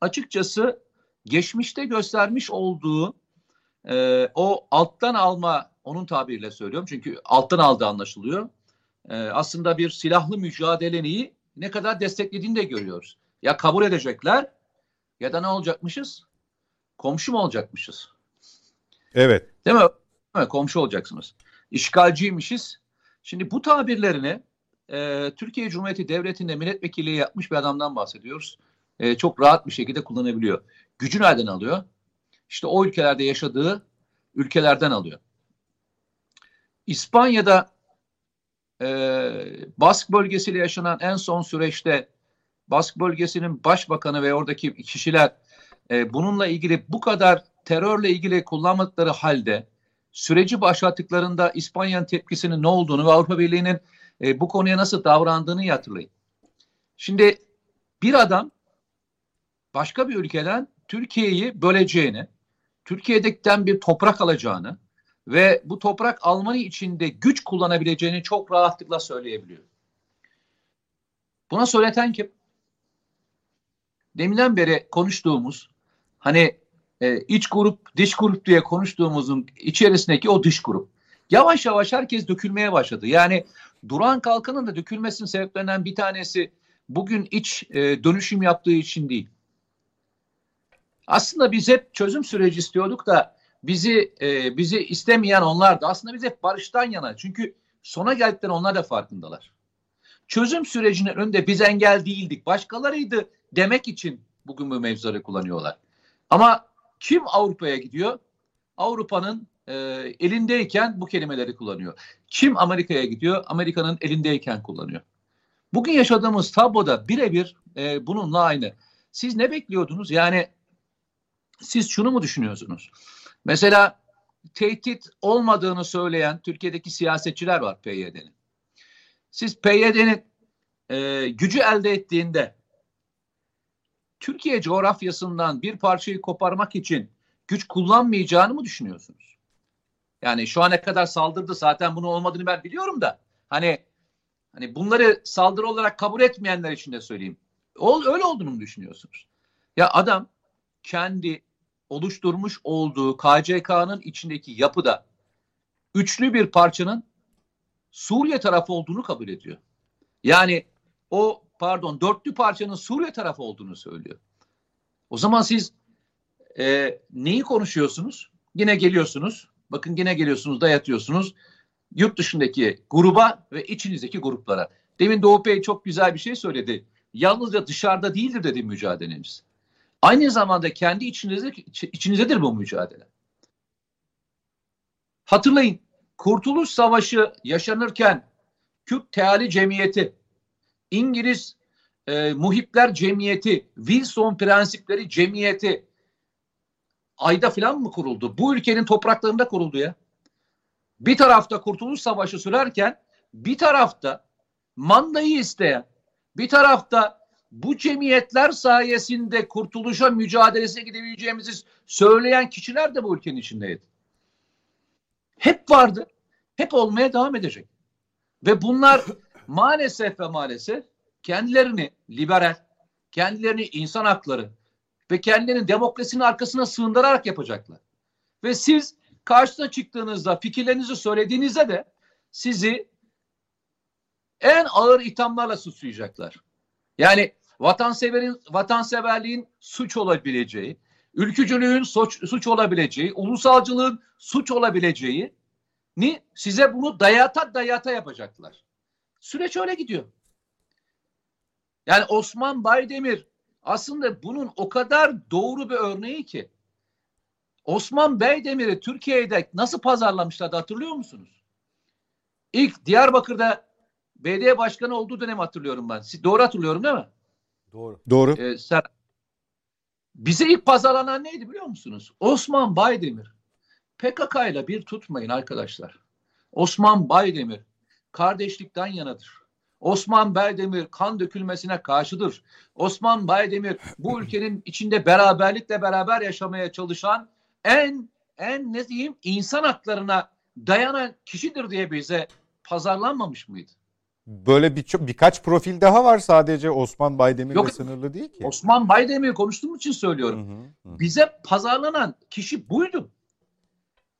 S2: açıkçası geçmişte göstermiş olduğu e, o alttan alma, onun tabiriyle söylüyorum çünkü alttan aldı anlaşılıyor. E, aslında bir silahlı mücadeleyi ne kadar desteklediğini de görüyoruz. Ya kabul edecekler ya da ne olacakmışız? Komşu mu olacakmışız?
S1: Evet.
S2: Değil mi? Değil mi? Komşu olacaksınız. İşgalciymişiz. Şimdi bu tabirlerini e, Türkiye Cumhuriyeti Devleti'nde milletvekilliği yapmış bir adamdan bahsediyoruz. E, çok rahat bir şekilde kullanabiliyor. Gücü nereden alıyor? İşte o ülkelerde yaşadığı ülkelerden alıyor. İspanya'da e, Bask bölgesiyle yaşanan en son süreçte Bask bölgesinin başbakanı ve oradaki kişiler e, bununla ilgili bu kadar terörle ilgili kullanmadıkları halde süreci başlattıklarında İspanya'nın tepkisinin ne olduğunu ve Avrupa Birliği'nin e, bu konuya nasıl davrandığını hatırlayın. Şimdi bir adam başka bir ülkeden Türkiye'yi böleceğini, Türkiye'den bir toprak alacağını ve bu toprak almanı içinde güç kullanabileceğini çok rahatlıkla söyleyebiliyor. Buna söyleten kim? Deminden beri konuştuğumuz hani e, iç grup, dış grup diye konuştuğumuzun içerisindeki o dış grup. Yavaş yavaş herkes dökülmeye başladı. Yani Duran Kalkan'ın da dökülmesinin sebeplerinden bir tanesi bugün iç e, dönüşüm yaptığı için değil. Aslında biz hep çözüm süreci istiyorduk da bizi e, bizi istemeyen onlar da aslında biz hep barıştan yana. Çünkü sona geldiklerini onlar da farkındalar. Çözüm sürecinin önünde biz engel değildik. Başkalarıydı demek için bugün bu mevzuları kullanıyorlar. Ama kim Avrupa'ya gidiyor? Avrupa'nın e, elindeyken bu kelimeleri kullanıyor. Kim Amerika'ya gidiyor? Amerika'nın elindeyken kullanıyor. Bugün yaşadığımız tabloda birebir e, bununla aynı. Siz ne bekliyordunuz? Yani siz şunu mu düşünüyorsunuz? Mesela tehdit olmadığını söyleyen Türkiye'deki siyasetçiler var PYD'nin. Siz PYD'nin e, gücü elde ettiğinde Türkiye coğrafyasından bir parçayı koparmak için güç kullanmayacağını mı düşünüyorsunuz? Yani şu ana kadar saldırdı zaten bunun olmadığını ben biliyorum da hani hani bunları saldırı olarak kabul etmeyenler için de söyleyeyim. Öyle olduğunu mu düşünüyorsunuz? Ya adam kendi oluşturmuş olduğu KCK'nın içindeki yapıda üçlü bir parçanın Suriye tarafı olduğunu kabul ediyor. Yani o pardon dörtlü parçanın Suriye tarafı olduğunu söylüyor. O zaman siz e, neyi konuşuyorsunuz? Yine geliyorsunuz. Bakın yine geliyorsunuz dayatıyorsunuz. Yurt dışındaki gruba ve içinizdeki gruplara. Demin Doğu Bey çok güzel bir şey söyledi. Yalnızca dışarıda değildir dedi mücadelemiz. Aynı zamanda kendi içinizde, içinizdedir bu mücadele. Hatırlayın Kurtuluş Savaşı yaşanırken Kürt Teali Cemiyeti, İngiliz e, Muhipler Cemiyeti, Wilson Prensipleri Cemiyeti ayda filan mı kuruldu? Bu ülkenin topraklarında kuruldu ya. Bir tarafta Kurtuluş Savaşı sürerken bir tarafta mandayı isteyen, bir tarafta bu cemiyetler sayesinde kurtuluşa mücadelesine gidebileceğimizi söyleyen kişiler de bu ülkenin içindeydi. Hep vardı. Hep olmaya devam edecek. Ve bunlar maalesef ve maalesef kendilerini liberal, kendilerini insan hakları ve kendilerini demokrasinin arkasına sığındırarak yapacaklar. Ve siz karşısına çıktığınızda fikirlerinizi söylediğinizde de sizi en ağır ithamlarla suçlayacaklar. Yani vatanseverin vatanseverliğin suç olabileceği, ülkücülüğün suç, suç olabileceği, ulusalcılığın suç olabileceği ni size bunu dayata dayata yapacaklar. Süreç öyle gidiyor. Yani Osman Baydemir aslında bunun o kadar doğru bir örneği ki. Osman Baydemir'i Türkiye'de nasıl pazarlamışlardı hatırlıyor musunuz? İlk Diyarbakır'da belediye başkanı olduğu dönem hatırlıyorum ben. Doğru hatırlıyorum değil mi?
S5: Doğru.
S1: Doğru.
S2: Ee, sen, bize ilk pazarlanan neydi biliyor musunuz? Osman Baydemir. PKK ile bir tutmayın arkadaşlar. Osman Baydemir kardeşlikten yanadır. Osman Baydemir kan dökülmesine karşıdır. Osman Baydemir bu ülkenin içinde beraberlikle beraber yaşamaya çalışan en en ne diyeyim insan haklarına dayanan kişidir diye bize pazarlanmamış mıydı?
S1: Böyle bir, birkaç profil daha var sadece Osman Baydemir'le
S2: Yok.
S1: sınırlı değil ki.
S2: Osman Baydemir'i konuştuğum için söylüyorum.
S1: Hı hı, hı.
S2: Bize pazarlanan kişi buydu.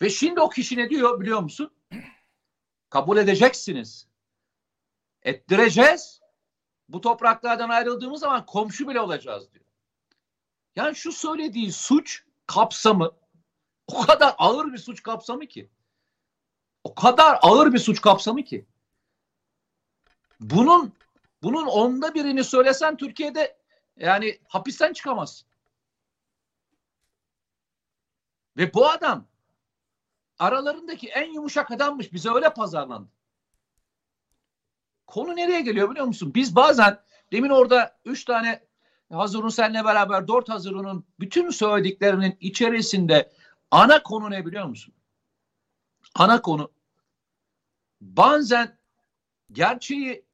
S2: Ve şimdi o kişi ne diyor biliyor musun? Kabul edeceksiniz. Ettireceğiz. Bu topraklardan ayrıldığımız zaman komşu bile olacağız diyor. Yani şu söylediği suç kapsamı o kadar ağır bir suç kapsamı ki. O kadar ağır bir suç kapsamı ki. Bunun bunun onda birini söylesen Türkiye'de yani hapisten çıkamaz. Ve bu adam aralarındaki en yumuşak adammış. Bize öyle pazarlandı. Konu nereye geliyor biliyor musun? Biz bazen demin orada üç tane Hazırun seninle beraber dört Hazırun'un bütün söylediklerinin içerisinde ana konu ne biliyor musun? Ana konu bazen gerçeği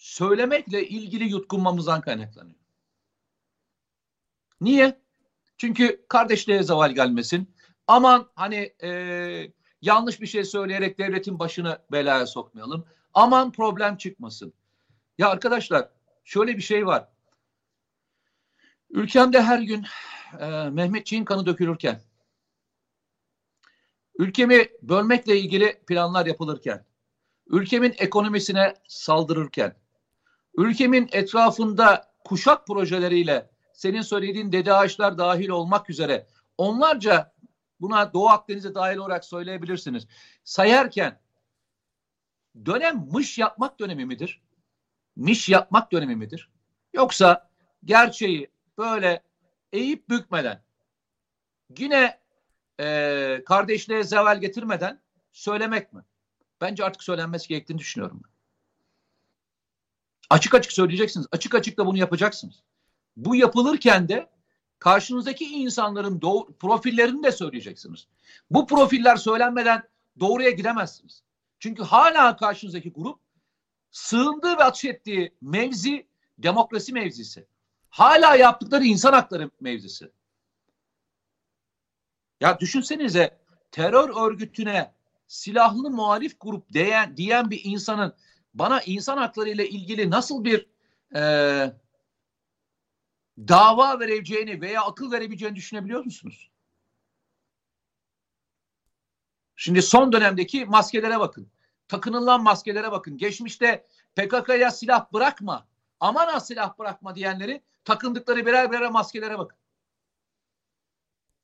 S2: söylemekle ilgili yutkunmamızdan kaynaklanıyor. Niye? Çünkü kardeşliğe zeval gelmesin. Aman hani e, yanlış bir şey söyleyerek devletin başını belaya sokmayalım. Aman problem çıkmasın. Ya arkadaşlar şöyle bir şey var. Ülkemde her gün e, Mehmetçiğin kanı dökülürken, ülkemi bölmekle ilgili planlar yapılırken, ülkemin ekonomisine saldırırken, ülkemin etrafında kuşak projeleriyle senin söylediğin dede ağaçlar dahil olmak üzere onlarca buna Doğu Akdeniz'e dahil olarak söyleyebilirsiniz. Sayarken dönem mış yapmak dönemi midir? Miş yapmak dönemi midir? Yoksa gerçeği böyle eğip bükmeden yine e, kardeşliğe zeval getirmeden söylemek mi? Bence artık söylenmesi gerektiğini düşünüyorum. Açık açık söyleyeceksiniz. Açık açık da bunu yapacaksınız. Bu yapılırken de karşınızdaki insanların doğru, profillerini de söyleyeceksiniz. Bu profiller söylenmeden doğruya gidemezsiniz. Çünkü hala karşınızdaki grup sığındığı ve atış ettiği mevzi demokrasi mevzisi. Hala yaptıkları insan hakları mevzisi. Ya düşünsenize terör örgütüne silahlı muhalif grup diyen, diyen bir insanın bana insan hakları ile ilgili nasıl bir e, dava vereceğini veya akıl verebileceğini düşünebiliyor musunuz? Şimdi son dönemdeki maskelere bakın. Takınılan maskelere bakın. Geçmişte PKK'ya silah bırakma, aman ha silah bırakma diyenleri takındıkları birer birer maskelere bakın.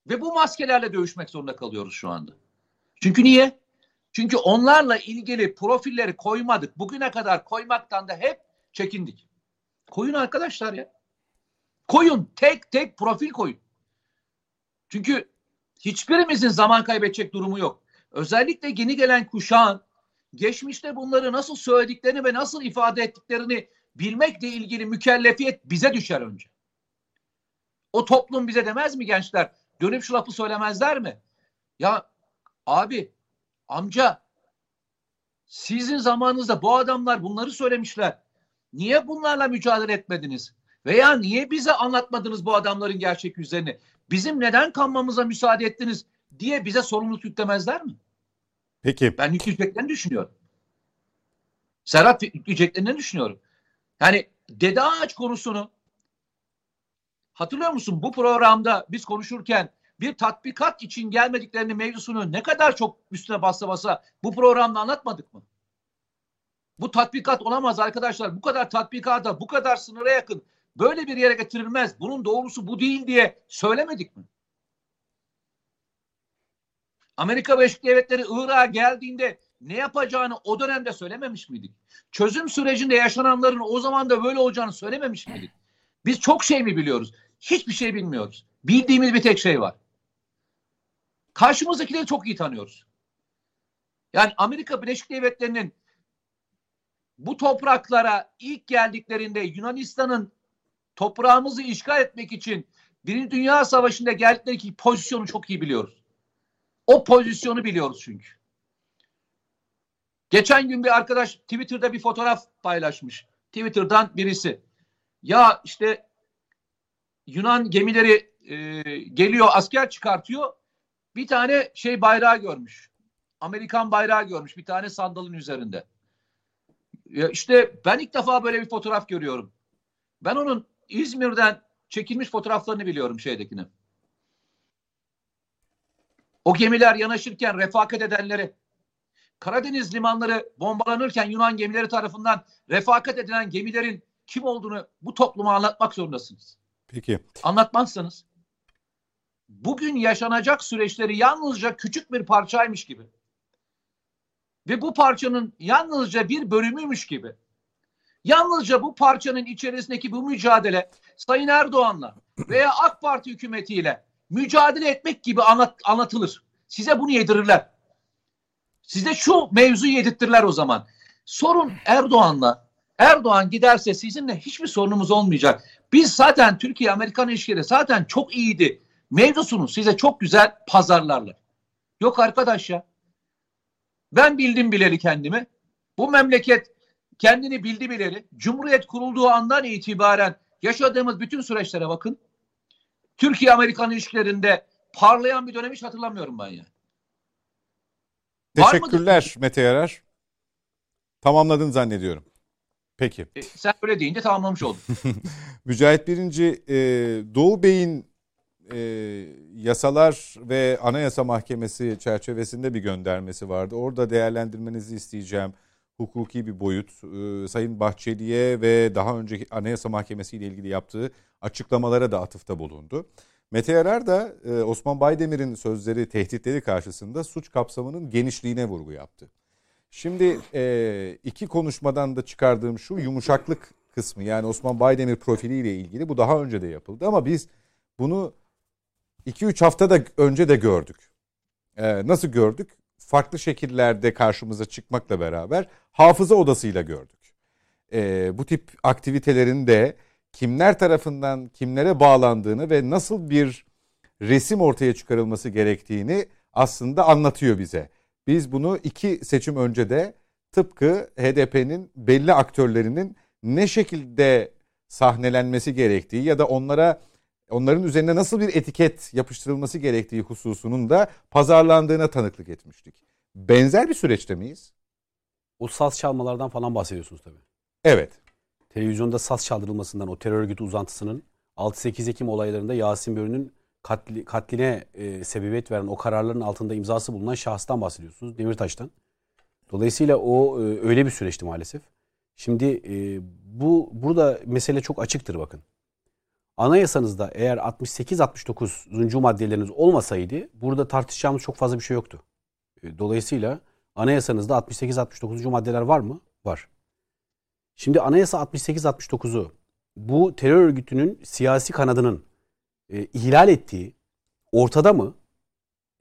S2: Ve bu maskelerle dövüşmek zorunda kalıyoruz şu anda. Çünkü niye? Çünkü onlarla ilgili profilleri koymadık. Bugüne kadar koymaktan da hep çekindik. Koyun arkadaşlar ya. Koyun. Tek tek profil koyun. Çünkü hiçbirimizin zaman kaybedecek durumu yok. Özellikle yeni gelen kuşağın geçmişte bunları nasıl söylediklerini ve nasıl ifade ettiklerini bilmekle ilgili mükellefiyet bize düşer önce. O toplum bize demez mi gençler? Dönüp şu lafı söylemezler mi? Ya abi, amca sizin zamanınızda bu adamlar bunları söylemişler. Niye bunlarla mücadele etmediniz? Veya niye bize anlatmadınız bu adamların gerçek yüzlerini? Bizim neden kanmamıza müsaade ettiniz diye bize sorumluluk yüklemezler mi?
S1: Peki.
S2: Ben yükleyeceklerini düşünüyorum. Serhat yükleyeceklerini düşünüyorum. Yani Dede Ağaç konusunu hatırlıyor musun? Bu programda biz konuşurken bir tatbikat için gelmediklerini mevzusunu ne kadar çok üstüne bassa basa bu programda anlatmadık mı? Bu tatbikat olamaz arkadaşlar. Bu kadar tatbikata, bu kadar sınıra yakın böyle bir yere getirilmez. Bunun doğrusu bu değil diye söylemedik mi? Amerika Birleşik Devletleri Irak'a geldiğinde ne yapacağını o dönemde söylememiş miydik? Çözüm sürecinde yaşananların o zaman da böyle olacağını söylememiş miydik? Biz çok şey mi biliyoruz? Hiçbir şey bilmiyoruz. Bildiğimiz bir tek şey var. Karşımızdakileri çok iyi tanıyoruz. Yani Amerika Birleşik Devletleri'nin bu topraklara ilk geldiklerinde Yunanistan'ın toprağımızı işgal etmek için Birinci Dünya Savaşı'nda geldikleri pozisyonu çok iyi biliyoruz. O pozisyonu biliyoruz çünkü. Geçen gün bir arkadaş Twitter'da bir fotoğraf paylaşmış. Twitter'dan birisi. Ya işte Yunan gemileri e, geliyor asker çıkartıyor. Bir tane şey bayrağı görmüş. Amerikan bayrağı görmüş bir tane sandalın üzerinde. Ya işte ben ilk defa böyle bir fotoğraf görüyorum. Ben onun İzmir'den çekilmiş fotoğraflarını biliyorum şeydekini. O gemiler yanaşırken refakat edenleri, Karadeniz limanları bombalanırken Yunan gemileri tarafından refakat edilen gemilerin kim olduğunu bu topluma anlatmak zorundasınız.
S1: Peki.
S2: Anlatmazsanız bugün yaşanacak süreçleri yalnızca küçük bir parçaymış gibi ve bu parçanın yalnızca bir bölümüymüş gibi yalnızca bu parçanın içerisindeki bu mücadele Sayın Erdoğan'la veya AK Parti hükümetiyle mücadele etmek gibi anlat, anlatılır. Size bunu yedirirler. Size şu mevzuyu yedirtirler o zaman. Sorun Erdoğan'la. Erdoğan giderse sizinle hiçbir sorunumuz olmayacak. Biz zaten Türkiye-Amerikan ilişkileri zaten çok iyiydi. Mevzusunu size çok güzel pazarlarlar. Yok arkadaş ya. Ben bildim bileli kendimi. Bu memleket kendini bildi bileli. Cumhuriyet kurulduğu andan itibaren yaşadığımız bütün süreçlere bakın. Türkiye-Amerikan ilişkilerinde parlayan bir dönem hiç hatırlamıyorum ben yani.
S1: Teşekkürler Mete Yarar. Tamamladın zannediyorum. Peki.
S2: E, sen öyle deyince tamamlamış oldun.
S1: Mücahit Birinci, e, Doğu Bey'in e, yasalar ve anayasa mahkemesi çerçevesinde bir göndermesi vardı. Orada değerlendirmenizi isteyeceğim. Hukuki bir boyut. E, Sayın Bahçeli'ye ve daha önceki anayasa mahkemesi ile ilgili yaptığı açıklamalara da atıfta bulundu. Mete Yarar da e, Osman Baydemir'in sözleri, tehditleri karşısında suç kapsamının genişliğine vurgu yaptı. Şimdi e, iki konuşmadan da çıkardığım şu yumuşaklık kısmı yani Osman Baydemir profiliyle ilgili bu daha önce de yapıldı ama biz bunu 2-3 hafta da önce de gördük. E, nasıl gördük? Farklı şekillerde karşımıza çıkmakla beraber hafıza odasıyla gördük. E, bu tip aktivitelerin de kimler tarafından kimlere bağlandığını ve nasıl bir resim ortaya çıkarılması gerektiğini aslında anlatıyor bize. Biz bunu iki seçim önce de tıpkı HDP'nin belli aktörlerinin ne şekilde sahnelenmesi gerektiği ya da onlara onların üzerine nasıl bir etiket yapıştırılması gerektiği hususunun da pazarlandığına tanıklık etmiştik. Benzer bir süreçte miyiz?
S5: O saz çalmalardan falan bahsediyorsunuz tabii.
S1: Evet.
S5: Televizyonda saz çaldırılmasından o terör örgütü uzantısının 6-8 Ekim olaylarında Yasin Börü'nün katli, katline e, sebebiyet veren o kararların altında imzası bulunan şahıstan bahsediyorsunuz. Demirtaş'tan. Dolayısıyla o e, öyle bir süreçti maalesef. Şimdi e, bu burada mesele çok açıktır bakın. Anayasanızda eğer 68-69. maddeleriniz olmasaydı burada tartışacağımız çok fazla bir şey yoktu. E, dolayısıyla anayasanızda 68-69. maddeler var mı? Var. Şimdi anayasa 68-69'u bu terör örgütünün siyasi kanadının e, ihlal ettiği ortada mı?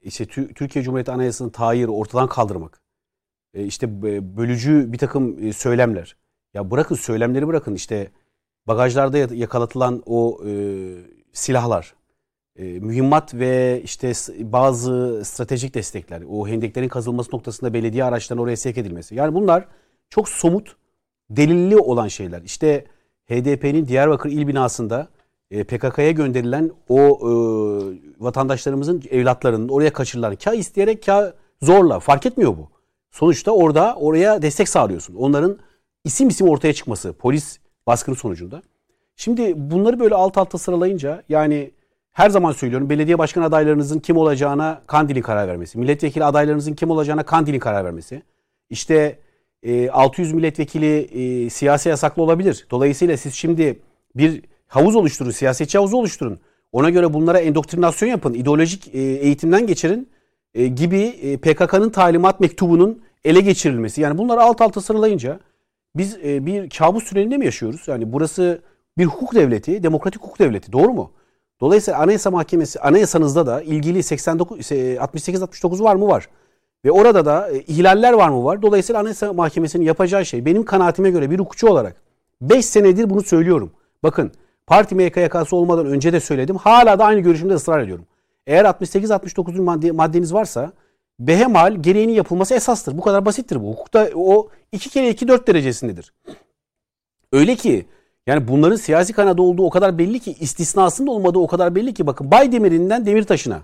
S5: İşte Tü- Türkiye Cumhuriyeti Anayasası'nın tayiri ortadan kaldırmak. E, işte e, bölücü bir takım e, söylemler. Ya bırakın söylemleri bırakın işte bagajlarda ya- yakalatılan o e, silahlar, e, mühimmat ve işte bazı stratejik destekler, o hendeklerin kazılması noktasında belediye araçlarının oraya sevk edilmesi. Yani bunlar çok somut, delilli olan şeyler. İşte HDP'nin Diyarbakır il binasında e, PKK'ya gönderilen o e, vatandaşlarımızın evlatlarının oraya kaçırılan kah isteyerek kah zorla fark etmiyor bu. Sonuçta orada oraya destek sağlıyorsun. Onların isim isim ortaya çıkması polis baskını sonucunda. Şimdi bunları böyle alt alta sıralayınca yani her zaman söylüyorum belediye başkan adaylarınızın kim olacağına Kandil'in karar vermesi. Milletvekili adaylarınızın kim olacağına Kandil'in karar vermesi. İşte e, 600 milletvekili e, siyasi yasaklı olabilir. Dolayısıyla siz şimdi bir havuz oluşturun, siyasetçi havuzu oluşturun. Ona göre bunlara endoktrinasyon yapın, ideolojik e, eğitimden geçirin e, gibi e, PKK'nın talimat mektubunun ele geçirilmesi. Yani bunları alt alta sıralayınca biz e, bir kabus tünelinde mi yaşıyoruz? Yani burası bir hukuk devleti, demokratik hukuk devleti. Doğru mu? Dolayısıyla Anayasa Mahkemesi, anayasanızda da ilgili 89 68-69 var mı? Var. Ve orada da e, ihlaller var mı? Var. Dolayısıyla Anayasa Mahkemesi'nin yapacağı şey benim kanaatime göre bir hukukçu olarak 5 senedir bunu söylüyorum. Bakın parti MKYK'sı olmadan önce de söyledim. Hala da aynı görüşümde ısrar ediyorum. Eğer 68-69 madde, maddeniz varsa behemal gereğinin yapılması esastır. Bu kadar basittir bu. Hukukta o 2 kere 2 4 derecesindedir. Öyle ki yani bunların siyasi kanadı olduğu o kadar belli ki istisnasında olmadığı o kadar belli ki bakın Baydemir'inden Demirtaş'ına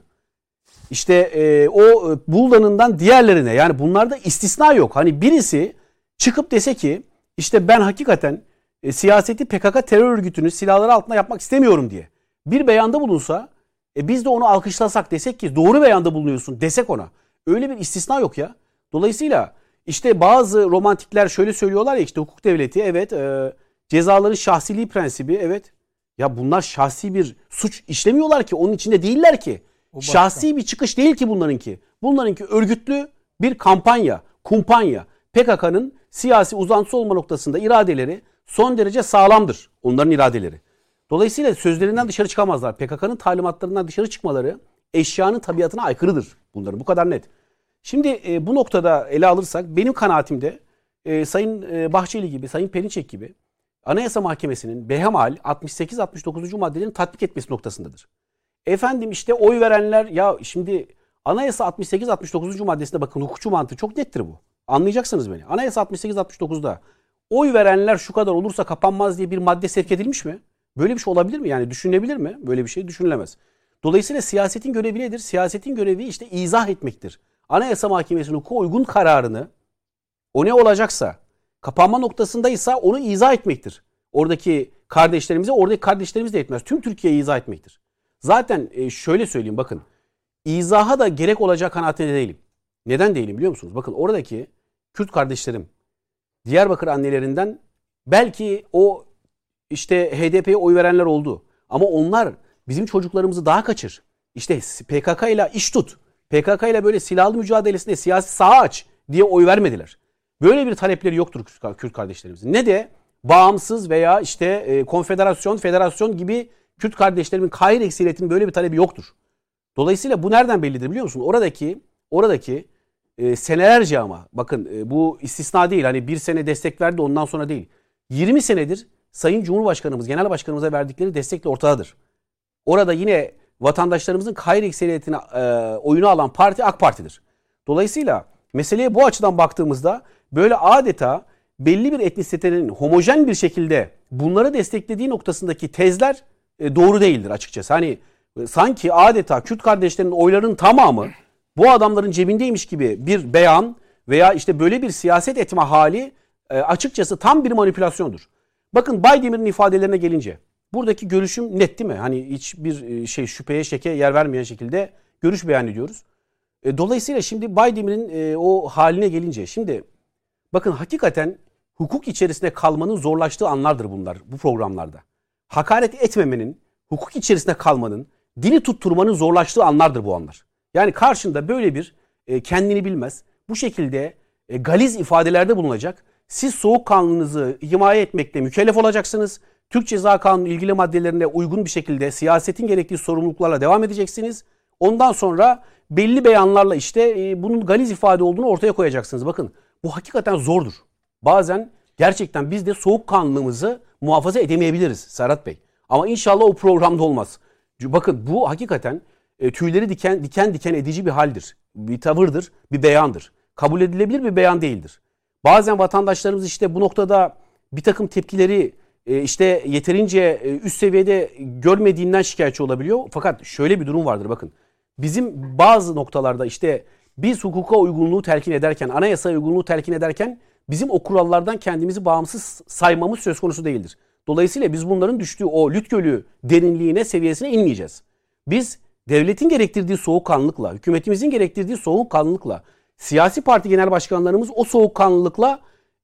S5: işte e, o e, Buldan'ından diğerlerine yani bunlarda istisna yok. Hani birisi çıkıp dese ki İşte ben hakikaten e, siyaseti PKK terör örgütünü silahları altında yapmak istemiyorum diye bir beyanda bulunsa e, biz de onu alkışlasak desek ki doğru beyanda bulunuyorsun desek ona. Öyle bir istisna yok ya. Dolayısıyla işte bazı romantikler şöyle söylüyorlar ya işte hukuk devleti evet e, cezaların şahsiliği prensibi evet. Ya bunlar şahsi bir suç işlemiyorlar ki onun içinde değiller ki. Şahsi bir çıkış değil ki bunlarınki. Bunlarınki örgütlü bir kampanya, kumpanya. PKK'nın siyasi uzantısı olma noktasında iradeleri son derece sağlamdır. Onların iradeleri. Dolayısıyla sözlerinden dışarı çıkamazlar. PKK'nın talimatlarından dışarı çıkmaları eşyanın tabiatına aykırıdır bunların. Bu kadar net. Şimdi e, bu noktada ele alırsak benim kanaatimde e, Sayın e, Bahçeli gibi, Sayın Perinçek gibi Anayasa Mahkemesi'nin behemal 68-69. maddelerini tatbik etmesi noktasındadır. Efendim işte oy verenler ya şimdi Anayasa 68-69. maddesinde bakın hukukçu mantığı çok nettir bu. Anlayacaksınız beni. Anayasa 68-69'da oy verenler şu kadar olursa kapanmaz diye bir madde sevk edilmiş mi? Böyle bir şey olabilir mi? Yani düşünülebilir mi? Böyle bir şey düşünülemez. Dolayısıyla siyasetin görevi nedir? Siyasetin görevi işte izah etmektir. Anayasa Mahkemesi'nin hukuka uygun kararını o ne olacaksa kapanma noktasındaysa onu izah etmektir. Oradaki kardeşlerimize, oradaki kardeşlerimiz de etmez. Tüm Türkiye'yi izah etmektir. Zaten e, şöyle söyleyeyim bakın. İzaha da gerek olacak kanaatinde değilim. Neden değilim biliyor musunuz? Bakın oradaki Kürt kardeşlerim Diyarbakır annelerinden belki o işte HDP'ye oy verenler oldu. Ama onlar bizim çocuklarımızı daha kaçır. İşte PKK ile iş tut. PKK ile böyle silahlı mücadelesinde siyasi saha aç diye oy vermediler. Böyle bir talepleri yoktur Kürt kardeşlerimizin. Ne de bağımsız veya işte e, konfederasyon, federasyon gibi Kürt kardeşlerimin Kahir eksiliyetinin böyle bir talebi yoktur. Dolayısıyla bu nereden bellidir biliyor musun? Oradaki oradaki e, senelerce ama bakın e, bu istisna değil. Hani bir sene destek verdi ondan sonra değil. 20 senedir Sayın Cumhurbaşkanımız, Genel Başkanımıza verdikleri destekle ortadadır. Orada yine vatandaşlarımızın hayır ekseriyetine e, oyunu alan parti AK Parti'dir. Dolayısıyla meseleye bu açıdan baktığımızda böyle adeta belli bir etnisitenin homojen bir şekilde bunları desteklediği noktasındaki tezler e, doğru değildir açıkçası. Hani e, sanki adeta Kürt kardeşlerinin oylarının tamamı bu adamların cebindeymiş gibi bir beyan veya işte böyle bir siyaset etme hali e, açıkçası tam bir manipülasyondur. Bakın Baydemir'in ifadelerine gelince buradaki görüşüm net değil mi? Hani hiçbir e, şey şüpheye şeke yer vermeyen şekilde görüş beyan ediyoruz. E, dolayısıyla şimdi Baydemir'in e, o haline gelince şimdi bakın hakikaten hukuk içerisinde kalmanın zorlaştığı anlardır bunlar bu programlarda. Hakaret etmemenin, hukuk içerisinde kalmanın, dili tutturmanın zorlaştığı anlardır bu anlar. Yani karşında böyle bir kendini bilmez, bu şekilde galiz ifadelerde bulunacak siz soğukkanlınızı himaye etmekle mükellef olacaksınız. Türk Ceza Kanunu ilgili maddelerine uygun bir şekilde siyasetin gerektiği sorumluluklarla devam edeceksiniz. Ondan sonra belli beyanlarla işte e, bunun galiz ifade olduğunu ortaya koyacaksınız. Bakın bu hakikaten zordur. Bazen gerçekten biz de soğukkanlılığımızı muhafaza edemeyebiliriz Serhat Bey. Ama inşallah o programda olmaz. Bakın bu hakikaten e, tüyleri diken diken diken edici bir haldir. Bir tavırdır, bir beyandır. Kabul edilebilir bir beyan değildir. Bazen vatandaşlarımız işte bu noktada bir takım tepkileri işte yeterince e, üst seviyede görmediğinden şikayetçi olabiliyor. Fakat şöyle bir durum vardır bakın. Bizim bazı noktalarda işte biz hukuka uygunluğu telkin ederken, anayasa uygunluğu telkin ederken bizim o kurallardan kendimizi bağımsız saymamız söz konusu değildir. Dolayısıyla biz bunların düştüğü o lüt gölü derinliğine, seviyesine inmeyeceğiz. Biz devletin gerektirdiği soğukkanlılıkla, hükümetimizin gerektirdiği soğukkanlılıkla siyasi parti genel başkanlarımız o soğukkanlılıkla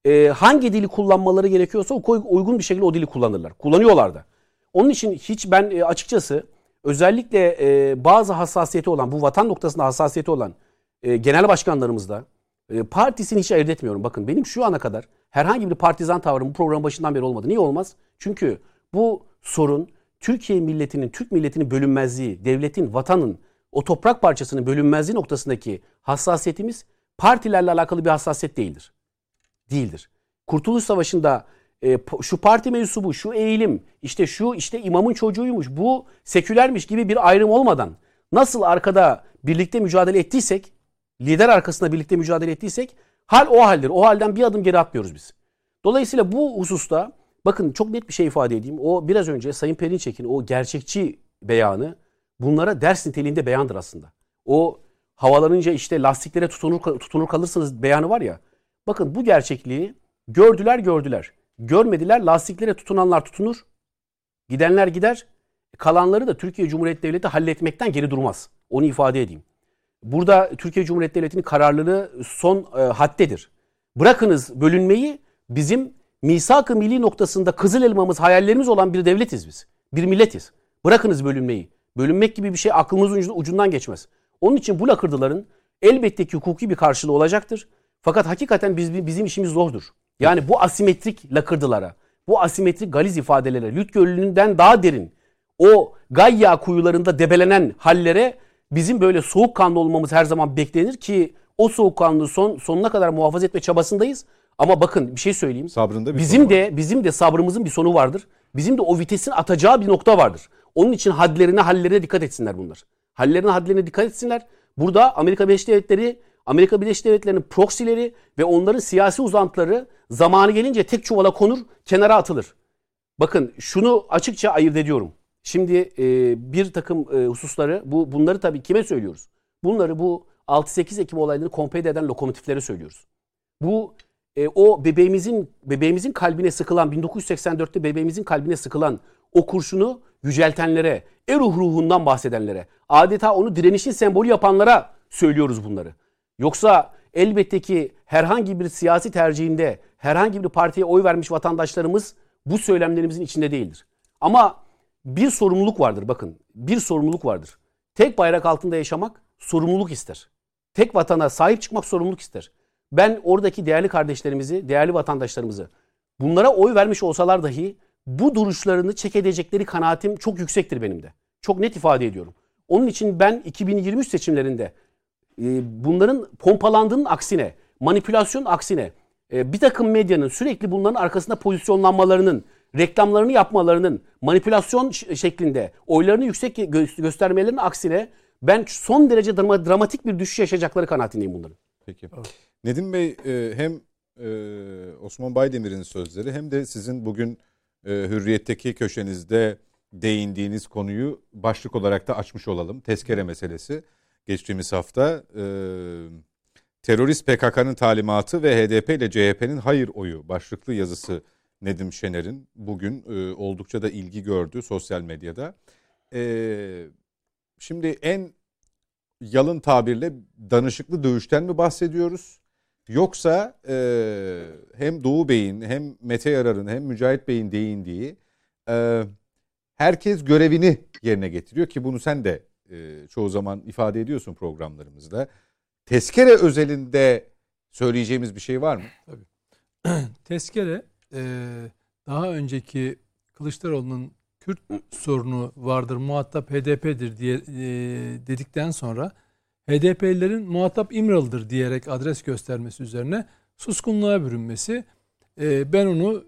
S5: e, hangi dili kullanmaları gerekiyorsa uygun bir şekilde o dili kullanırlar. Kullanıyorlar da. Onun için hiç ben e, açıkçası özellikle e, bazı hassasiyeti olan, bu vatan noktasında hassasiyeti olan e, genel başkanlarımızda e, partisini hiç ayırt etmiyorum. Bakın benim şu ana kadar herhangi bir partizan tavrım bu programın başından beri olmadı. Niye olmaz? Çünkü bu sorun Türkiye milletinin, Türk milletinin bölünmezliği, devletin, vatanın o toprak parçasının bölünmezliği noktasındaki hassasiyetimiz partilerle alakalı bir hassasiyet değildir. Değildir. Kurtuluş Savaşı'nda e, şu parti mensubu, şu eğilim, işte şu işte imamın çocuğuymuş, bu sekülermiş gibi bir ayrım olmadan nasıl arkada birlikte mücadele ettiysek, lider arkasında birlikte mücadele ettiysek hal o haldir. O halden bir adım geri atmıyoruz biz. Dolayısıyla bu hususta bakın çok net bir şey ifade edeyim. O biraz önce Sayın Perinçek'in o gerçekçi beyanı bunlara ders niteliğinde beyandır aslında. O havalanınca işte lastiklere tutunur, tutunur kalırsınız beyanı var ya. Bakın bu gerçekliği Gördüler gördüler. Görmediler lastiklere tutunanlar tutunur. Gidenler gider. Kalanları da Türkiye Cumhuriyeti Devleti halletmekten geri durmaz. Onu ifade edeyim. Burada Türkiye Cumhuriyeti Devleti'nin kararlılığı son e, haddedir. Bırakınız bölünmeyi bizim misak-ı milli noktasında kızıl elmamız, hayallerimiz olan bir devletiz biz. Bir milletiz. Bırakınız bölünmeyi. Bölünmek gibi bir şey aklımızın ucundan geçmez. Onun için bu lakırdıların elbette ki hukuki bir karşılığı olacaktır. Fakat hakikaten biz, bizim işimiz zordur. Yani bu asimetrik lakırdılara, bu asimetrik galiz ifadelere, Lüt Gölü'nden daha derin, o Gayya kuyularında debelenen hallere bizim böyle soğukkanlı olmamız her zaman beklenir ki o soğukkanlılığı son, sonuna kadar muhafaza etme çabasındayız. Ama bakın bir şey söyleyeyim.
S1: Sabrında bir
S5: bizim de bizim de sabrımızın bir sonu vardır. Bizim de o vitesin atacağı bir nokta vardır. Onun için hadlerine, hallerine dikkat etsinler bunlar. Hallerine, hadlerine dikkat etsinler. Burada Amerika Birleşik Devletleri, Amerika Birleşik Devletleri'nin proksileri ve onların siyasi uzantıları zamanı gelince tek çuvala konur, kenara atılır. Bakın şunu açıkça ayırt ediyorum. Şimdi e, bir takım e, hususları, bu bunları tabii kime söylüyoruz? Bunları bu 6-8 Ekim olaylarını kompede eden lokomotiflere söylüyoruz. Bu e, o bebeğimizin bebeğimizin kalbine sıkılan 1984'te bebeğimizin kalbine sıkılan o kurşunu yüceltenlere, eruh ruhundan bahsedenlere, adeta onu direnişin sembolü yapanlara söylüyoruz bunları. Yoksa elbette ki herhangi bir siyasi tercihinde herhangi bir partiye oy vermiş vatandaşlarımız bu söylemlerimizin içinde değildir. Ama bir sorumluluk vardır bakın. Bir sorumluluk vardır. Tek bayrak altında yaşamak sorumluluk ister. Tek vatana sahip çıkmak sorumluluk ister. Ben oradaki değerli kardeşlerimizi, değerli vatandaşlarımızı bunlara oy vermiş olsalar dahi bu duruşlarını çek edecekleri kanaatim çok yüksektir benim de. Çok net ifade ediyorum. Onun için ben 2023 seçimlerinde e, bunların pompalandığının aksine, manipülasyon aksine e, bir takım medyanın sürekli bunların arkasında pozisyonlanmalarının, reklamlarını yapmalarının manipülasyon şeklinde oylarını yüksek gö- göstermelerinin aksine ben son derece dramatik bir düşüş yaşayacakları kanaatindeyim bunların.
S1: Peki. Nedim Bey e, hem Osman Baydemir'in sözleri hem de sizin bugün Hürriyet'teki köşenizde değindiğiniz konuyu başlık olarak da açmış olalım. Tezkere meselesi. Geçtiğimiz hafta terörist PKK'nın talimatı ve HDP ile CHP'nin hayır oyu başlıklı yazısı Nedim Şener'in bugün e, oldukça da ilgi gördü sosyal medyada. E, şimdi en yalın tabirle danışıklı dövüşten mi bahsediyoruz? Yoksa e, hem Doğu Bey'in hem Mete Yarar'ın hem Mücahit Bey'in değindiği e, herkes görevini yerine getiriyor ki bunu sen de e, çoğu zaman ifade ediyorsun programlarımızda. Tezkere özelinde söyleyeceğimiz bir şey var mı?
S3: Tabii. Tezkere e, daha önceki Kılıçdaroğlu'nun Kürt sorunu vardır, muhatap HDP'dir diye e, dedikten sonra HDP'lilerin muhatap İmralı'dır diyerek adres göstermesi üzerine suskunluğa bürünmesi e, ben onu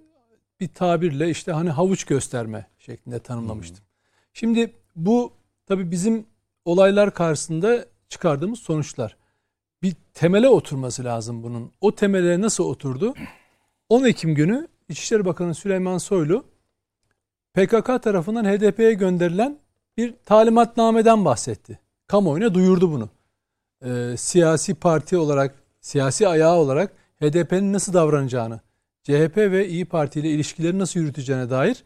S3: bir tabirle işte hani havuç gösterme şeklinde tanımlamıştım. Hmm. Şimdi bu tabi bizim olaylar karşısında çıkardığımız sonuçlar. Bir temele oturması lazım bunun. O temele nasıl oturdu? 10 Ekim günü İçişleri Bakanı Süleyman Soylu PKK tarafından HDP'ye gönderilen bir talimatnameden bahsetti. Kamuoyuna duyurdu bunu. Ee, siyasi parti olarak, siyasi ayağı olarak HDP'nin nasıl davranacağını, CHP ve İyi Parti ile ilişkileri nasıl yürüteceğine dair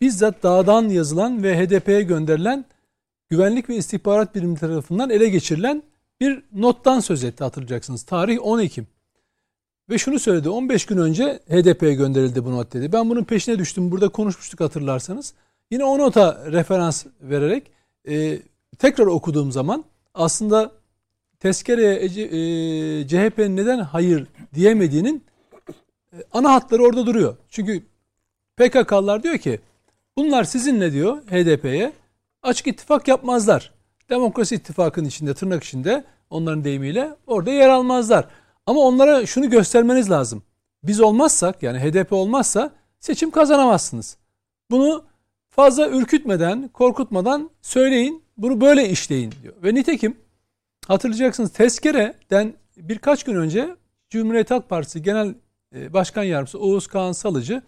S3: bizzat dağdan yazılan ve HDP'ye gönderilen güvenlik ve istihbarat birimi tarafından ele geçirilen bir nottan söz etti hatırlayacaksınız. Tarih 10 Ekim. Ve şunu söyledi 15 gün önce HDP'ye gönderildi bu not dedi. Ben bunun peşine düştüm. Burada konuşmuştuk hatırlarsanız. Yine o nota referans vererek e, tekrar okuduğum zaman aslında tezkereye e, e CHP'nin neden hayır diyemediğinin e, ana hatları orada duruyor. Çünkü PKK'lılar diyor ki bunlar sizinle diyor HDP'ye açık ittifak yapmazlar. Demokrasi ittifakının içinde tırnak içinde onların deyimiyle orada yer almazlar. Ama onlara şunu göstermeniz lazım. Biz olmazsak yani HDP olmazsa seçim kazanamazsınız. Bunu fazla ürkütmeden, korkutmadan söyleyin. Bunu böyle işleyin diyor. Ve nitekim hatırlayacaksınız tezkereden birkaç gün önce Cumhuriyet Halk Partisi Genel e, Başkan Yardımcısı Oğuz Kağan Salıcı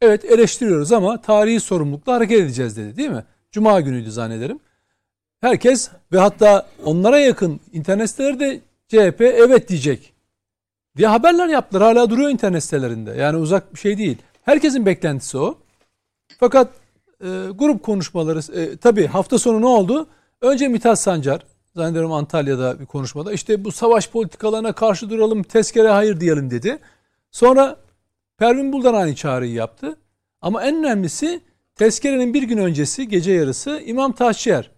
S3: evet eleştiriyoruz ama tarihi sorumlulukla hareket edeceğiz dedi değil mi? Cuma günüydü zannederim. Herkes ve hatta onlara yakın internet siteleri de CHP evet diyecek diye haberler yaptılar. Hala duruyor internet sitelerinde. Yani uzak bir şey değil. Herkesin beklentisi o. Fakat e, grup konuşmaları e, tabii hafta sonu ne oldu? Önce Mithat Sancar zannediyorum Antalya'da bir konuşmada işte bu savaş politikalarına karşı duralım tezkere hayır diyelim dedi. Sonra Pervin Buldan aynı çağrıyı yaptı. Ama en önemlisi tezkerenin bir gün öncesi gece yarısı İmam Taşyer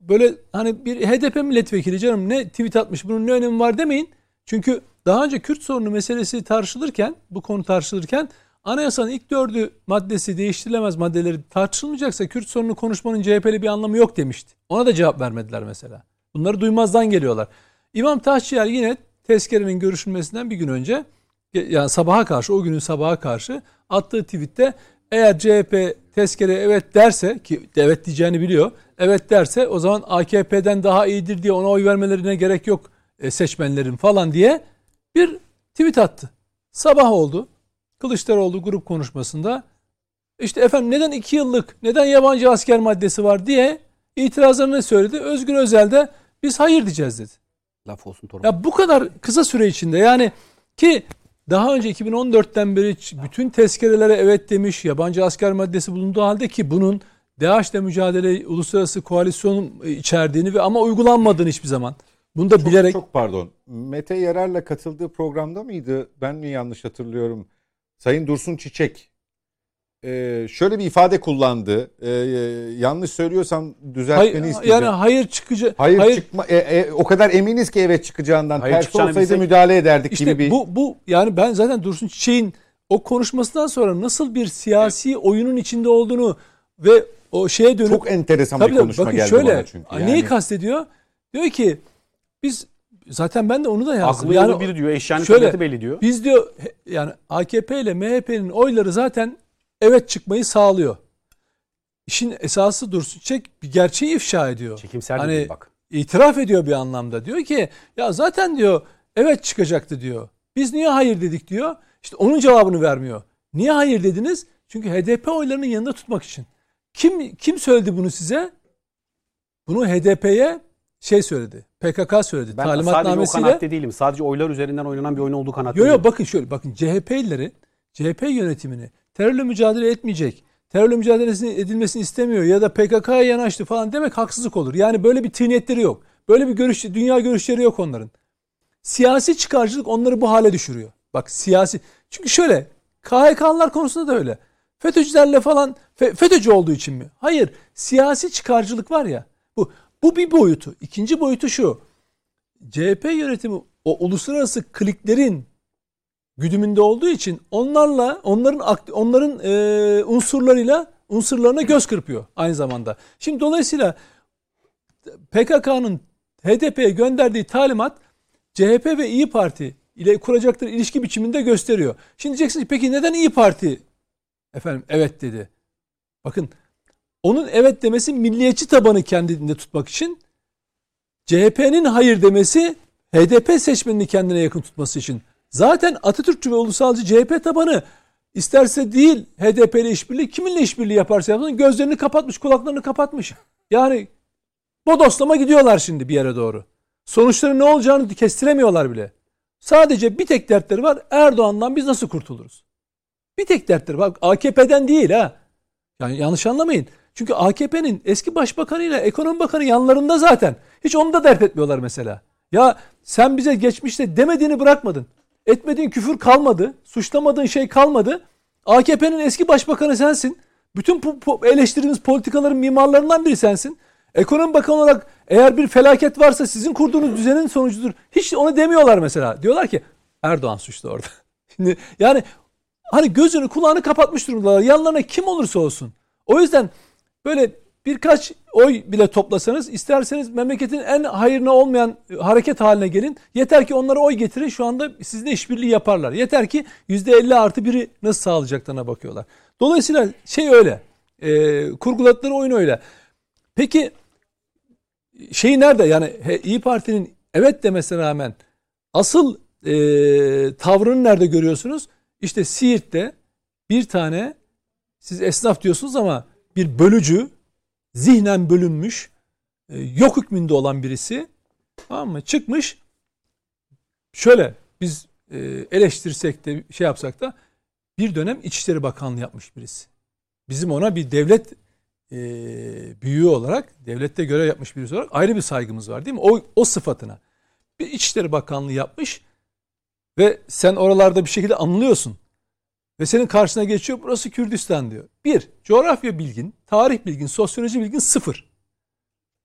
S3: böyle hani bir HDP milletvekili canım ne tweet atmış bunun ne önemi var demeyin. Çünkü daha önce Kürt sorunu meselesi tartışılırken bu konu tartışılırken anayasanın ilk dördü maddesi değiştirilemez maddeleri tartışılmayacaksa Kürt sorunu konuşmanın CHP'li bir anlamı yok demişti. Ona da cevap vermediler mesela. Bunları duymazdan geliyorlar. İmam Taşçıyer yine tezkerenin görüşülmesinden bir gün önce yani sabaha karşı o günün sabaha karşı attığı tweette eğer CHP tezkere evet derse ki evet diyeceğini biliyor. Evet derse o zaman AKP'den daha iyidir diye ona oy vermelerine gerek yok e, seçmenlerin falan diye bir tweet attı. Sabah oldu. Kılıçdaroğlu grup konuşmasında işte efendim neden iki yıllık neden yabancı asker maddesi var diye itirazlarını söyledi. Özgür Özel de biz hayır diyeceğiz dedi.
S5: Laf olsun torba.
S3: Ya bu kadar kısa süre içinde yani ki daha önce 2014'ten beri bütün tezkerelere evet demiş, yabancı asker maddesi bulunduğu halde ki bunun DAEŞ'le mücadele uluslararası koalisyon içerdiğini ve ama uygulanmadığını hiçbir zaman. Bunu da
S1: çok,
S3: bilerek
S1: Çok pardon. Mete Yarar'la katıldığı programda mıydı? Ben mi yanlış hatırlıyorum? Sayın Dursun Çiçek ee, şöyle bir ifade kullandı. Ee, yanlış söylüyorsam düzeltmeni
S3: hayır,
S1: isteyeceğim.
S3: Yani hayır çıkacak.
S1: Hayır,
S3: hayır
S1: çıkma e, e, o kadar eminiz ki evet çıkacağından.
S5: Hayır
S1: Ters
S5: çıkacağını
S1: olsaydı
S5: bilsek-
S1: müdahale ederdik
S3: İşte
S1: gibi bir
S3: bu bu yani ben zaten Dursun Çiçek'in o konuşmasından sonra nasıl bir siyasi oyunun içinde olduğunu ve o şeye dönüp
S1: çok enteresan
S3: Tabii
S1: bir konuşma
S3: bakın
S1: geldi
S3: şöyle,
S1: bana çünkü.
S3: Neyi
S1: Yani
S3: kastediyor? Diyor ki biz zaten ben de onu da yazdım.
S5: Aklı
S3: yani
S5: bir diyor. Eşyanın
S3: şöyle,
S5: belli diyor.
S3: Biz diyor yani AKP ile MHP'nin oyları zaten evet çıkmayı sağlıyor. İşin esası Dursun Çiçek bir gerçeği ifşa ediyor.
S5: Çekimsel
S3: Hani
S5: değil bak.
S3: itiraf ediyor bir anlamda. Diyor ki ya zaten diyor evet çıkacaktı diyor. Biz niye hayır dedik diyor. İşte onun cevabını vermiyor. Niye hayır dediniz? Çünkü HDP oylarının yanında tutmak için. Kim kim söyledi bunu size? Bunu HDP'ye şey söyledi. PKK söyledi.
S5: Ben sadece o
S3: Talimatnamesiyle.
S5: kanatte değilim. Sadece oylar üzerinden oynanan bir oyun olduğu kanatte
S3: Yok yok bakın şöyle bakın CHP'lilerin CHP yönetimini terörle mücadele etmeyecek, terörle mücadelesini edilmesini istemiyor ya da PKK'ya yanaştı falan demek haksızlık olur. Yani böyle bir tıynetleri yok. Böyle bir görüş, dünya görüşleri yok onların. Siyasi çıkarcılık onları bu hale düşürüyor. Bak siyasi. Çünkü şöyle KHK'lılar konusunda da öyle. FETÖ'cülerle falan Fe- FETÖ'cü olduğu için mi? Hayır. Siyasi çıkarcılık var ya. Bu bu bir boyutu. İkinci boyutu şu. CHP yönetimi o uluslararası kliklerin güdümünde olduğu için onlarla onların onların e, unsurlarıyla unsurlarına göz kırpıyor aynı zamanda. Şimdi dolayısıyla PKK'nın HDP'ye gönderdiği talimat CHP ve İyi Parti ile kuracakları ilişki biçiminde gösteriyor. Şimdi diyeceksiniz ki, peki neden İyi Parti efendim evet dedi. Bakın onun evet demesi milliyetçi tabanı kendinde tutmak için CHP'nin hayır demesi HDP seçmenini kendine yakın tutması için. Zaten Atatürkçü ve ulusalcı CHP tabanı isterse değil HDP ile işbirliği kiminle işbirliği yaparsa yapsın gözlerini kapatmış kulaklarını kapatmış. Yani bodoslama gidiyorlar şimdi bir yere doğru. Sonuçları ne olacağını kestiremiyorlar bile. Sadece bir tek dertleri var Erdoğan'dan biz nasıl kurtuluruz? Bir tek dertleri var. AKP'den değil ha. Yani yanlış anlamayın. Çünkü AKP'nin eski başbakanıyla ekonomi bakanı yanlarında zaten. Hiç onu da dert etmiyorlar mesela. Ya sen bize geçmişte demediğini bırakmadın. Etmediğin küfür kalmadı. Suçlamadığın şey kalmadı. AKP'nin eski başbakanı sensin. Bütün eleştirdiğimiz politikaların mimarlarından biri sensin. Ekonomi bakanı olarak eğer bir felaket varsa sizin kurduğunuz düzenin sonucudur. Hiç onu demiyorlar mesela. Diyorlar ki Erdoğan suçlu orada. Şimdi yani hani gözünü kulağını kapatmış durumdalar. Yanlarına kim olursa olsun. O yüzden böyle birkaç oy bile toplasanız isterseniz memleketin en hayırına olmayan hareket haline gelin. Yeter ki onlara oy getirin şu anda sizinle işbirliği yaparlar. Yeter ki %50 artı biri nasıl sağlayacaklarına bakıyorlar. Dolayısıyla şey öyle. E, kurguladıkları oyun öyle. Peki şey nerede yani İyi Parti'nin evet demesine rağmen asıl e, tavrını nerede görüyorsunuz? İşte Siirt'te bir tane siz esnaf diyorsunuz ama bir bölücü zihnen bölünmüş e, yok hükmünde olan birisi tamam mı çıkmış şöyle biz e, eleştirsek de şey yapsak da bir dönem İçişleri Bakanlığı yapmış birisi. Bizim ona bir devlet e, büyüğü olarak, devlette görev yapmış birisi olarak ayrı bir saygımız var değil mi? O, o sıfatına. Bir İçişleri Bakanlığı yapmış ve sen oralarda bir şekilde anlıyorsun. Ve senin karşısına geçiyor burası Kürdistan diyor. Bir, coğrafya bilgin, tarih bilgin, sosyoloji bilgin sıfır.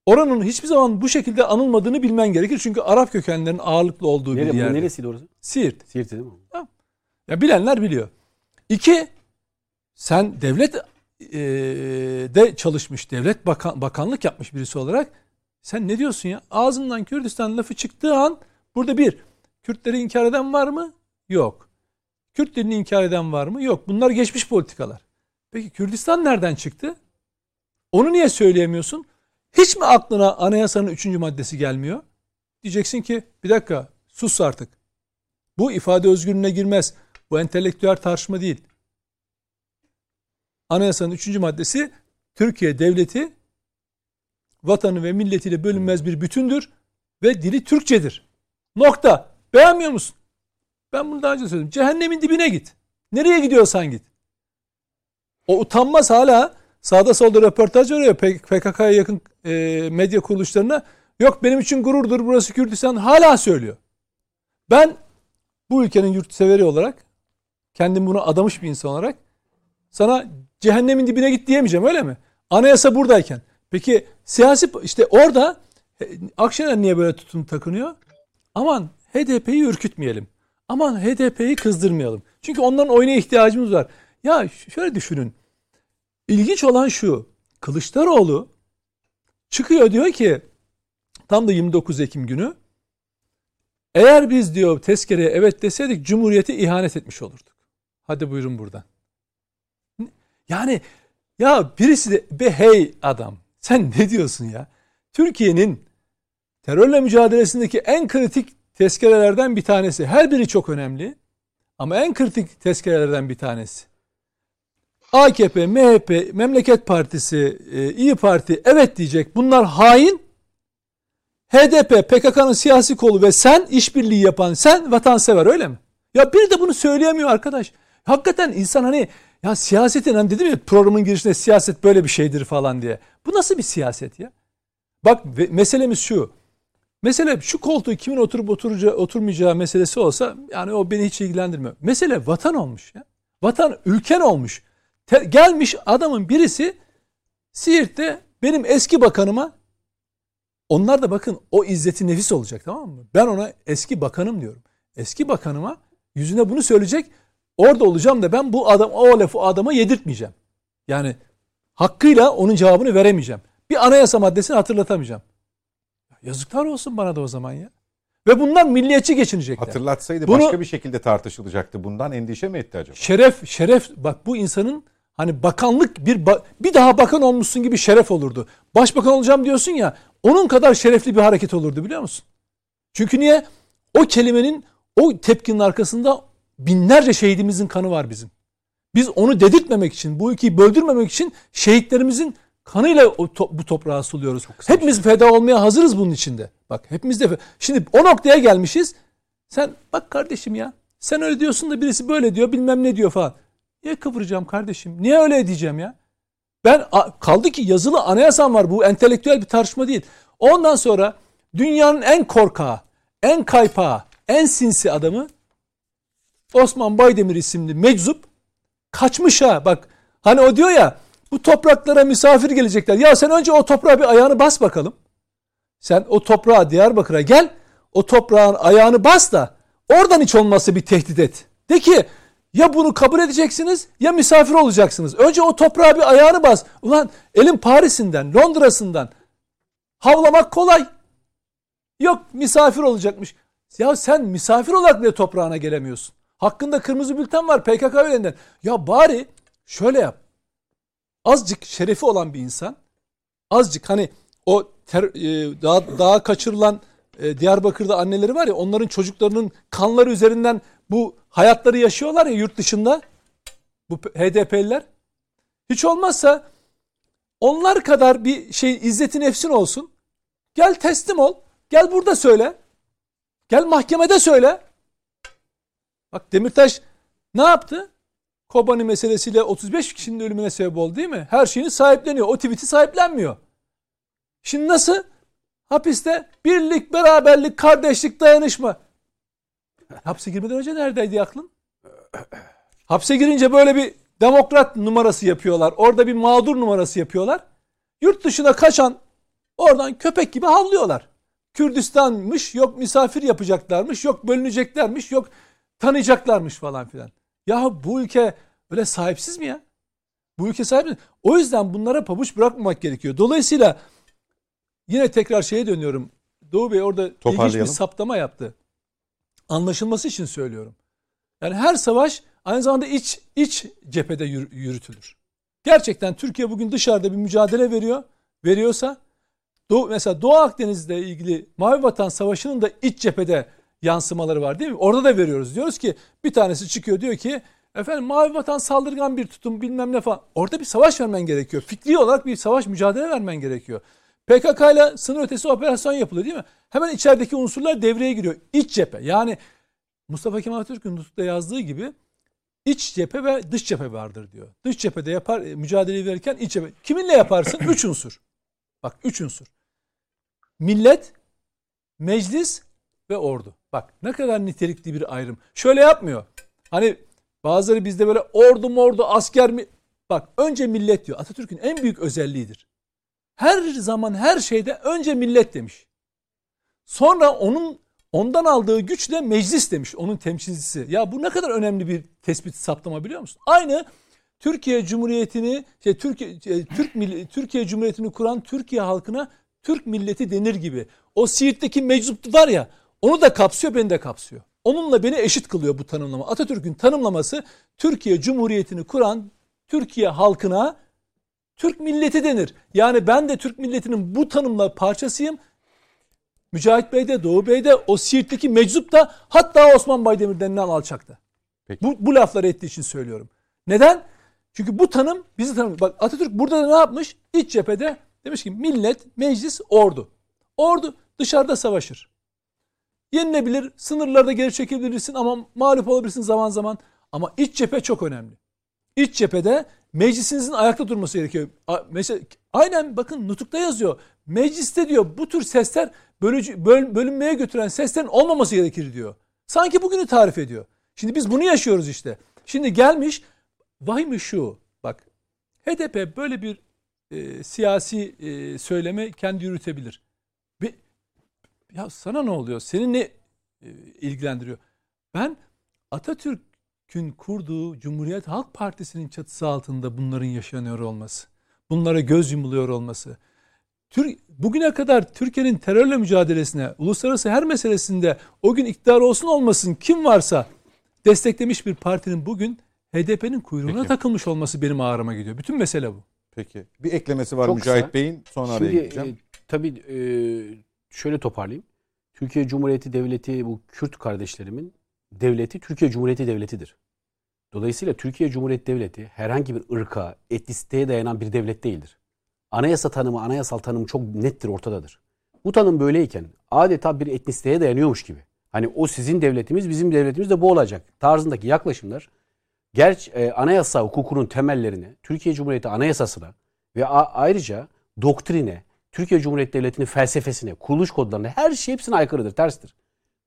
S3: Oranın hiçbir zaman bu şekilde anılmadığını bilmen gerekir. Çünkü Arap kökenlerin ağırlıklı olduğu
S5: Nere,
S3: bir yer.
S5: neresiydi orası?
S3: Siirt.
S5: Siirt'ti değil mi?
S3: Ya bilenler biliyor. İki, sen devlet e, de çalışmış, devlet bakan, bakanlık yapmış birisi olarak sen ne diyorsun ya? Ağzından Kürdistan lafı çıktığı an burada bir, Kürtleri inkar eden var mı? Yok. Kürt dilini inkar eden var mı? Yok. Bunlar geçmiş politikalar. Peki Kürdistan nereden çıktı? Onu niye söyleyemiyorsun? Hiç mi aklına anayasanın üçüncü maddesi gelmiyor? Diyeceksin ki bir dakika sus artık. Bu ifade özgürlüğüne girmez. Bu entelektüel tartışma değil. Anayasanın üçüncü maddesi Türkiye devleti vatanı ve milletiyle bölünmez bir bütündür ve dili Türkçedir. Nokta. Beğenmiyor musun? Ben bunu daha önce söyledim. Cehennemin dibine git. Nereye gidiyorsan git. O utanmaz hala sağda solda röportaj veriyor PKK'ya yakın e, medya kuruluşlarına. Yok benim için gururdur burası Kürdistan hala söylüyor. Ben bu ülkenin yurtseveri olarak kendim buna adamış bir insan olarak sana cehennemin dibine git diyemeyeceğim öyle mi? Anayasa buradayken. Peki siyasi işte orada e, Akşener niye böyle tutum takınıyor? Aman HDP'yi ürkütmeyelim. Aman HDP'yi kızdırmayalım. Çünkü onların oyuna ihtiyacımız var. Ya şöyle düşünün. İlginç olan şu. Kılıçdaroğlu çıkıyor diyor ki tam da 29 Ekim günü eğer biz diyor tezkereye evet deseydik Cumhuriyeti ihanet etmiş olurduk. Hadi buyurun buradan. Yani ya birisi de be hey adam sen ne diyorsun ya? Türkiye'nin terörle mücadelesindeki en kritik tezkerelerden bir tanesi. Her biri çok önemli ama en kritik tezkerelerden bir tanesi. AKP, MHP, Memleket Partisi, e, İyi Parti evet diyecek. Bunlar hain. HDP, PKK'nın siyasi kolu ve sen işbirliği yapan sen vatansever öyle mi? Ya biri de bunu söyleyemiyor arkadaş. Hakikaten insan hani ya siyasetin hani dedim ya programın girişinde siyaset böyle bir şeydir falan diye. Bu nasıl bir siyaset ya? Bak meselemiz şu. Mesele şu koltuğu kimin oturup oturacağı, oturmayacağı meselesi olsa yani o beni hiç ilgilendirmiyor. Mesele vatan olmuş ya. Vatan ülken olmuş. Te, gelmiş adamın birisi Siirt'te benim eski bakanıma onlar da bakın o izzeti nefis olacak tamam mı? Ben ona eski bakanım diyorum. Eski bakanıma yüzüne bunu söyleyecek. Orada olacağım da ben bu adam o lafı adama yedirtmeyeceğim. Yani hakkıyla onun cevabını veremeyeceğim. Bir anayasa maddesini hatırlatamayacağım. Yazıklar olsun bana da o zaman ya. Ve bundan milliyetçi geçinecekler.
S1: Hatırlatsaydı
S3: Bunu,
S1: başka bir şekilde tartışılacaktı. Bundan endişe mi etti acaba?
S3: Şeref, şeref bak bu insanın hani bakanlık bir bir daha bakan olmuşsun gibi şeref olurdu. Başbakan olacağım diyorsun ya onun kadar şerefli bir hareket olurdu biliyor musun? Çünkü niye? O kelimenin o tepkinin arkasında binlerce şehidimizin kanı var bizim. Biz onu dedirtmemek için, bu ülkeyi böldürmemek için şehitlerimizin kanıyla to- bu toprağı suluyoruz. Hepimiz şey. feda olmaya hazırız bunun içinde. Bak hepimiz de şimdi o noktaya gelmişiz. Sen bak kardeşim ya. Sen öyle diyorsun da birisi böyle diyor bilmem ne diyor falan. Niye kıvıracağım kardeşim? Niye öyle diyeceğim ya? Ben kaldı ki yazılı anayasam var. Bu entelektüel bir tartışma değil. Ondan sonra dünyanın en korkağı, en kaypağı, en sinsi adamı Osman Baydemir isimli meczup kaçmış ha. Bak hani o diyor ya bu topraklara misafir gelecekler. Ya sen önce o toprağa bir ayağını bas bakalım. Sen o toprağa Diyarbakır'a gel. O toprağın ayağını bas da oradan hiç olmazsa bir tehdit et. De ki ya bunu kabul edeceksiniz ya misafir olacaksınız. Önce o toprağa bir ayağını bas. Ulan elin Paris'inden, Londra'sından havlamak kolay. Yok misafir olacakmış. Ya sen misafir olarak bile toprağına gelemiyorsun. Hakkında kırmızı bülten var PKK üyelerinden. Ya bari şöyle yap. Azıcık şerefi olan bir insan, azıcık hani o ter, e, daha, daha kaçırılan e, Diyarbakır'da anneleri var ya onların çocuklarının kanları üzerinden bu hayatları yaşıyorlar ya yurt dışında bu HDP'liler. Hiç olmazsa onlar kadar bir şey izzeti nefsin olsun. Gel teslim ol. Gel burada söyle. Gel mahkemede söyle. Bak Demirtaş ne yaptı? Kobani meselesiyle 35 kişinin ölümüne sebep oldu değil mi? Her şeyini sahipleniyor. O tweet'i sahiplenmiyor. Şimdi nasıl? Hapiste birlik, beraberlik, kardeşlik, dayanışma. Hapse girmeden önce neredeydi aklın? Hapse girince böyle bir demokrat numarası yapıyorlar. Orada bir mağdur numarası yapıyorlar. Yurt dışına kaçan oradan köpek gibi havlıyorlar. Kürdistan'mış, yok misafir yapacaklarmış, yok bölüneceklermiş, yok tanıyacaklarmış falan filan. Ya bu ülke öyle sahipsiz mi ya? Bu ülke sahip mi? O yüzden bunlara pabuç bırakmamak gerekiyor. Dolayısıyla yine tekrar şeye dönüyorum. Doğu Bey orada ilginç bir saptama yaptı. Anlaşılması için söylüyorum. Yani her savaş aynı zamanda iç iç cephede yürü- yürütülür. Gerçekten Türkiye bugün dışarıda bir mücadele veriyor. Veriyorsa Doğu, mesela Doğu Akdeniz'le ilgili Mavi Vatan Savaşı'nın da iç cephede yansımaları var değil mi? Orada da veriyoruz. Diyoruz ki bir tanesi çıkıyor diyor ki efendim Mavi Vatan saldırgan bir tutum bilmem ne falan. Orada bir savaş vermen gerekiyor. Fikri olarak bir savaş mücadele vermen gerekiyor. PKK ile sınır ötesi operasyon yapılıyor değil mi? Hemen içerideki unsurlar devreye giriyor. İç cephe yani Mustafa Kemal Atatürk'ün nutukta yazdığı gibi iç cephe ve dış cephe vardır diyor. Dış cephede yapar e, mücadeleyi verirken iç cephe. Kiminle yaparsın? üç unsur. Bak üç unsur. Millet, meclis ve ordu. Bak ne kadar nitelikli bir ayrım. Şöyle yapmıyor. Hani bazıları bizde böyle ordu mordu asker mi? Bak önce millet diyor. Atatürk'ün en büyük özelliğidir. Her zaman her şeyde önce millet demiş. Sonra onun ondan aldığı güçle meclis demiş onun temsilcisi. Ya bu ne kadar önemli bir tespit saptama biliyor musun? Aynı Türkiye Cumhuriyeti'ni şey, Türkiye e, Türk Türkiye Cumhuriyeti'ni kuran Türkiye halkına Türk milleti denir gibi. O Siirt'teki meczup var ya onu da kapsıyor beni de kapsıyor. Onunla beni eşit kılıyor bu tanımlama. Atatürk'ün tanımlaması Türkiye Cumhuriyeti'ni kuran Türkiye halkına Türk milleti denir. Yani ben de Türk milletinin bu tanımla parçasıyım. Mücahit Bey de Doğu Bey de o Siirt'teki meczup da hatta Osman Baydemir denilen alçakta.
S1: Peki.
S3: Bu, bu lafları ettiği için söylüyorum. Neden? Çünkü bu tanım bizi tanım. Bak Atatürk burada da ne yapmış? İç cephede demiş ki millet, meclis, ordu. Ordu dışarıda savaşır. Yenilebilir, sınırlarda geri çekebilirsin ama mağlup olabilirsin zaman zaman. Ama iç cephe çok önemli. İç cephede meclisinizin ayakta durması gerekiyor. Mesela aynen bakın nutukta yazıyor. Mecliste diyor bu tür sesler bölücü, böl- bölünmeye götüren seslerin olmaması gerekir diyor. Sanki bugünü tarif ediyor. Şimdi biz bunu yaşıyoruz işte. Şimdi gelmiş vahimi şu bak HDP böyle bir e, siyasi e, söyleme kendi yürütebilir. Ya sana ne oluyor? Seni ne e, ilgilendiriyor? Ben Atatürk'ün kurduğu Cumhuriyet Halk Partisi'nin çatısı altında bunların yaşanıyor olması, bunlara göz yumuluyor olması, Tür bugüne kadar Türkiye'nin terörle mücadelesine, uluslararası her meselesinde o gün iktidar olsun olmasın kim varsa desteklemiş bir partinin bugün HDP'nin kuyruğuna
S1: Peki.
S3: takılmış olması benim ağrıma gidiyor. Bütün mesele bu.
S1: Peki. Bir eklemesi var
S5: Çok
S1: Mücahit
S5: kısa.
S1: Bey'in. Sonra araya
S5: Şimdi
S1: gideceğim.
S5: e, tabii e, şöyle toparlayayım. Türkiye Cumhuriyeti Devleti bu Kürt kardeşlerimin devleti Türkiye Cumhuriyeti Devleti'dir. Dolayısıyla Türkiye Cumhuriyeti Devleti herhangi bir ırka, etnisiteye dayanan bir devlet değildir. Anayasa tanımı, anayasal tanımı çok nettir, ortadadır. Bu tanım böyleyken adeta bir etnisiteye dayanıyormuş gibi. Hani o sizin devletimiz, bizim devletimiz de bu olacak tarzındaki yaklaşımlar gerçi e, anayasa hukukunun temellerine, Türkiye Cumhuriyeti Anayasası'na ve ayrıca doktrine, Türkiye Cumhuriyeti Devleti'nin felsefesine, kuruluş kodlarına her şey hepsine aykırıdır, terstir.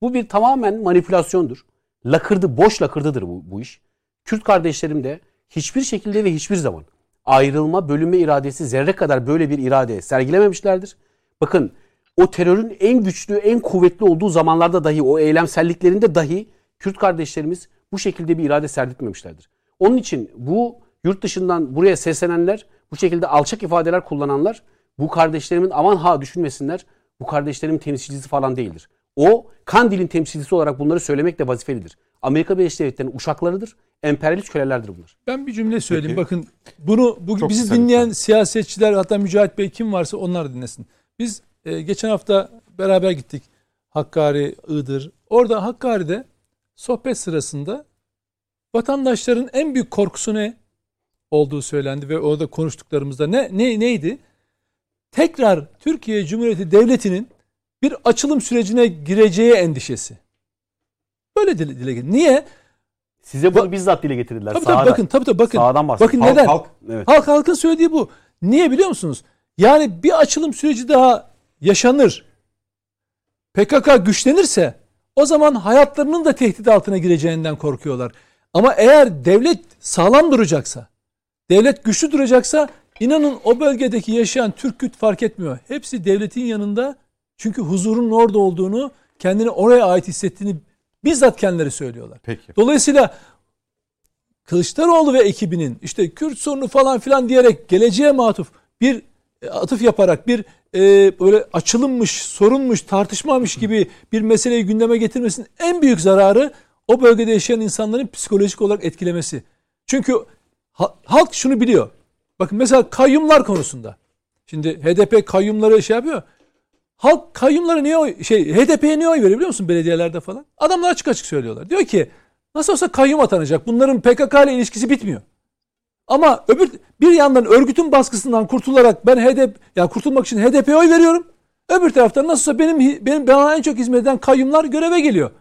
S5: Bu bir tamamen manipülasyondur. Lakırdı, boş lakırdıdır bu, bu iş. Kürt kardeşlerim de hiçbir şekilde ve hiçbir zaman ayrılma, bölünme iradesi zerre kadar böyle bir irade sergilememişlerdir. Bakın o terörün en güçlü, en kuvvetli olduğu zamanlarda dahi, o eylemselliklerinde dahi Kürt kardeşlerimiz bu şekilde bir irade sergitmemişlerdir. Onun için bu yurt dışından buraya seslenenler, bu şekilde alçak ifadeler kullananlar bu kardeşlerimin aman ha düşünmesinler. Bu kardeşlerimin temsilcisi falan değildir. O Kandil'in temsilcisi olarak bunları söylemek de vazifelidir. Amerika Birleşik Devletleri'nin uşaklarıdır, emperyalist kölelerdir bunlar.
S3: Ben bir cümle söyleyeyim.
S1: Peki.
S3: Bakın bunu bugün
S1: Çok
S3: bizi dinleyen
S1: lütfen.
S3: siyasetçiler hatta Mücahit Bey kim varsa onlar dinlesin. Biz e, geçen hafta beraber gittik. Hakkari, Iğdır. Orada Hakkari'de sohbet sırasında vatandaşların en büyük korkusu ne olduğu söylendi ve orada konuştuklarımızda ne, ne neydi? Tekrar Türkiye Cumhuriyeti Devleti'nin bir açılım sürecine gireceği endişesi. Böyle dile, dile geldi. Niye?
S5: Size bunu bizzat dile getirdiler.
S3: Tabii tabii bakın tabii tabii bakın.
S5: Sağdan bahsediyorum.
S3: Bakın
S1: Halk-
S3: neden?
S1: halk-
S5: Evet.
S3: Halk halkın söylediği bu. Niye biliyor musunuz? Yani bir açılım süreci daha yaşanır. PKK güçlenirse o zaman hayatlarının da tehdit altına gireceğinden korkuyorlar. Ama eğer devlet sağlam duracaksa, devlet güçlü duracaksa inanın o bölgedeki yaşayan Türk Kürt fark etmiyor. Hepsi devletin yanında çünkü huzurun orada olduğunu, kendini oraya ait hissettiğini bizzat kendileri söylüyorlar.
S1: Peki.
S3: Dolayısıyla Kılıçdaroğlu ve ekibinin işte Kürt sorunu falan filan diyerek geleceğe matuf bir e, atıf yaparak bir e, böyle açılımmış, sorunmuş, tartışmamış gibi bir meseleyi gündeme getirmesinin en büyük zararı o bölgede yaşayan insanların psikolojik olarak etkilemesi. Çünkü ha- halk şunu biliyor. Bakın mesela kayyumlar konusunda. Şimdi HDP kayyumları şey yapıyor. Halk kayyumları niye oy, şey HDP'ye niye oy veriyor biliyor musun belediyelerde falan? Adamlar açık açık söylüyorlar. Diyor ki nasıl olsa kayyum atanacak. Bunların PKK ile ilişkisi bitmiyor. Ama öbür bir yandan örgütün baskısından kurtularak ben HDP yani kurtulmak için HDP'ye oy veriyorum. Öbür taraftan nasılsa benim benim bana en çok hizmet eden kayyumlar göreve geliyor.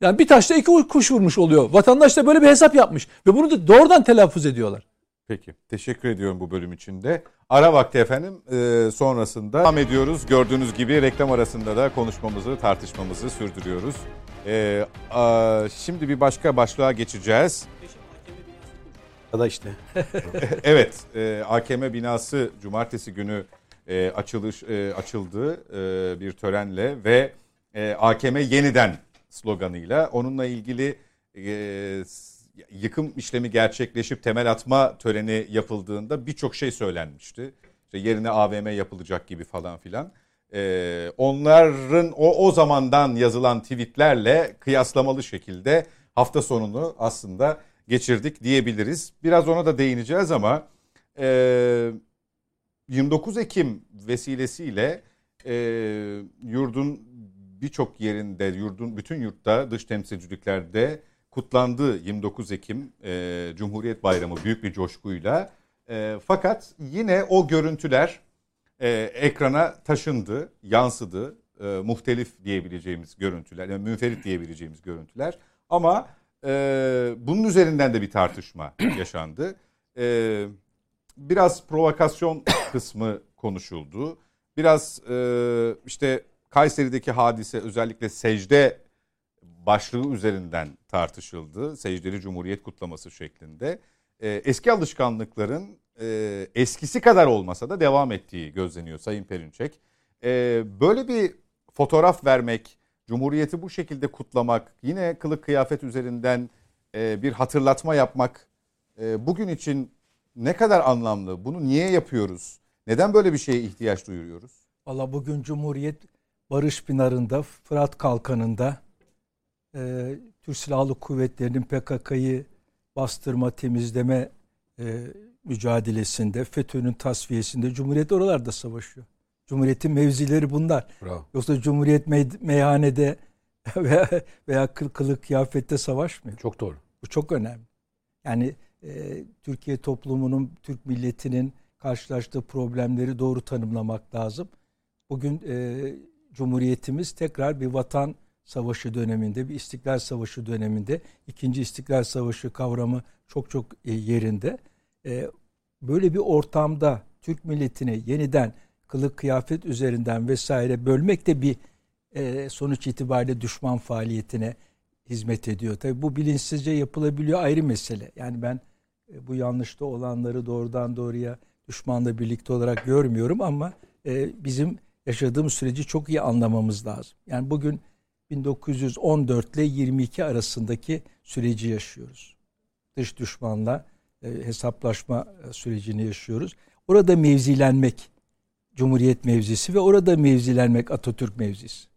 S3: Yani bir taşla iki kuş vurmuş oluyor. Vatandaş da böyle bir hesap yapmış ve bunu da doğrudan telaffuz ediyorlar.
S1: Peki. Teşekkür ediyorum bu bölüm için de. Ara vakti efendim. Ee, sonrasında devam ediyoruz. Gördüğünüz gibi reklam arasında da konuşmamızı, tartışmamızı sürdürüyoruz. Ee, a, şimdi bir başka başlığa geçeceğiz.
S5: Ya da işte
S1: evet, e, AKM binası cumartesi günü e, açılış e, açıldı e, bir törenle ve e, AKM yeniden sloganıyla onunla ilgili e, yıkım işlemi gerçekleşip temel atma töreni yapıldığında birçok şey söylenmişti. İşte yerine AVM yapılacak gibi falan filan. E, onların o o zamandan yazılan tweetlerle kıyaslamalı şekilde hafta sonunu aslında geçirdik diyebiliriz. Biraz ona da değineceğiz ama e, 29 Ekim vesilesiyle e, yurdun birçok yerinde, yurdun bütün yurtta, dış temsilciliklerde kutlandı 29 Ekim e, Cumhuriyet Bayramı büyük bir coşkuyla. E, fakat yine o görüntüler e, ekrana taşındı, yansıdı. E, muhtelif diyebileceğimiz görüntüler, yani münferit diyebileceğimiz görüntüler. Ama e, bunun üzerinden de bir tartışma yaşandı. E, biraz provokasyon kısmı konuşuldu. Biraz e, işte Kayseri'deki hadise özellikle secde başlığı üzerinden tartışıldı. Secdeli Cumhuriyet kutlaması şeklinde. E, eski alışkanlıkların e, eskisi kadar olmasa da devam ettiği gözleniyor Sayın Perinçek. E, böyle bir fotoğraf vermek, Cumhuriyeti bu şekilde kutlamak, yine kılık kıyafet üzerinden e, bir hatırlatma yapmak e, bugün için ne kadar anlamlı? Bunu niye yapıyoruz? Neden böyle bir şeye ihtiyaç duyuyoruz?
S4: Valla bugün Cumhuriyet Barış Pınarı'nda, Fırat Kalkanı'nda e, Türk Silahlı Kuvvetleri'nin PKK'yı bastırma, temizleme e, mücadelesinde, FETÖ'nün tasfiyesinde Cumhuriyet oralarda savaşıyor. Cumhuriyet'in mevzileri bunlar.
S5: bravo.
S4: Yoksa Cumhuriyet mey- meyhanede veya, veya kıl, kılık kıyafette savaşmıyor.
S5: Çok doğru.
S4: Bu çok önemli. Yani e, Türkiye toplumunun, Türk milletinin karşılaştığı problemleri doğru tanımlamak lazım. Bugün e, Cumhuriyetimiz tekrar bir vatan savaşı döneminde, bir istiklal savaşı döneminde, ikinci istiklal savaşı kavramı çok çok e, yerinde. E, böyle bir ortamda Türk milletini yeniden kılık kıyafet üzerinden vesaire bölmek de bir e, sonuç itibariyle düşman faaliyetine hizmet ediyor. Tabii bu bilinçsizce yapılabiliyor ayrı mesele. Yani ben bu yanlışta olanları doğrudan doğruya düşmanla birlikte olarak görmüyorum ama bizim yaşadığımız süreci çok iyi anlamamız lazım. Yani bugün 1914 ile 22 arasındaki süreci yaşıyoruz. Dış düşmanla e, hesaplaşma e, sürecini yaşıyoruz. Orada mevzilenmek Cumhuriyet mevzisi ve orada mevzilenmek Atatürk mevzisi.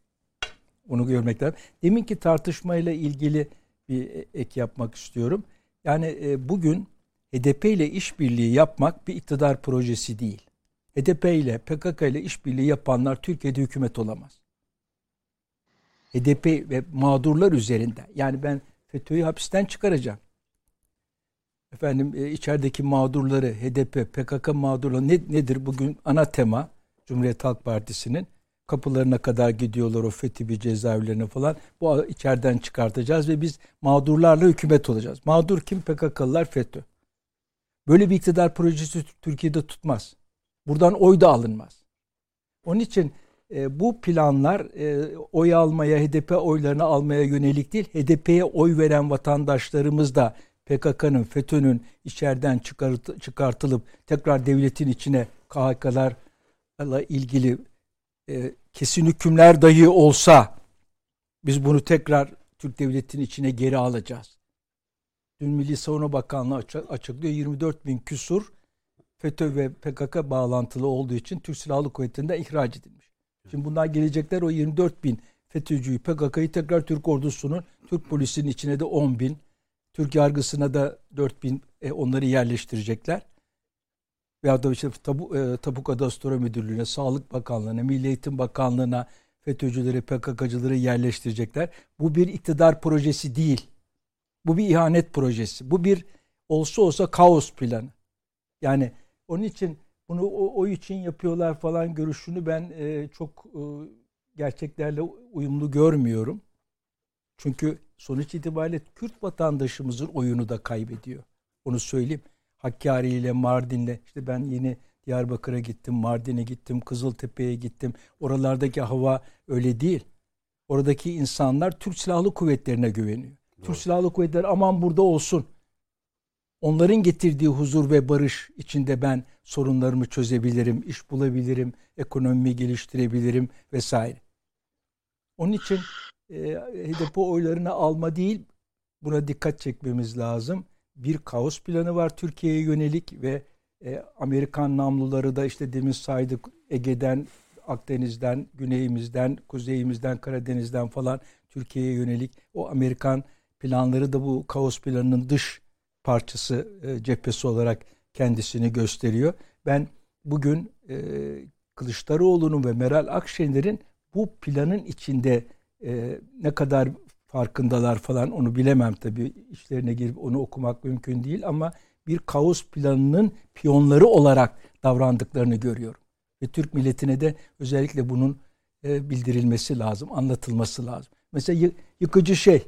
S4: Onu görmek lazım. Deminki tartışmayla ilgili bir ek yapmak istiyorum. Yani e, bugün HDP ile işbirliği yapmak bir iktidar projesi değil. HDP ile PKK ile işbirliği yapanlar Türkiye'de hükümet olamaz. HDP ve mağdurlar üzerinde. Yani ben FETÖ'yü hapisten çıkaracağım. Efendim e, içerideki mağdurları HDP, PKK mağdurları ne, nedir bugün ana tema Cumhuriyet Halk Partisi'nin kapılarına kadar gidiyorlar o FETÖ'cü cezaevlerine falan. Bu içeriden çıkartacağız ve biz mağdurlarla hükümet olacağız. Mağdur kim? PKK'lılar FETÖ. Böyle bir iktidar projesi Türkiye'de tutmaz. Buradan oy da alınmaz. Onun için e, bu planlar e, oy almaya, HDP oylarını almaya yönelik değil, HDP'ye oy veren vatandaşlarımız da PKK'nın, FETÖ'nün içeriden çıkart, çıkartılıp tekrar devletin içine KHK'larla ilgili e, kesin hükümler dahi olsa biz bunu tekrar Türk devletinin içine geri alacağız. Dün Milli Savunma Bakanlığı açıklıyor 24 bin küsur FETÖ ve PKK bağlantılı olduğu için Türk Silahlı Kuvvetleri'nden ihraç edilmiş. Şimdi bunlar gelecekler o 24 bin FETÖ'cüyü PKK'yı tekrar Türk ordusunun, Türk polisinin içine de 10 bin, Türk yargısına da 4 bin e, onları yerleştirecekler. Veya da işte tabu, e, Tapu Kadastro Müdürlüğü'ne, Sağlık Bakanlığı'na, Milli Eğitim Bakanlığı'na FETÖ'cüleri, PKK'cıları yerleştirecekler. Bu bir iktidar projesi değil. Bu bir ihanet projesi. Bu bir olsa olsa kaos planı. Yani onun için bunu o, o için yapıyorlar falan görüşünü ben e, çok e, gerçeklerle uyumlu görmüyorum. Çünkü sonuç itibariyle Kürt vatandaşımızın oyunu da kaybediyor. Onu söyleyeyim. Hakkari ile Mardin'le işte ben yeni Diyarbakır'a gittim, Mardin'e gittim, Kızıltepe'ye gittim. Oralardaki hava öyle değil. Oradaki insanlar Türk Silahlı Kuvvetlerine güveniyor. Doğru. Türk Silahlı Kuvvetleri aman burada olsun. Onların getirdiği huzur ve barış içinde ben sorunlarımı çözebilirim, iş bulabilirim, ekonomimi geliştirebilirim vesaire. Onun için e, HDP oylarını alma değil, buna dikkat çekmemiz lazım. Bir kaos planı var Türkiye'ye yönelik ve e, Amerikan namluları da işte demin saydık Ege'den, Akdeniz'den, güneyimizden, kuzeyimizden, Karadeniz'den falan Türkiye'ye yönelik o Amerikan planları da bu kaos planının dış parçası e, cephesi olarak kendisini gösteriyor. Ben bugün e, Kılıçdaroğlu'nun ve Meral Akşener'in bu planın içinde e, ne kadar farkındalar falan onu bilemem tabii. işlerine girip onu okumak mümkün değil ama bir kaos planının piyonları olarak davrandıklarını görüyorum. Ve Türk milletine de özellikle bunun bildirilmesi lazım, anlatılması lazım. Mesela yıkıcı şey,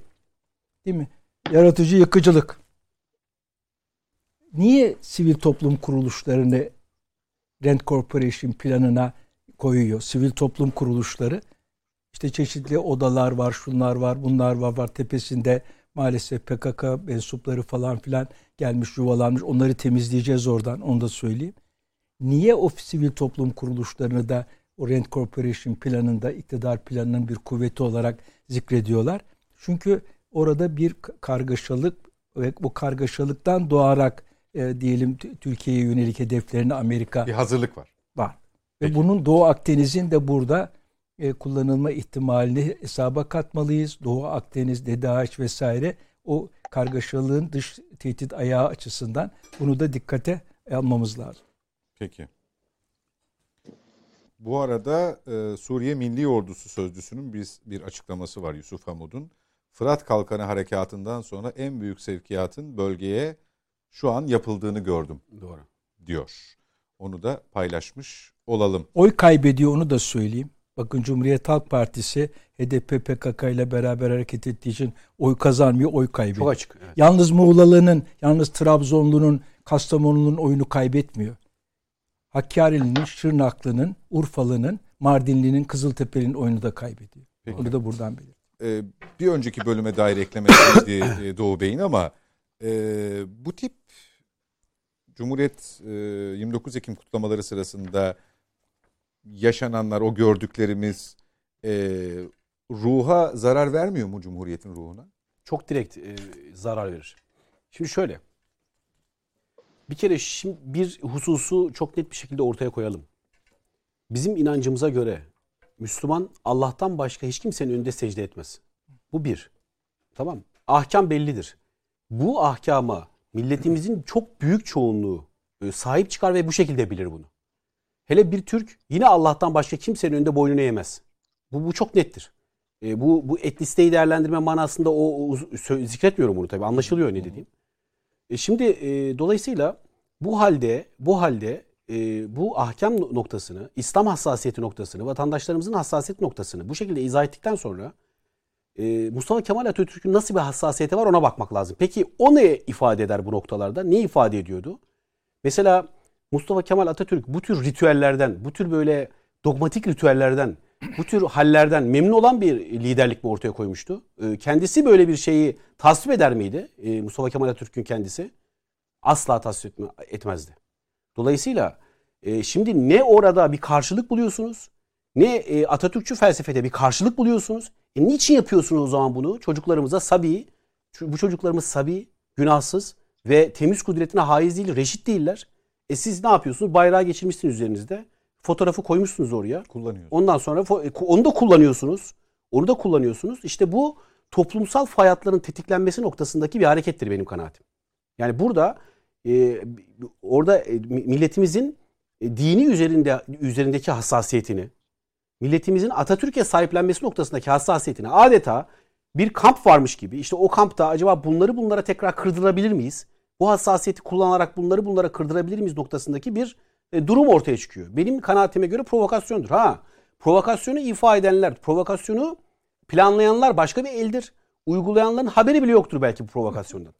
S4: değil mi? Yaratıcı yıkıcılık. Niye sivil toplum kuruluşlarını Rent Corporation planına koyuyor? Sivil toplum kuruluşları işte çeşitli odalar var, şunlar var, bunlar var, var tepesinde maalesef PKK mensupları falan filan gelmiş, yuvalanmış. Onları temizleyeceğiz oradan, onu da söyleyeyim. Niye o sivil toplum kuruluşlarını da o Rent Corporation planında, iktidar planının bir kuvveti olarak zikrediyorlar? Çünkü orada bir kargaşalık ve bu kargaşalıktan doğarak e, diyelim Türkiye'ye yönelik hedeflerini Amerika
S1: bir hazırlık var.
S4: Var. Peki. Ve bunun Doğu Akdeniz'in de burada e, kullanılma ihtimalini hesaba katmalıyız. Doğu Akdeniz'de DAEŞ vesaire o kargaşalığın dış tehdit ayağı açısından bunu da dikkate almamız lazım.
S1: Peki. Bu arada e, Suriye Milli Ordusu Sözcüsü'nün bir, bir açıklaması var Yusuf Hamud'un. Fırat Kalkanı Harekatı'ndan sonra en büyük sevkiyatın bölgeye şu an yapıldığını gördüm.
S5: Doğru.
S1: Diyor. Onu da paylaşmış olalım.
S4: Oy kaybediyor onu da söyleyeyim. Bakın Cumhuriyet Halk Partisi HDP PKK ile beraber hareket ettiği için oy kazanmıyor, oy kaybediyor.
S5: Çok açık. Evet.
S4: Yalnız Muğlalı'nın, yalnız Trabzonlu'nun, Kastamonu'nun oyunu kaybetmiyor. Hakkari'nin, Şırnaklı'nın, Urfalı'nın, Mardinli'nin, Kızıltepe'nin oyunu da kaybediyor. Peki. Onu da buradan belirteyim.
S1: Ee, bir önceki bölüme dair eklemek istediği Doğu Bey'in ama e, bu tip Cumhuriyet e, 29 Ekim kutlamaları sırasında yaşananlar, o gördüklerimiz e, ruha zarar vermiyor mu Cumhuriyet'in ruhuna?
S5: Çok direkt e, zarar verir. Şimdi şöyle. Bir kere şimdi bir hususu çok net bir şekilde ortaya koyalım. Bizim inancımıza göre Müslüman Allah'tan başka hiç kimsenin önünde secde etmez. Bu bir. Tamam. Ahkam bellidir. Bu ahkama milletimizin çok büyük çoğunluğu e, sahip çıkar ve bu şekilde bilir bunu. Hele bir Türk yine Allah'tan başka kimsenin önünde boynunu eğmez. Bu, bu çok nettir. E, bu, bu etnisiteyi değerlendirme manasında o, o zikretmiyorum bunu tabii anlaşılıyor ne dediğim. E, şimdi e, dolayısıyla bu halde bu halde e, bu ahkam noktasını, İslam hassasiyeti noktasını, vatandaşlarımızın hassasiyet noktasını bu şekilde izah ettikten sonra e, Mustafa Kemal Atatürk'ün nasıl bir hassasiyeti var ona bakmak lazım. Peki o ne ifade eder bu noktalarda? Ne ifade ediyordu? Mesela Mustafa Kemal Atatürk bu tür ritüellerden, bu tür böyle dogmatik ritüellerden, bu tür hallerden memnun olan bir liderlik mi ortaya koymuştu? E, kendisi böyle bir şeyi tasvip eder miydi? E, Mustafa Kemal Atatürk'ün kendisi asla tasvip etmezdi. Dolayısıyla e, şimdi ne orada bir karşılık buluyorsunuz, ne e, Atatürkçü felsefede bir karşılık buluyorsunuz. E, niçin yapıyorsunuz o zaman bunu? Çocuklarımıza sabi, bu çocuklarımız sabi, günahsız ve temiz kudretine haiz değil, reşit değiller. E siz ne yapıyorsunuz? Bayrağı geçirmişsiniz üzerinizde. Fotoğrafı koymuşsunuz oraya.
S1: Kullanıyorsunuz.
S5: Ondan sonra e, onu da kullanıyorsunuz. Onu da kullanıyorsunuz. İşte bu toplumsal fayatların tetiklenmesi noktasındaki bir harekettir benim kanaatim. Yani burada e, orada e, milletimizin e, dini üzerinde üzerindeki hassasiyetini, milletimizin Atatürk'e sahiplenmesi noktasındaki hassasiyetini adeta bir kamp varmış gibi işte o kampta acaba bunları bunlara tekrar kırdırabilir miyiz? Bu hassasiyeti kullanarak bunları bunlara kırdırabilir miyiz noktasındaki bir e, durum ortaya çıkıyor. Benim kanaatime göre provokasyondur. Ha, provokasyonu ifa edenler, provokasyonu planlayanlar başka bir eldir. Uygulayanların haberi bile yoktur belki bu provokasyondan.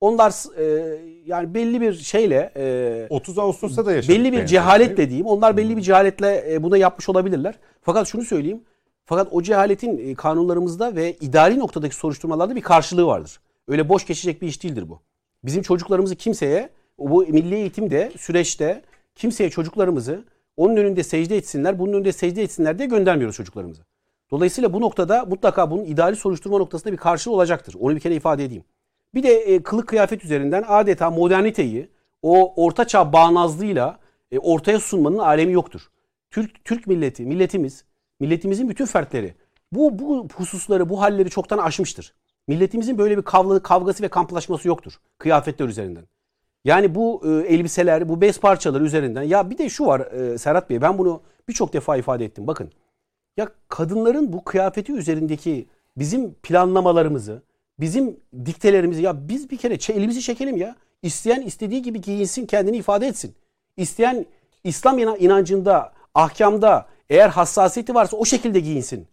S5: Onlar e, yani belli bir şeyle e,
S1: 30 Ağustos'ta da yaşadık.
S5: belli bir cehaletle
S1: şey.
S5: diyeyim. Onlar belli bir cehaletle e, bunu yapmış olabilirler. Fakat şunu söyleyeyim. Fakat o cehaletin e, kanunlarımızda ve idari noktadaki soruşturmalarda bir karşılığı vardır. Öyle boş geçecek bir iş değildir bu. Bizim çocuklarımızı kimseye bu milli eğitimde süreçte kimseye çocuklarımızı onun önünde secde etsinler, bunun önünde secde etsinler diye göndermiyoruz çocuklarımızı. Dolayısıyla bu noktada mutlaka bunun idari soruşturma noktasında bir karşılığı olacaktır. Onu bir kere ifade edeyim. Bir de e, kılık kıyafet üzerinden adeta moderniteyi o ortaçağ bağnazlığıyla e, ortaya sunmanın alemi yoktur. Türk Türk milleti, milletimiz, milletimizin bütün fertleri bu bu hususları, bu halleri çoktan aşmıştır. Milletimizin böyle bir kavga, kavgası ve kamplaşması yoktur kıyafetler üzerinden. Yani bu e, elbiseler, bu bez parçaları üzerinden ya bir de şu var e, Serhat Bey ben bunu birçok defa ifade ettim. Bakın ya kadınların bu kıyafeti üzerindeki bizim planlamalarımızı, bizim diktelerimizi ya biz bir kere elimizi çekelim ya. İsteyen istediği gibi giyinsin, kendini ifade etsin. İsteyen İslam ina- inancında, ahkamda eğer hassasiyeti varsa o şekilde giyinsin.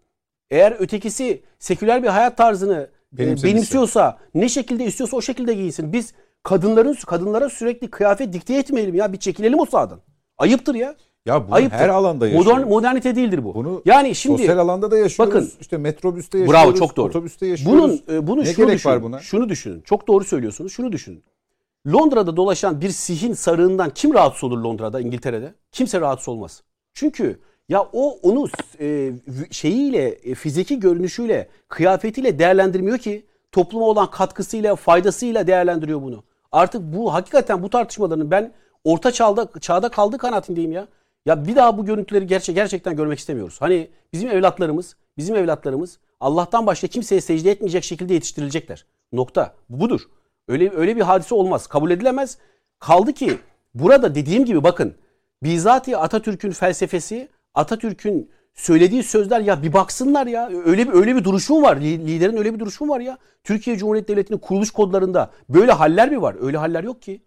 S5: Eğer ötekisi seküler bir hayat tarzını e,
S1: Benimsemişse.
S5: benimsiyorsa, ne şekilde istiyorsa o şekilde giyinsin. Biz kadınların kadınlara sürekli kıyafet dikte etmeyelim ya. Bir çekilelim o sahadan. Ayıptır ya.
S1: Ya
S5: Ayıptır.
S1: her alanda yaşıyoruz.
S5: Modern, modernite değildir bu.
S1: Bunu
S5: yani şimdi
S1: sosyal alanda da yaşıyoruz.
S5: bakın,
S1: işte metrobüste yaşıyoruz.
S5: Bravo çok doğru.
S1: Otobüste yaşıyoruz.
S5: Bunun e, bunu
S1: ne
S5: şunu
S1: gerek
S5: düşünün.
S1: var buna?
S5: Şunu düşünün. Çok doğru söylüyorsunuz. Şunu düşünün. Londra'da dolaşan bir sihin sarığından kim rahatsız olur Londra'da, İngiltere'de? Kimse rahatsız olmaz. Çünkü ya o onu e, şeyiyle, e, fiziki görünüşüyle, kıyafetiyle değerlendirmiyor ki topluma olan katkısıyla, faydasıyla değerlendiriyor bunu. Artık bu hakikaten bu tartışmaların ben orta çağda çağda kaldığı kanaatindeyim ya. Ya bir daha bu görüntüleri gerçek gerçekten görmek istemiyoruz. Hani bizim evlatlarımız, bizim evlatlarımız Allah'tan başka kimseye secde etmeyecek şekilde yetiştirilecekler. Nokta. Bu budur. Öyle öyle bir hadise olmaz. Kabul edilemez. Kaldı ki burada dediğim gibi bakın bizatihi Atatürk'ün felsefesi, Atatürk'ün söylediği sözler ya bir baksınlar ya. Öyle bir öyle bir duruşum var. Li- Liderin öyle bir duruşum var ya. Türkiye Cumhuriyeti Devleti'nin kuruluş kodlarında böyle haller mi var? Öyle haller yok ki.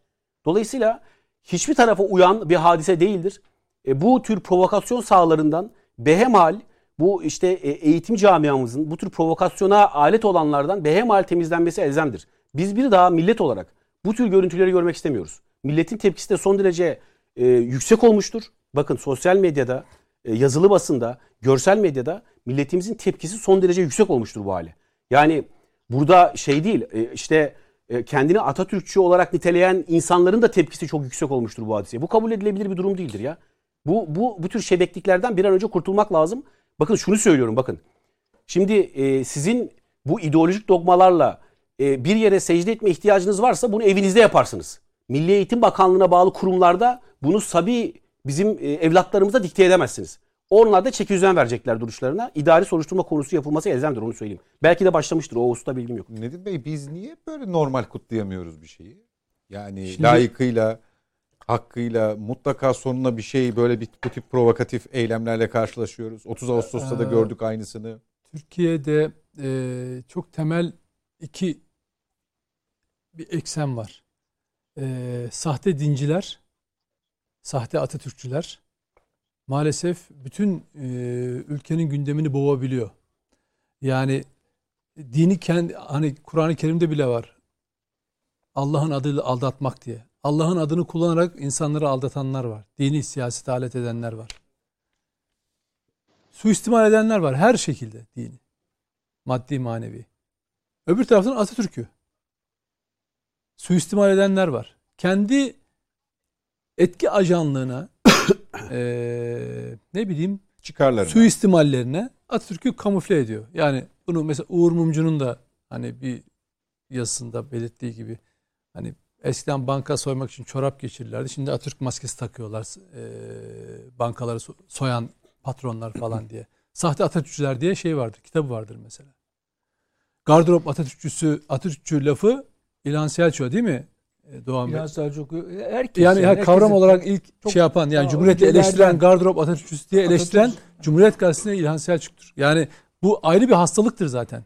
S5: Dolayısıyla hiçbir tarafa uyan bir hadise değildir. E, bu tür provokasyon sahalarından behemhal bu işte e, eğitim camiamızın bu tür provokasyona alet olanlardan behemhal temizlenmesi elzemdir. Biz bir daha millet olarak bu tür görüntüleri görmek istemiyoruz. Milletin tepkisi de son derece e, yüksek olmuştur. Bakın sosyal medyada, e, yazılı basında, görsel medyada milletimizin tepkisi son derece yüksek olmuştur bu hale. Yani burada şey değil e, işte e, kendini Atatürkçü olarak niteleyen insanların da tepkisi çok yüksek olmuştur bu hadiseye. Bu kabul edilebilir bir durum değildir ya. Bu, bu, bu tür şebekliklerden bir an önce kurtulmak lazım. Bakın şunu söylüyorum bakın. Şimdi e, sizin bu ideolojik dogmalarla e, bir yere secde etme ihtiyacınız varsa bunu evinizde yaparsınız. Milli Eğitim Bakanlığı'na bağlı kurumlarda bunu sabi bizim e, evlatlarımıza dikte edemezsiniz. Onlar da çeki düzen verecekler duruşlarına. İdari soruşturma konusu yapılması elzemdir onu söyleyeyim. Belki de başlamıştır o hususta bilgim yok.
S1: Nedim Bey biz niye böyle normal kutlayamıyoruz bir şeyi? Yani
S3: Şimdi-
S1: layıkıyla, hakkıyla mutlaka sonuna bir şey böyle bir bu tip provokatif eylemlerle karşılaşıyoruz. 30 Ağustos'ta da gördük aynısını.
S3: Türkiye'de e, çok temel iki bir eksen var. E, sahte dinciler, sahte Atatürkçüler maalesef bütün e, ülkenin gündemini boğabiliyor. Yani dini kendi hani Kur'an-ı Kerim'de bile var. Allah'ın adıyla aldatmak diye. Allah'ın adını kullanarak insanları aldatanlar var. Dini siyasete alet edenler var. Suistimal edenler var her şekilde dini. Maddi manevi. Öbür taraftan Atatürk'ü suistimal edenler var. Kendi etki ajanlığına eee ne bileyim
S1: Çıkarlarına.
S3: suistimallerine Atatürk'ü kamufle ediyor. Yani bunu mesela Uğur Mumcu'nun da hani bir yazısında belirttiği gibi hani eskiden banka soymak için çorap geçirirlerdi. Şimdi Atatürk maskesi takıyorlar eee, bankaları so- soyan patronlar falan diye. Sahte Atatürkçüler diye şey vardır. Kitabı vardır mesela. Gardırop Atatürkçüsü, Atatürkçü lafı İlhan Selçuk'a değil mi? E, Doğan Bey.
S4: İlhan Selçuk herkes
S3: Yani
S4: yani,
S3: kavram olarak ilk
S4: çok-
S3: şey yapan yani Cumhuriyet'i eleştiren gardırop Atatürkçüsü diye eleştiren
S4: Atatürk-
S3: Cumhuriyet Gazetesi'ne İlhan Selçuk'tur. Yani bu ayrı bir hastalıktır zaten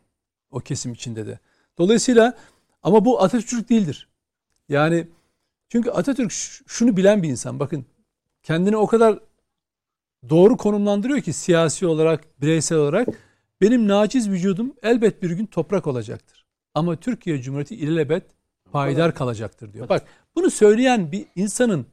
S3: o kesim içinde de. Dolayısıyla ama bu Atatürkçülük değildir. Yani çünkü Atatürk şunu bilen bir insan. Bakın kendini o kadar doğru konumlandırıyor ki siyasi olarak, bireysel olarak benim naciz vücudum elbet bir gün toprak olacaktır. Ama Türkiye Cumhuriyeti ilelebet payidar kalacaktır diyor. Bak bunu söyleyen bir insanın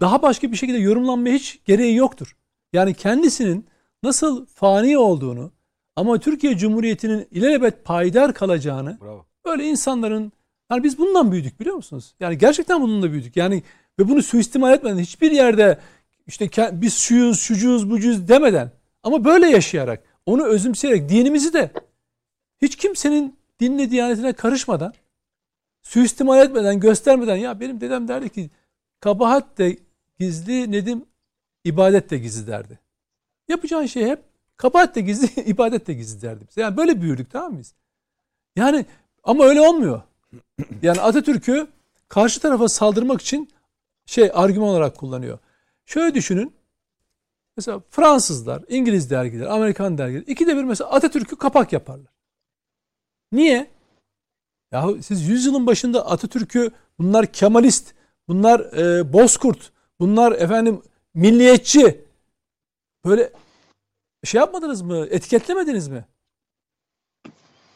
S3: daha başka bir şekilde yorumlanmaya hiç gereği yoktur. Yani kendisinin nasıl fani olduğunu ama Türkiye Cumhuriyeti'nin ilelebet payidar kalacağını
S5: Bravo.
S3: Öyle insanların yani biz bundan büyüdük biliyor musunuz? Yani gerçekten bununla büyüdük. Yani ve bunu suistimal etmeden hiçbir yerde işte biz şuyuz, şucuyuz, bucuyuz demeden ama böyle yaşayarak onu özümseyerek dinimizi de hiç kimsenin dinle diyanetine karışmadan suistimal etmeden, göstermeden ya benim dedem derdi ki kabahat de gizli Nedim ibadet de gizli derdi. Yapacağın şey hep kabahat de gizli, ibadet de gizli derdi. Yani böyle büyüdük tamam mı biz? Yani ama öyle olmuyor. Yani Atatürk'ü karşı tarafa saldırmak için şey argüman olarak kullanıyor. Şöyle düşünün. Mesela Fransızlar, İngiliz dergiler, Amerikan dergiler ikide bir mesela Atatürk'ü kapak yaparlar. Niye? Yahu siz yüzyılın başında Atatürk'ü bunlar Kemalist, bunlar e, Bozkurt, bunlar efendim milliyetçi böyle şey yapmadınız mı? Etiketlemediniz mi?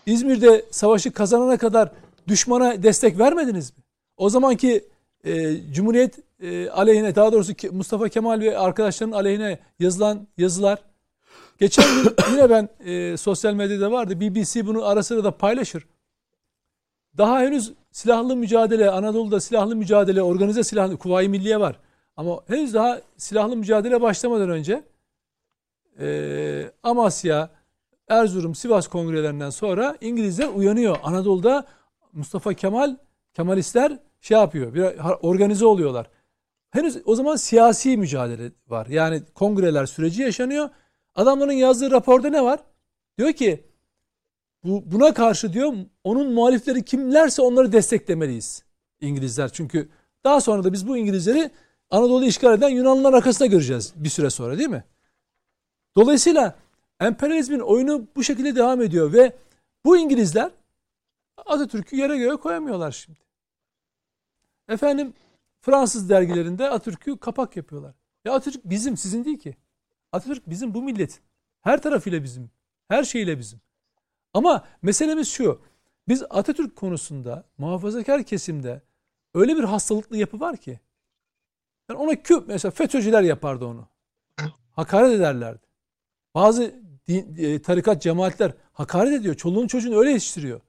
S3: İzmir'de savaşı kazanana kadar düşmana destek vermediniz mi? O zamanki e, Cumhuriyet e, aleyhine daha doğrusu Mustafa Kemal ve arkadaşlarının aleyhine yazılan yazılar. Geçen gün yine ben e, sosyal medyada vardı. BBC bunu ara sıra da paylaşır. Daha henüz silahlı mücadele, Anadolu'da silahlı mücadele, organize silahlı, Kuvayi Milliye var. Ama henüz daha silahlı mücadele başlamadan önce e, Amasya, Erzurum, Sivas kongrelerinden sonra İngilizler uyanıyor. Anadolu'da Mustafa Kemal, Kemalistler şey yapıyor, bir organize oluyorlar. Henüz o zaman siyasi mücadele var. Yani kongreler süreci yaşanıyor. Adamların yazdığı raporda ne var? Diyor ki bu buna karşı diyor onun muhalifleri kimlerse onları desteklemeliyiz. İngilizler çünkü daha sonra da biz bu İngilizleri Anadolu'yu işgal eden Yunanlılar arkasında göreceğiz bir süre sonra değil mi? Dolayısıyla emperyalizmin oyunu bu şekilde devam ediyor ve bu İngilizler Atatürk'ü yere göğe koyamıyorlar şimdi. Efendim Fransız dergilerinde Atatürk'ü kapak yapıyorlar. Ya Atatürk bizim, sizin değil ki. Atatürk bizim bu milletin. Her tarafıyla bizim. Her şeyle bizim. Ama meselemiz şu. Biz Atatürk konusunda muhafazakar kesimde öyle bir hastalıklı yapı var ki. Yani ona küp mesela FETÖ'cüler yapardı onu. Hakaret ederlerdi. Bazı din, e, tarikat cemaatler hakaret ediyor. Çoluğun çocuğunu öyle yetiştiriyor.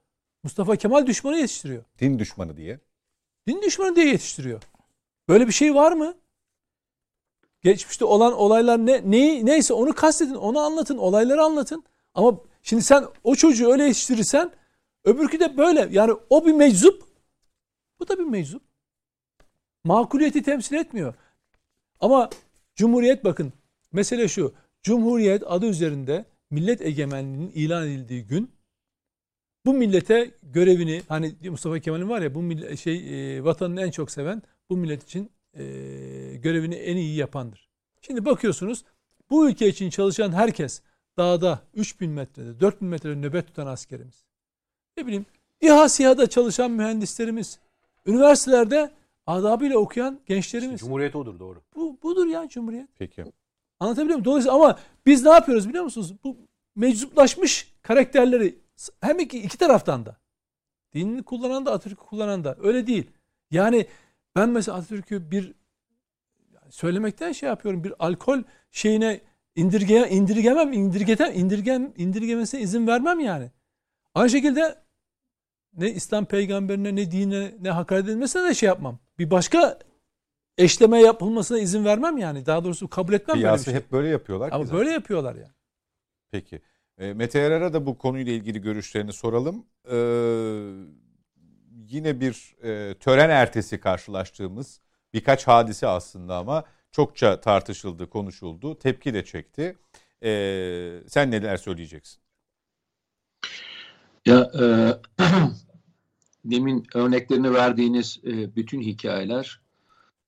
S3: Mustafa Kemal düşmanı yetiştiriyor.
S1: Din düşmanı diye.
S3: Din düşmanı diye yetiştiriyor. Böyle bir şey var mı? Geçmişte olan olaylar ne neyi neyse onu kastedin, onu anlatın, olayları anlatın. Ama şimdi sen o çocuğu öyle yetiştirirsen öbürkü de böyle. Yani o bir meczup, bu da bir meczup. Makuliyeti temsil etmiyor. Ama Cumhuriyet bakın mesele şu. Cumhuriyet adı üzerinde millet egemenliğinin ilan edildiği gün bu millete görevini hani Mustafa Kemal'in var ya bu millet, şey e, vatanını en çok seven bu millet için e, görevini en iyi yapandır. Şimdi bakıyorsunuz bu ülke için çalışan herkes dağda 3000 metrede 4000 metrede nöbet tutan askerimiz. Ne bileyim İHA SİHA'da çalışan mühendislerimiz, üniversitelerde adabıyla okuyan gençlerimiz.
S5: Cumhuriyet odur doğru.
S3: Bu budur ya Cumhuriyet.
S1: Peki.
S3: Anlatabiliyor muyum? Dolayısıyla ama biz ne yapıyoruz biliyor musunuz? Bu meczuplaşmış karakterleri hem iki, iki taraftan da. Dinini kullanan da Atatürk'ü kullanan da. Öyle değil. Yani ben mesela Atatürk'ü bir söylemekten şey yapıyorum. Bir alkol şeyine indirge, indirgemem, indirgetem, indirgem, indirgemesine izin vermem yani. Aynı şekilde ne İslam peygamberine ne dine ne hakaret edilmesine de şey yapmam. Bir başka eşleme yapılmasına izin vermem yani. Daha doğrusu kabul etmem böyle bir şey.
S1: hep böyle yapıyorlar.
S3: Ama böyle yapıyorlar yani.
S1: Peki. E, Mete Yarar'a da bu konuyla ilgili görüşlerini soralım. Ee, yine bir e, tören ertesi karşılaştığımız birkaç hadise aslında ama çokça tartışıldı, konuşuldu, tepki de çekti. Ee, sen neler söyleyeceksin?
S2: Ya e, demin örneklerini verdiğiniz e, bütün hikayeler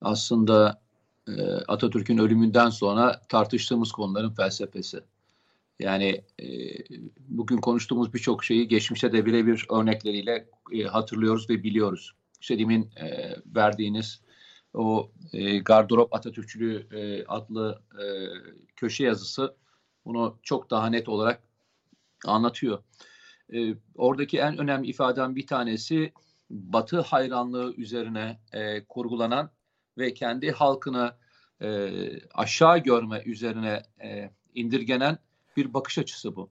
S2: aslında e, Atatürk'ün ölümünden sonra tartıştığımız konuların felsefesi. Yani e, bugün konuştuğumuz birçok şeyi geçmişte de birebir örnekleriyle e, hatırlıyoruz ve biliyoruz. İşte e, verdiğiniz o e, Gardırop Atatürkçülüğü e, adlı e, köşe yazısı bunu çok daha net olarak anlatıyor. E, oradaki en önemli ifaden bir tanesi Batı hayranlığı üzerine e, kurgulanan ve kendi halkını e, aşağı görme üzerine e, indirgenen bir bakış açısı bu.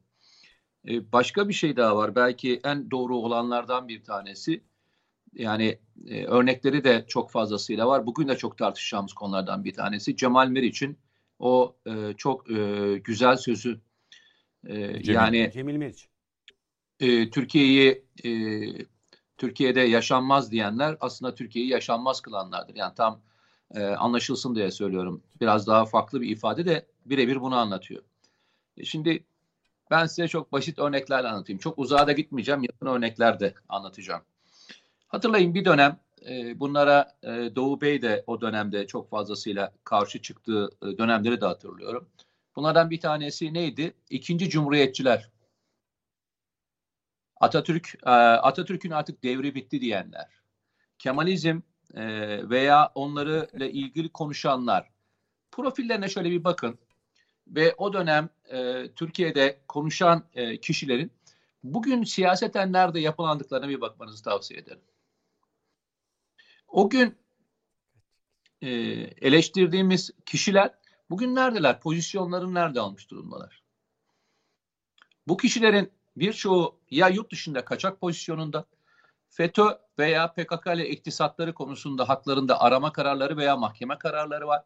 S2: E, başka bir şey daha var. Belki en doğru olanlardan bir tanesi. Yani e, örnekleri de çok fazlasıyla var. Bugün de çok tartışacağımız konulardan bir tanesi. Cemal Meriç'in o e, çok e, güzel sözü. E,
S1: Cemil-
S2: yani
S5: Cemil Meriç.
S2: e, Türkiye'yi e, Türkiye'de yaşanmaz diyenler aslında Türkiye'yi yaşanmaz kılanlardır. Yani tam e, anlaşılsın diye söylüyorum. Biraz daha farklı bir ifade de birebir bunu anlatıyor. Şimdi ben size çok basit örneklerle anlatayım. Çok uzağa da gitmeyeceğim. Yakın örnekler de anlatacağım. Hatırlayın bir dönem e, bunlara e, Doğu Bey de o dönemde çok fazlasıyla karşı çıktığı e, dönemleri de hatırlıyorum. Bunlardan bir tanesi neydi? İkinci Cumhuriyetçiler. Atatürk e, Atatürk'ün artık devri bitti diyenler. Kemalizm e, veya onları ile ilgili konuşanlar. Profillerine şöyle bir bakın ve o dönem e, Türkiye'de konuşan e, kişilerin bugün siyaseten nerede yapılandıklarına bir bakmanızı tavsiye ederim. O gün e, eleştirdiğimiz kişiler bugün neredeler? Pozisyonlarını nerede almış durumdalar? Bu kişilerin birçoğu ya yurt dışında kaçak pozisyonunda FETÖ veya PKK ile iktisatları konusunda haklarında arama kararları veya mahkeme kararları var.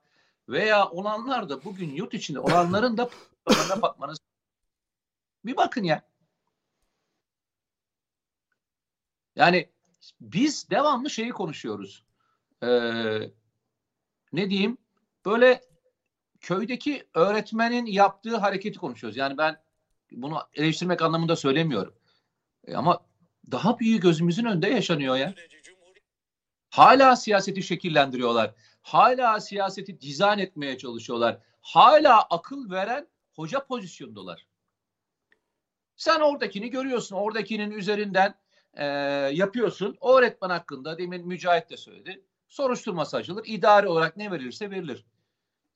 S2: Veya olanlar da bugün yurt içinde olanların da bakmanız. Bir bakın ya. Yani biz devamlı şeyi konuşuyoruz. Ee, ne diyeyim? Böyle köydeki öğretmenin yaptığı hareketi konuşuyoruz. Yani ben bunu eleştirmek anlamında söylemiyorum. E, ama daha büyük gözümüzün önünde yaşanıyor ya. Hala siyaseti şekillendiriyorlar. Hala siyaseti dizayn etmeye çalışıyorlar. Hala akıl veren hoca pozisyondalar. Sen oradakini görüyorsun. Oradakinin üzerinden e, yapıyorsun. O öğretmen hakkında demin Mücahit de söyledi. Soruşturması açılır. İdari olarak ne verilirse verilir.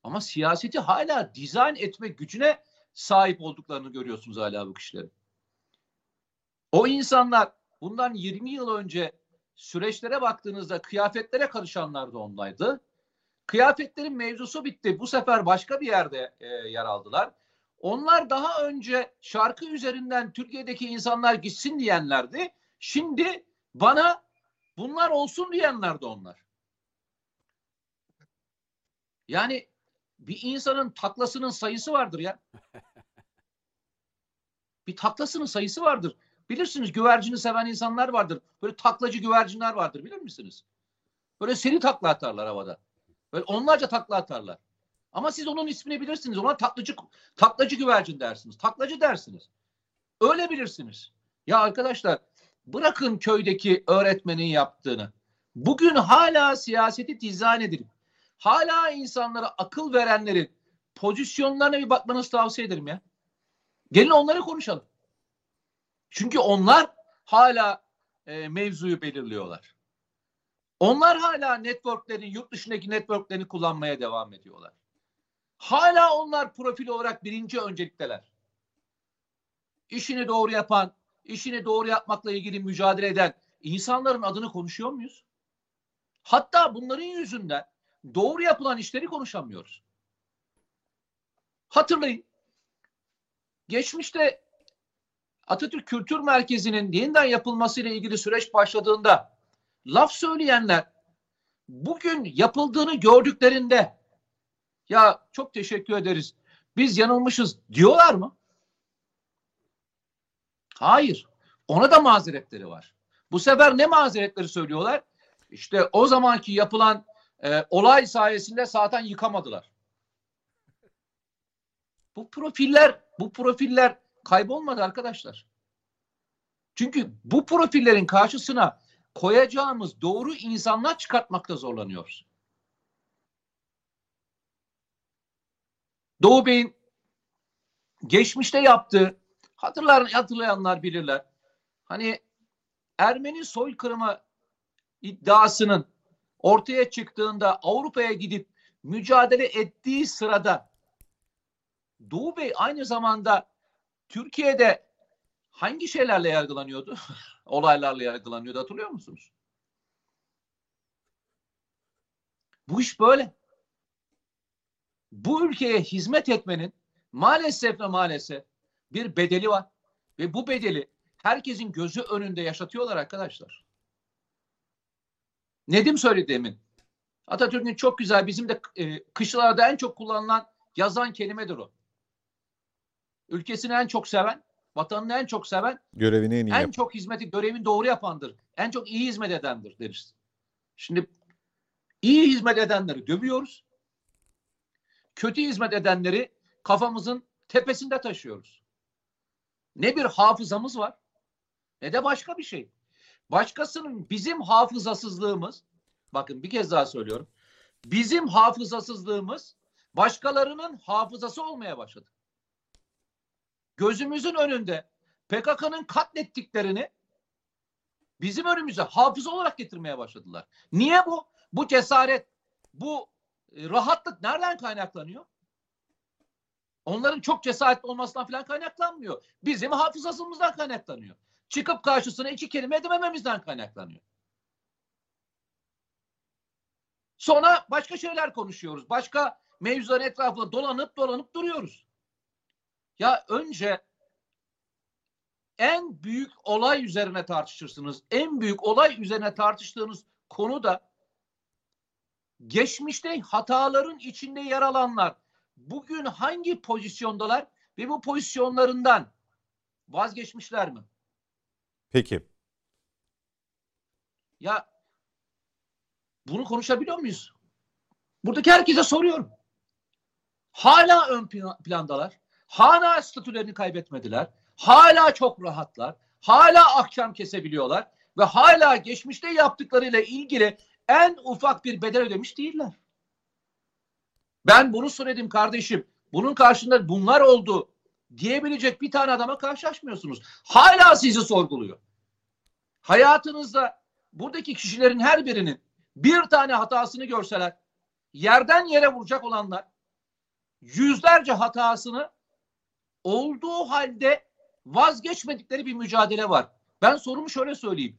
S2: Ama siyaseti hala dizayn etme gücüne sahip olduklarını görüyorsunuz hala bu kişilerin. O insanlar bundan 20 yıl önce süreçlere baktığınızda kıyafetlere karışanlar da ondaydı. Kıyafetlerin mevzusu bitti. Bu sefer başka bir yerde e, yer aldılar. Onlar daha önce şarkı üzerinden Türkiye'deki insanlar gitsin diyenlerdi. Şimdi bana bunlar olsun diyenler de onlar. Yani bir insanın taklasının sayısı vardır ya. Bir taklasının sayısı vardır. Bilirsiniz güvercini seven insanlar vardır. Böyle taklacı güvercinler vardır bilir misiniz? Böyle seri takla atarlar havada. Böyle onlarca takla atarlar. Ama siz onun ismini bilirsiniz. Ona taklacı, taklacı güvercin dersiniz. Taklacı dersiniz. Öyle bilirsiniz. Ya arkadaşlar bırakın köydeki öğretmenin yaptığını. Bugün hala siyaseti dizayn edilip hala insanlara akıl verenlerin pozisyonlarına bir bakmanızı tavsiye ederim ya. Gelin onları konuşalım. Çünkü onlar hala e, mevzuyu belirliyorlar. Onlar hala networklerini, yurt dışındaki networklerini kullanmaya devam ediyorlar. Hala onlar profil olarak birinci öncelikteler. İşini doğru yapan, işini doğru yapmakla ilgili mücadele eden insanların adını konuşuyor muyuz? Hatta bunların yüzünden doğru yapılan işleri konuşamıyoruz. Hatırlayın. Geçmişte Atatürk Kültür Merkezi'nin yeniden yapılmasıyla ilgili süreç başladığında laf söyleyenler bugün yapıldığını gördüklerinde ya çok teşekkür ederiz. Biz yanılmışız diyorlar mı? Hayır. Ona da mazeretleri var. Bu sefer ne mazeretleri söylüyorlar? İşte o zamanki yapılan e, olay sayesinde zaten yıkamadılar. Bu profiller, bu profiller kaybolmadı arkadaşlar. Çünkü bu profillerin karşısına koyacağımız doğru insanlar çıkartmakta zorlanıyoruz. Doğu Bey'in geçmişte yaptığı hatırlar, hatırlayanlar bilirler. Hani Ermeni soykırımı iddiasının ortaya çıktığında Avrupa'ya gidip mücadele ettiği sırada Doğu Bey aynı zamanda Türkiye'de hangi şeylerle yargılanıyordu? Olaylarla yargılanıyordu hatırlıyor musunuz? Bu iş böyle. Bu ülkeye hizmet etmenin maalesef ve maalesef bir bedeli var. Ve bu bedeli herkesin gözü önünde yaşatıyorlar arkadaşlar. Nedim söyledi demin. Atatürk'ün çok güzel bizim de e, kışlarda en çok kullanılan yazan kelimedir o. Ülkesini en çok seven, vatanını en çok seven,
S1: Görevini en iyi
S2: en
S1: yap.
S2: çok hizmeti, görevini doğru yapandır. En çok iyi hizmet edendir deriz. Şimdi iyi hizmet edenleri dövüyoruz. Kötü hizmet edenleri kafamızın tepesinde taşıyoruz. Ne bir hafızamız var ne de başka bir şey. Başkasının bizim hafızasızlığımız bakın bir kez daha söylüyorum. Bizim hafızasızlığımız başkalarının hafızası olmaya başladı. Gözümüzün önünde PKK'nın katlettiklerini bizim önümüze hafıza olarak getirmeye başladılar. Niye bu? Bu cesaret, bu e, rahatlık nereden kaynaklanıyor? Onların çok cesaretli olmasından falan kaynaklanmıyor. Bizim hafızasımızdan kaynaklanıyor. Çıkıp karşısına iki kelime edemememizden kaynaklanıyor. Sonra başka şeyler konuşuyoruz. Başka mevzuların etrafında dolanıp dolanıp duruyoruz. Ya önce en büyük olay üzerine tartışırsınız. En büyük olay üzerine tartıştığınız konu da geçmişte hataların içinde yer alanlar bugün hangi pozisyondalar ve bu pozisyonlarından vazgeçmişler mi?
S1: Peki.
S2: Ya bunu konuşabiliyor muyuz? Buradaki herkese soruyorum. Hala ön plandalar. Hala statülerini kaybetmediler. Hala çok rahatlar. Hala akşam kesebiliyorlar. Ve hala geçmişte yaptıklarıyla ilgili en ufak bir bedel ödemiş değiller. Ben bunu söyledim kardeşim. Bunun karşında bunlar oldu diyebilecek bir tane adama karşılaşmıyorsunuz. Hala sizi sorguluyor. Hayatınızda buradaki kişilerin her birinin bir tane hatasını görseler, yerden yere vuracak olanlar yüzlerce hatasını olduğu halde vazgeçmedikleri bir mücadele var. Ben sorumu şöyle söyleyeyim.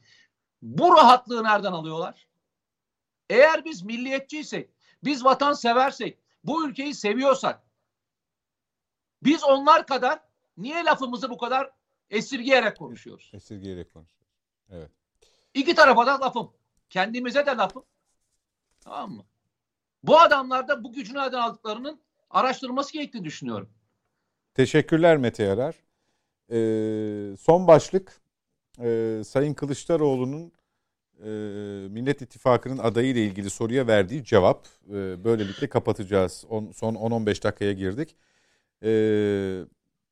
S2: Bu rahatlığı nereden alıyorlar? Eğer biz milliyetçiysek, biz vatan seversek, bu ülkeyi seviyorsak biz onlar kadar niye lafımızı bu kadar esirgeyerek konuşuyoruz?
S1: Esirgeyerek konuşuyoruz. Evet.
S2: İki tarafa da lafım. Kendimize de lafım. Tamam mı? Bu adamlar da bu gücü nereden aldıklarının araştırılması gerektiğini düşünüyorum.
S1: Teşekkürler Mete Yarar. Ee, son başlık e, Sayın Kılıçdaroğlu'nun e, Millet İttifakı'nın adayı ile ilgili soruya verdiği cevap. E, böylelikle kapatacağız. On, son 10-15 dakikaya girdik. E,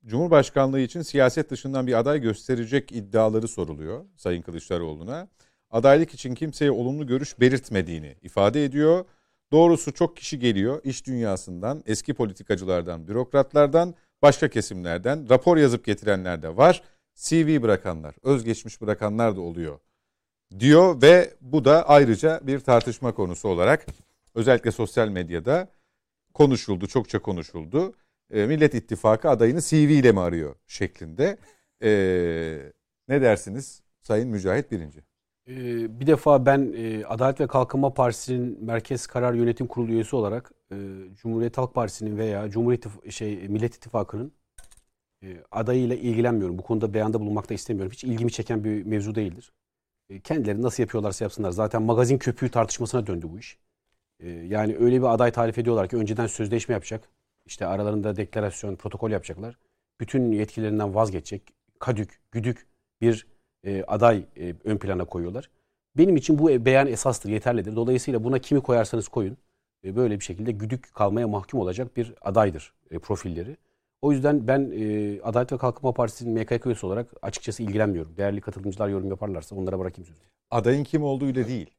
S1: Cumhurbaşkanlığı için siyaset dışından bir aday gösterecek iddiaları soruluyor Sayın Kılıçdaroğlu'na. Adaylık için kimseye olumlu görüş belirtmediğini ifade ediyor. Doğrusu çok kişi geliyor iş dünyasından, eski politikacılardan, bürokratlardan, başka kesimlerden, rapor yazıp getirenler de var. CV bırakanlar, özgeçmiş bırakanlar da oluyor diyor ve bu da ayrıca bir tartışma konusu olarak özellikle sosyal medyada konuşuldu, çokça konuşuldu. E, Millet İttifakı adayını CV ile mi arıyor şeklinde. E, ne dersiniz Sayın Mücahit Birinci?
S5: Ee, bir defa ben e, Adalet ve Kalkınma Partisi'nin Merkez Karar Yönetim Kurulu üyesi olarak e, Cumhuriyet Halk Partisi'nin veya Cumhuriyet şey Millet İttifakı'nın e, adayıyla ilgilenmiyorum. Bu konuda beyanda bulunmak da istemiyorum. Hiç ilgimi çeken bir mevzu değildir. Kendileri nasıl yapıyorlarsa yapsınlar. Zaten magazin köpüğü tartışmasına döndü bu iş. Yani öyle bir aday tarif ediyorlar ki önceden sözleşme yapacak. İşte aralarında deklarasyon, protokol yapacaklar. Bütün yetkilerinden vazgeçecek. Kadük, güdük bir e, aday e, ön plana koyuyorlar. Benim için bu beyan esastır, yeterlidir. Dolayısıyla buna kimi koyarsanız koyun. e, böyle bir şekilde güdük kalmaya mahkum olacak bir adaydır e, profilleri. O yüzden ben e, Adalet ve Kalkınma Partisi'nin MKK üyesi olarak açıkçası ilgilenmiyorum. Değerli katılımcılar yorum yaparlarsa onlara bırakayım sözü.
S1: Adayın kim olduğuyla değil.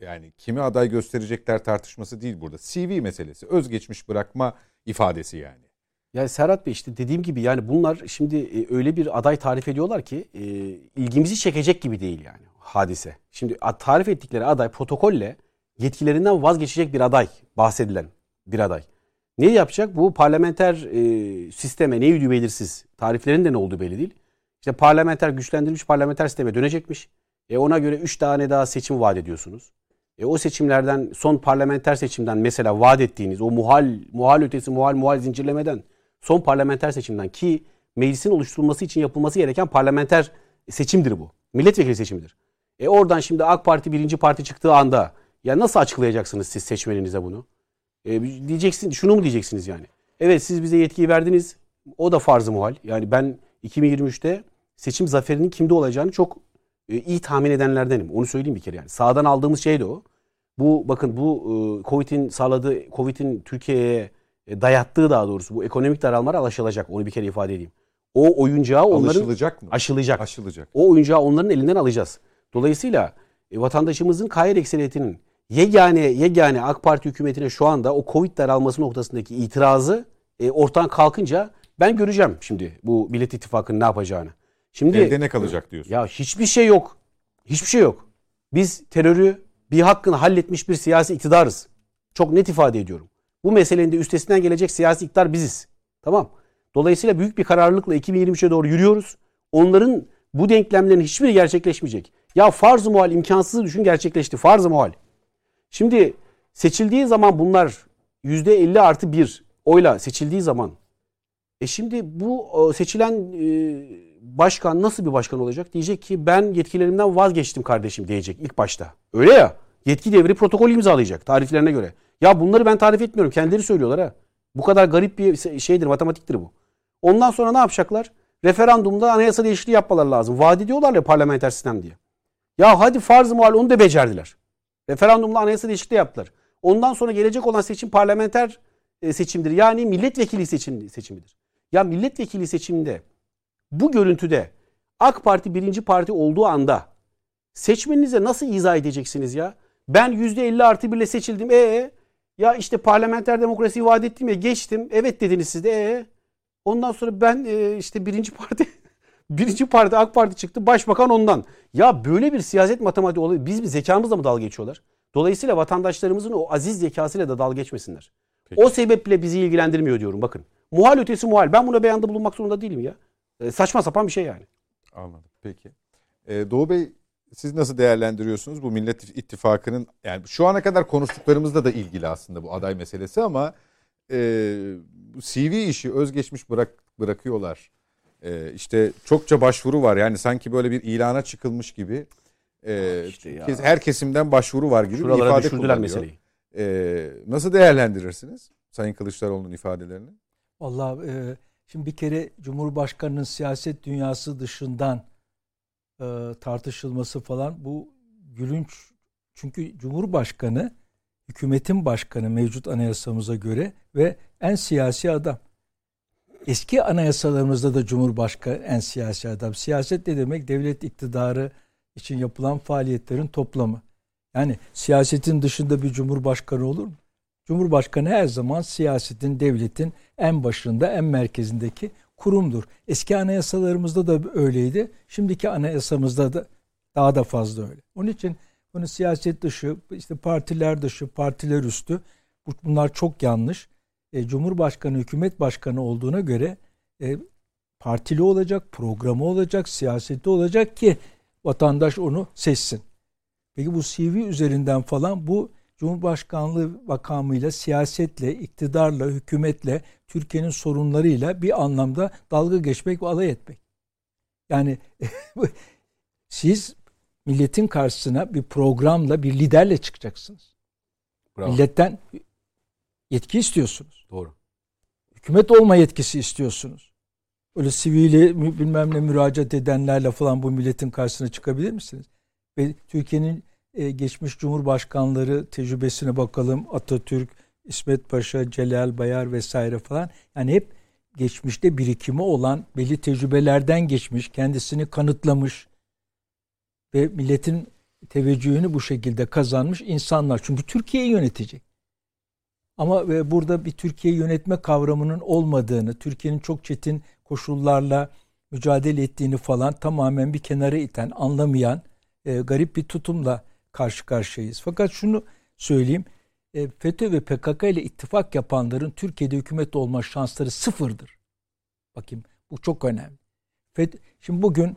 S1: Yani kimi aday gösterecekler tartışması değil burada. CV meselesi. Özgeçmiş bırakma ifadesi yani.
S5: Yani Serhat Bey işte dediğim gibi yani bunlar şimdi e, öyle bir aday tarif ediyorlar ki e, ilgimizi çekecek gibi değil yani hadise. Şimdi tarif ettikleri aday protokolle yetkilerinden vazgeçecek bir aday bahsedilen bir aday. Ne yapacak? Bu parlamenter e, sisteme ne yürüyü belirsiz. Tariflerin de ne olduğu belli değil. İşte parlamenter güçlendirilmiş parlamenter sisteme dönecekmiş. E ona göre 3 tane daha seçim vaat ediyorsunuz. E o seçimlerden son parlamenter seçimden mesela vaat ettiğiniz o muhal muhal ötesi muhal muhal zincirlemeden son parlamenter seçimden ki meclisin oluşturulması için yapılması gereken parlamenter seçimdir bu. Milletvekili seçimidir. E oradan şimdi AK Parti birinci parti çıktığı anda ya nasıl açıklayacaksınız siz seçmeninize bunu? E, diyeceksin şunu mu diyeceksiniz yani? Evet siz bize yetkiyi verdiniz. O da farz-ı muhal. Yani ben 2023'te seçim zaferinin kimde olacağını çok e, iyi tahmin edenlerdenim. Onu söyleyeyim bir kere yani. Sağdan aldığımız şey de o. Bu bakın bu e, Covid'in sağladığı Covid'in Türkiye'ye dayattığı daha doğrusu bu ekonomik daralmalar alaşılacak. Onu bir kere ifade edeyim. O oyuncağı onların
S1: Alışılacak mı?
S5: aşılayacak.
S1: Aşılacak.
S5: O oyuncağı onların elinden alacağız. Dolayısıyla e, vatandaşımızın gayet ekseriyetinin yegane yegane AK Parti hükümetine şu anda o Covid daralması noktasındaki itirazı e, ortadan kalkınca ben göreceğim şimdi bu Millet İttifakı'nın ne yapacağını. Şimdi
S1: Elde ne kalacak diyorsun?
S5: ya hiçbir şey yok. Hiçbir şey yok. Biz terörü bir hakkını halletmiş bir siyasi iktidarız. Çok net ifade ediyorum. Bu meselenin de üstesinden gelecek siyasi iktidar biziz. Tamam. Dolayısıyla büyük bir kararlılıkla 2023'e doğru yürüyoruz. Onların bu denklemlerin hiçbiri gerçekleşmeyecek. Ya farz-ı muhal imkansızı düşün gerçekleşti. Farz-ı muhal. Şimdi seçildiği zaman bunlar %50 artı 1 oyla seçildiği zaman e şimdi bu e, seçilen e, başkan nasıl bir başkan olacak? Diyecek ki ben yetkilerimden vazgeçtim kardeşim diyecek ilk başta. Öyle ya. Yetki devri protokol imzalayacak tariflerine göre. Ya bunları ben tarif etmiyorum. Kendileri söylüyorlar ha. Bu kadar garip bir şeydir, matematiktir bu. Ondan sonra ne yapacaklar? Referandumda anayasa değişikliği yapmaları lazım. Vaat ediyorlar ya parlamenter sistem diye. Ya hadi farz-ı muhal onu da becerdiler. Referandumla anayasa değişikliği yaptılar. Ondan sonra gelecek olan seçim parlamenter e, seçimdir. Yani milletvekili seçim, seçimidir. Ya milletvekili seçiminde bu görüntüde AK Parti birinci parti olduğu anda seçmeninize nasıl izah edeceksiniz ya? Ben %50 artı birle seçildim. E ya işte parlamenter demokrasiyi vaat ettim ya geçtim. Evet dediniz siz de. E ondan sonra ben e, işte birinci parti birinci parti AK Parti çıktı. Başbakan ondan. Ya böyle bir siyaset matematiği olabilir. Biz bir zekamızla mı dalga geçiyorlar? Dolayısıyla vatandaşlarımızın o aziz zekasıyla da dalga geçmesinler.
S1: Peki.
S5: O sebeple bizi ilgilendirmiyor diyorum bakın. Muhal ötesi muhal. Ben buna beyanda bulunmak zorunda değilim ya. E, saçma sapan bir şey yani.
S1: Anladım. Peki. Ee, Doğu Bey siz nasıl değerlendiriyorsunuz bu Millet İttifakı'nın yani şu ana kadar konuştuklarımızla da ilgili aslında bu aday meselesi ama e, CV işi özgeçmiş bırak bırakıyorlar. E, işte çokça başvuru var yani sanki böyle bir ilana çıkılmış gibi. E,
S5: İşte ya.
S1: her kesimden başvuru var gibi bir
S5: Şuralara
S1: ifade
S5: düşürdüler
S1: kullanıyor.
S5: meseleyi.
S1: E, nasıl değerlendirirsiniz Sayın Kılıçdaroğlu'nun ifadelerini?
S4: Vallahi e, şimdi bir kere Cumhurbaşkanı'nın siyaset dünyası dışından e, tartışılması falan bu gülünç. Çünkü Cumhurbaşkanı hükümetin başkanı mevcut anayasamıza göre ve en siyasi adam. Eski anayasalarımızda da Cumhurbaşkanı en siyasi adam. Siyaset ne demek? Devlet iktidarı için yapılan faaliyetlerin toplamı. Yani siyasetin dışında bir cumhurbaşkanı olur mu? Cumhurbaşkanı her zaman siyasetin, devletin en başında, en merkezindeki kurumdur. Eski anayasalarımızda da öyleydi. Şimdiki anayasamızda da Daha da fazla öyle. Onun için bunu siyaset dışı, işte partiler dışı, partiler üstü bunlar çok yanlış. E, Cumhurbaşkanı, hükümet başkanı olduğuna göre e, partili olacak, programı olacak, siyaseti olacak ki vatandaş onu seçsin. Peki bu CV üzerinden falan bu Cumhurbaşkanlığı makamıyla, siyasetle, iktidarla, hükümetle, Türkiye'nin sorunlarıyla bir anlamda dalga geçmek ve alay etmek. Yani siz milletin karşısına bir programla, bir liderle çıkacaksınız. Bravo. Milletten yetki istiyorsunuz.
S5: Doğru.
S4: Hükümet olma yetkisi istiyorsunuz. Öyle sivili bilmem ne müracaat edenlerle falan bu milletin karşısına çıkabilir misiniz? Ve Türkiye'nin e, geçmiş cumhurbaşkanları tecrübesine bakalım. Atatürk, İsmet Paşa, Celal Bayar vesaire falan. Yani hep geçmişte birikimi olan belli tecrübelerden geçmiş, kendisini kanıtlamış ve milletin teveccühünü bu şekilde kazanmış insanlar. Çünkü Türkiye'yi yönetecek. Ama burada bir Türkiye yönetme kavramının olmadığını, Türkiye'nin çok çetin koşullarla mücadele ettiğini falan tamamen bir kenara iten, anlamayan e, garip bir tutumla karşı karşıyayız. Fakat şunu söyleyeyim. E, FETÖ ve PKK ile ittifak yapanların Türkiye'de hükümet olma şansları sıfırdır. Bakayım bu çok önemli. FETÖ, şimdi bugün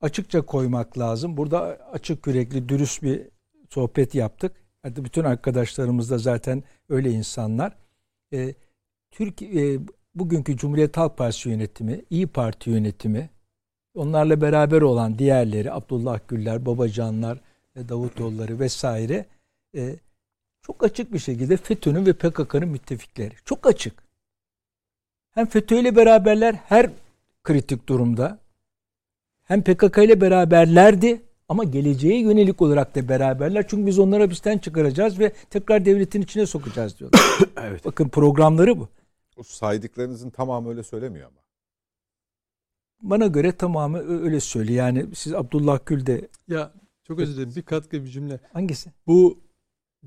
S4: açıkça koymak lazım. Burada açık yürekli, dürüst bir sohbet yaptık. Hatta bütün arkadaşlarımız da zaten öyle insanlar. E, Türkiye e, bugünkü Cumhuriyet Halk Partisi yönetimi, İyi Parti yönetimi, onlarla beraber olan diğerleri, Abdullah Güller, Babacanlar, Davutoğulları vesaire e, çok açık bir şekilde FETÖ'nün ve PKK'nın müttefikleri. Çok açık. Hem FETÖ ile beraberler her kritik durumda hem PKK ile beraberlerdi ama geleceğe yönelik olarak da beraberler. Çünkü biz onları hapisten çıkaracağız ve tekrar devletin içine sokacağız diyorlar. evet. Bakın programları bu.
S1: O saydıklarınızın tamamı öyle söylemiyor ama.
S4: Bana göre tamamı öyle söylüyor. Yani siz Abdullah Gül de
S3: ya çok özür dilerim. Bir katkı bir cümle.
S4: Hangisi?
S3: Bu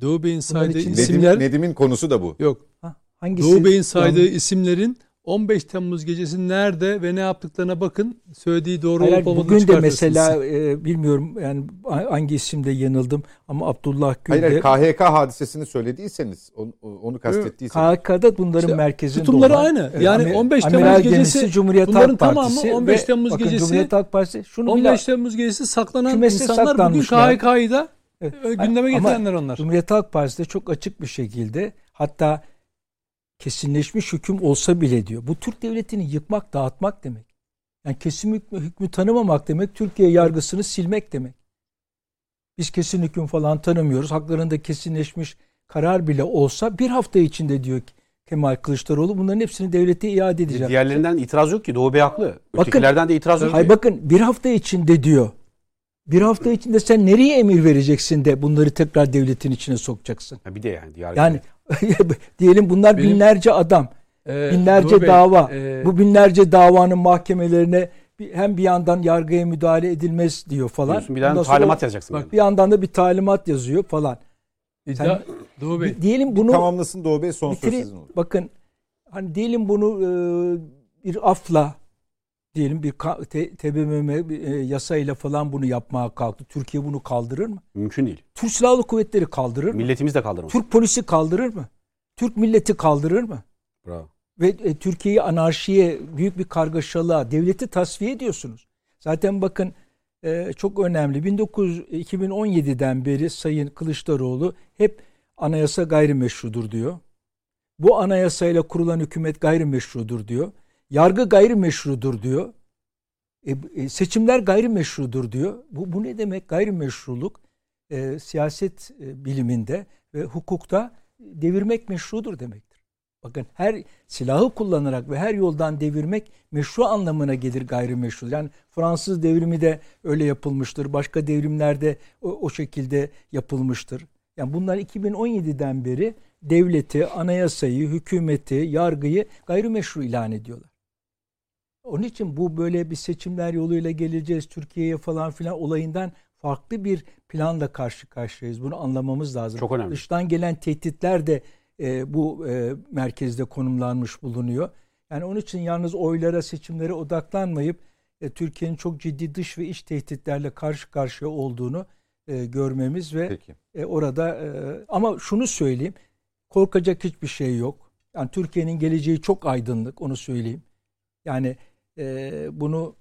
S3: Doğu Bey'in saydığı isimler...
S1: Nedim, Nedim'in konusu da bu.
S3: Yok. Ha, hangisi? Doğu Bey'in saydığı yani... isimlerin 15 Temmuz gecesi nerede ve ne yaptıklarına bakın. Söylediği doğru Hayır, olup olmadığını
S4: Bugün de mesela e, bilmiyorum yani hangi isimde yanıldım ama Abdullah Gül
S1: Hayır, hayır KHK hadisesini söylediyseniz onu, onu kastettiyseniz.
S4: KHK'da bunların işte, merkezinde
S3: tutumları olan. aynı. Yani Amer, 15 Temmuz Amiral gecesi Cumhuriyet bunların Halk Partisi tamamı 15 Temmuz bakın, gecesi Cumhuriyet Halk Partisi şunu 15 Temmuz gecesi saklanan insanlar bugün KHK'yı da evet. gündeme getirenler onlar.
S4: Cumhuriyet Halk Partisi de çok açık bir şekilde hatta kesinleşmiş hüküm olsa bile diyor. Bu Türk devletini yıkmak, dağıtmak demek. Yani kesin hükmü, hükmü tanımamak demek, Türkiye yargısını silmek demek. Biz kesin hüküm falan tanımıyoruz. Haklarında kesinleşmiş karar bile olsa bir hafta içinde diyor ki Kemal Kılıçdaroğlu bunların hepsini devlete iade edeceğim.
S5: Diğerlerinden itiraz yok ki. Doğu Bey haklı. Ötekilerden de itiraz yok.
S4: Hayır bakın bir hafta içinde diyor. Bir hafta içinde sen nereye emir vereceksin de bunları tekrar devletin içine sokacaksın?
S5: Ha bir de yani. Diğer
S4: yani diyelim bunlar Benim, binlerce adam. E, binlerce Bey, dava. E, bu binlerce davanın mahkemelerine hem bir yandan yargıya müdahale edilmez diyor falan.
S5: Bir yandan talimat yazacaksın.
S4: Bak, yani. bir yandan da bir talimat yazıyor falan.
S3: Sen, Doğu Bey.
S1: Diyelim bunu tamamlasın Doğu Bey son söz sizin olur.
S4: Bakın hani diyelim bunu e, bir afla diyelim bir te, TBMM e, yasayla falan bunu yapmaya kalktı. Türkiye bunu kaldırır mı?
S5: Mümkün değil.
S4: Türk Silahlı Kuvvetleri kaldırır mı?
S5: Milletimiz de kaldırır mı?
S4: Türk polisi kaldırır mı? Türk milleti kaldırır mı?
S5: Bravo.
S4: Ve e, Türkiye'yi anarşiye, büyük bir kargaşalığa, devleti tasfiye ediyorsunuz. Zaten bakın e, çok önemli. 19 2017'den beri Sayın Kılıçdaroğlu hep anayasa gayrimeşrudur diyor. Bu anayasayla kurulan hükümet gayrimeşrudur diyor. Yargı gayrimeşrudur diyor. E, e, seçimler gayrimeşrudur diyor. Bu, bu ne demek? Gayrimeşruluk e, siyaset e, biliminde ve hukukta devirmek meşrudur demektir. Bakın her silahı kullanarak ve her yoldan devirmek meşru anlamına gelir gayrimeşru. Yani Fransız devrimi de öyle yapılmıştır. Başka devrimlerde o, o şekilde yapılmıştır. Yani bunlar 2017'den beri devleti, anayasayı, hükümeti, yargıyı gayrimeşru ilan ediyorlar. Onun için bu böyle bir seçimler yoluyla geleceğiz Türkiye'ye falan filan olayından farklı bir planla karşı karşıyayız. Bunu anlamamız lazım.
S5: Çok önemli.
S4: Dıştan gelen tehditler de e, bu e, merkezde konumlanmış bulunuyor. Yani onun için yalnız oylara, seçimlere odaklanmayıp e, Türkiye'nin çok ciddi dış ve iç tehditlerle karşı karşıya olduğunu e, görmemiz ve
S1: Peki.
S4: e, orada e, ama şunu söyleyeyim korkacak hiçbir şey yok. Yani Türkiye'nin geleceği çok aydınlık onu söyleyeyim. Yani e, bunu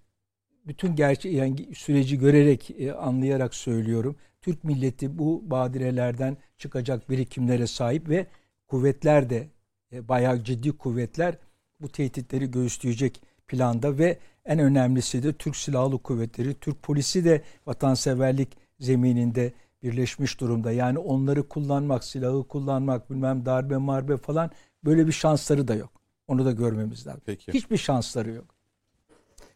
S4: bütün gerçek yani süreci görerek e, anlayarak söylüyorum. Türk milleti bu badirelerden çıkacak birikimlere sahip ve kuvvetler de e, bayağı ciddi kuvvetler bu tehditleri göğüsleyecek planda ve en önemlisi de Türk Silahlı Kuvvetleri, Türk polisi de vatanseverlik zemininde birleşmiş durumda. Yani onları kullanmak, silahı kullanmak, bilmem darbe marbe falan böyle bir şansları da yok. Onu da görmemiz lazım.
S1: Peki.
S4: Hiçbir şansları yok.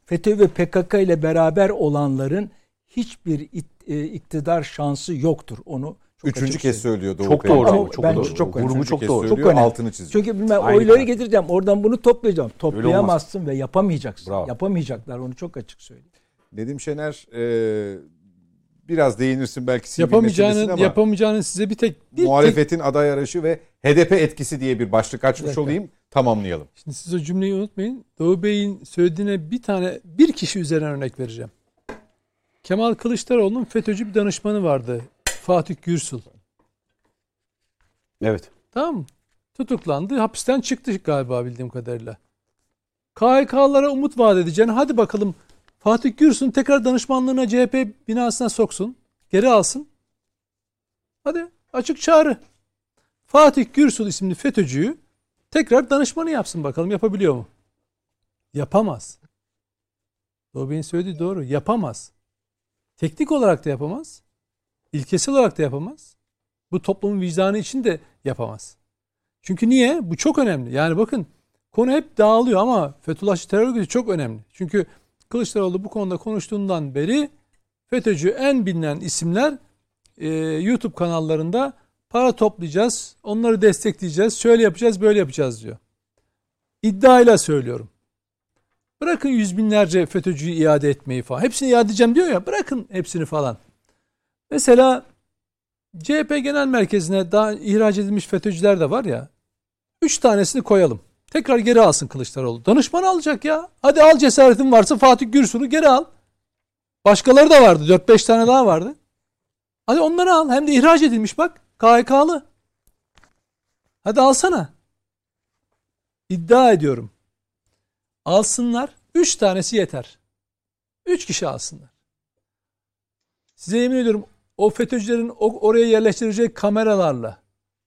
S4: FETÖ ve PKK ile beraber olanların hiçbir it- e, iktidar şansı yoktur. Onu çok
S1: Üçüncü
S4: açık
S1: kez söylüyor Doğu
S5: Çok doğru.
S4: Ama
S5: çok
S4: bence
S5: doğru.
S4: çok önemli.
S5: Vurgu çok doğru.
S4: Çok önemli.
S1: altını çiziyor.
S4: Çünkü bilmem
S5: Aynı
S4: oyları
S5: kar.
S4: getireceğim. Oradan bunu toplayacağım. Toplayamazsın ve yapamayacaksın.
S5: Bravo.
S4: Yapamayacaklar. Onu çok açık söyleyeyim.
S1: Nedim Şener e, biraz değinirsin belki sivil
S3: Yapamayacağını,
S1: meselesine ama
S3: yapamayacağını size bir tek bir tek-
S1: muhalefetin aday arayışı ve HDP etkisi diye bir başlık açmış
S4: dakika.
S1: olayım tamamlayalım.
S3: Şimdi siz o cümleyi unutmayın. Doğu Bey'in söylediğine bir tane bir kişi üzerine örnek vereceğim. Kemal Kılıçdaroğlu'nun FETÖ'cü bir danışmanı vardı. Fatih Gürsul.
S5: Evet.
S3: Tamam mı? Tutuklandı. Hapisten çıktı galiba bildiğim kadarıyla. KHK'lara umut vaat edeceğini hadi bakalım Fatih Gürsun tekrar danışmanlığına CHP binasına soksun. Geri alsın. Hadi açık çağrı. Fatih Gürsul isimli FETÖ'cüyü tekrar danışmanı yapsın bakalım yapabiliyor mu? Yapamaz. Doğu Bey'in söylediği doğru. Yapamaz. Teknik olarak da yapamaz. İlkesel olarak da yapamaz. Bu toplumun vicdanı için de yapamaz. Çünkü niye? Bu çok önemli. Yani bakın konu hep dağılıyor ama Fethullahçı terör örgütü çok önemli. Çünkü Kılıçdaroğlu bu konuda konuştuğundan beri FETÖ'cü en bilinen isimler e, YouTube kanallarında para toplayacağız, onları destekleyeceğiz, şöyle yapacağız, böyle yapacağız diyor. İddiayla söylüyorum. Bırakın yüz binlerce FETÖ'cüyü iade etmeyi falan. Hepsini iade edeceğim diyor ya. Bırakın hepsini falan. Mesela CHP Genel Merkezi'ne daha ihraç edilmiş FETÖ'cüler de var ya. Üç tanesini koyalım. Tekrar geri alsın Kılıçdaroğlu. Danışman alacak ya. Hadi al cesaretin varsa Fatih Gürsun'u geri al. Başkaları da vardı. 4-5 tane daha vardı. Hadi onları al. Hem de ihraç edilmiş bak. KHK'lı. Hadi alsana. İddia ediyorum. Alsınlar. Üç tanesi yeter. Üç kişi alsınlar. Size yemin ediyorum o FETÖ'cülerin oraya yerleştirecek kameralarla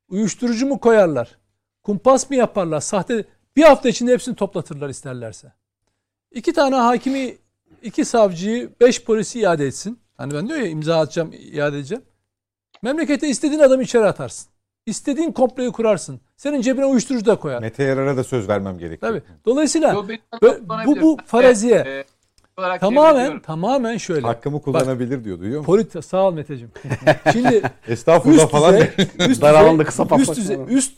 S3: uyuşturucu mu koyarlar? Kumpas mı yaparlar? Sahte bir hafta içinde hepsini toplatırlar isterlerse. İki tane hakimi, iki savcıyı, beş polisi iade etsin. Hani ben diyor ya imza atacağım, iade edeceğim. Memlekete istediğin adamı içeri atarsın. İstediğin komployu kurarsın. Senin cebine uyuşturucu da koyar.
S1: Mete Yarar'a da söz vermem gerekiyor.
S3: Tabii. Dolayısıyla bu, bu, faraziye
S2: e, olarak
S3: tamamen tamamen şöyle.
S1: Hakkımı kullanabilir diyor duyuyor musun?
S3: Politi sağ ol Meteciğim. Şimdi
S1: Estağfurullah
S3: üst
S1: falan.
S3: düzey, üst
S5: Daralanda kısa
S3: üst, düzey, üst,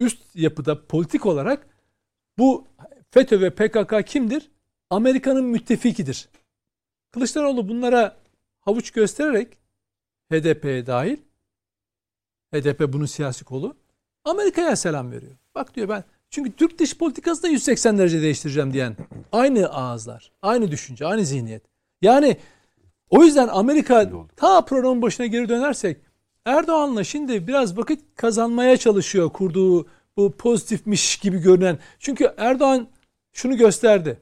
S3: üst yapıda politik olarak bu FETÖ ve PKK kimdir? Amerika'nın müttefikidir. Kılıçdaroğlu bunlara havuç göstererek HDP'ye dahil HDP bunun siyasi kolu Amerika'ya selam veriyor. Bak diyor ben çünkü Türk dış politikası da 180 derece değiştireceğim diyen aynı ağızlar, aynı düşünce, aynı zihniyet. Yani o yüzden Amerika ta programın başına geri dönersek Erdoğan'la şimdi biraz vakit kazanmaya çalışıyor kurduğu bu pozitifmiş gibi görünen. Çünkü Erdoğan şunu gösterdi.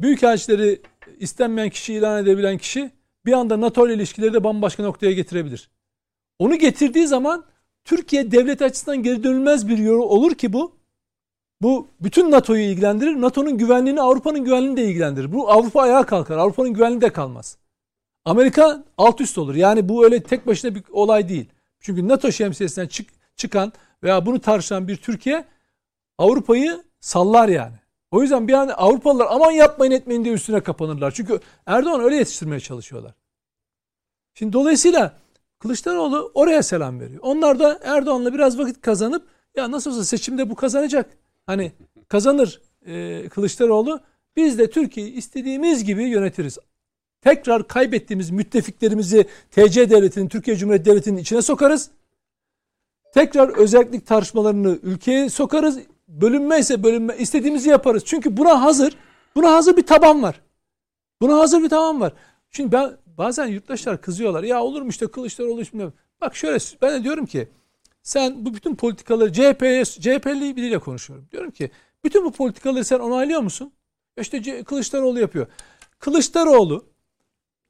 S3: Büyükelçileri istenmeyen kişi ilan edebilen kişi bir anda NATO ile ilişkileri de bambaşka noktaya getirebilir. Onu getirdiği zaman Türkiye devlet açısından geri dönülmez bir yol olur ki bu. Bu bütün NATO'yu ilgilendirir. NATO'nun güvenliğini Avrupa'nın güvenliğini de ilgilendirir. Bu Avrupa ayağa kalkar. Avrupa'nın güvenliği de kalmaz. Amerika alt üst olur. Yani bu öyle tek başına bir olay değil. Çünkü NATO şemsiyesinden çık, çıkan veya bunu tartışan bir Türkiye Avrupa'yı sallar yani. O yüzden bir an Avrupalılar aman yapmayın etmeyin diye üstüne kapanırlar. Çünkü Erdoğan öyle yetiştirmeye çalışıyorlar. Şimdi dolayısıyla Kılıçdaroğlu oraya selam veriyor. Onlar da Erdoğan'la biraz vakit kazanıp ya nasıl olsa seçimde bu kazanacak. Hani kazanır e, Kılıçdaroğlu. Biz de Türkiye'yi istediğimiz gibi yönetiriz. Tekrar kaybettiğimiz müttefiklerimizi TC Devleti'nin, Türkiye Cumhuriyeti Devleti'nin içine sokarız. Tekrar özellik tartışmalarını ülkeye sokarız. Bölünme ise bölünme istediğimizi yaparız. Çünkü buna hazır, buna hazır bir taban var. Buna hazır bir tamam var. Şimdi ben bazen yurttaşlar kızıyorlar. Ya olur mu işte Kılıçdaroğlu işte. Bak şöyle ben de diyorum ki sen bu bütün politikaları CHP'ye CHP'li biriyle konuşuyorum. Diyorum ki bütün bu politikaları sen onaylıyor musun? İşte C- Kılıçdaroğlu yapıyor. Kılıçdaroğlu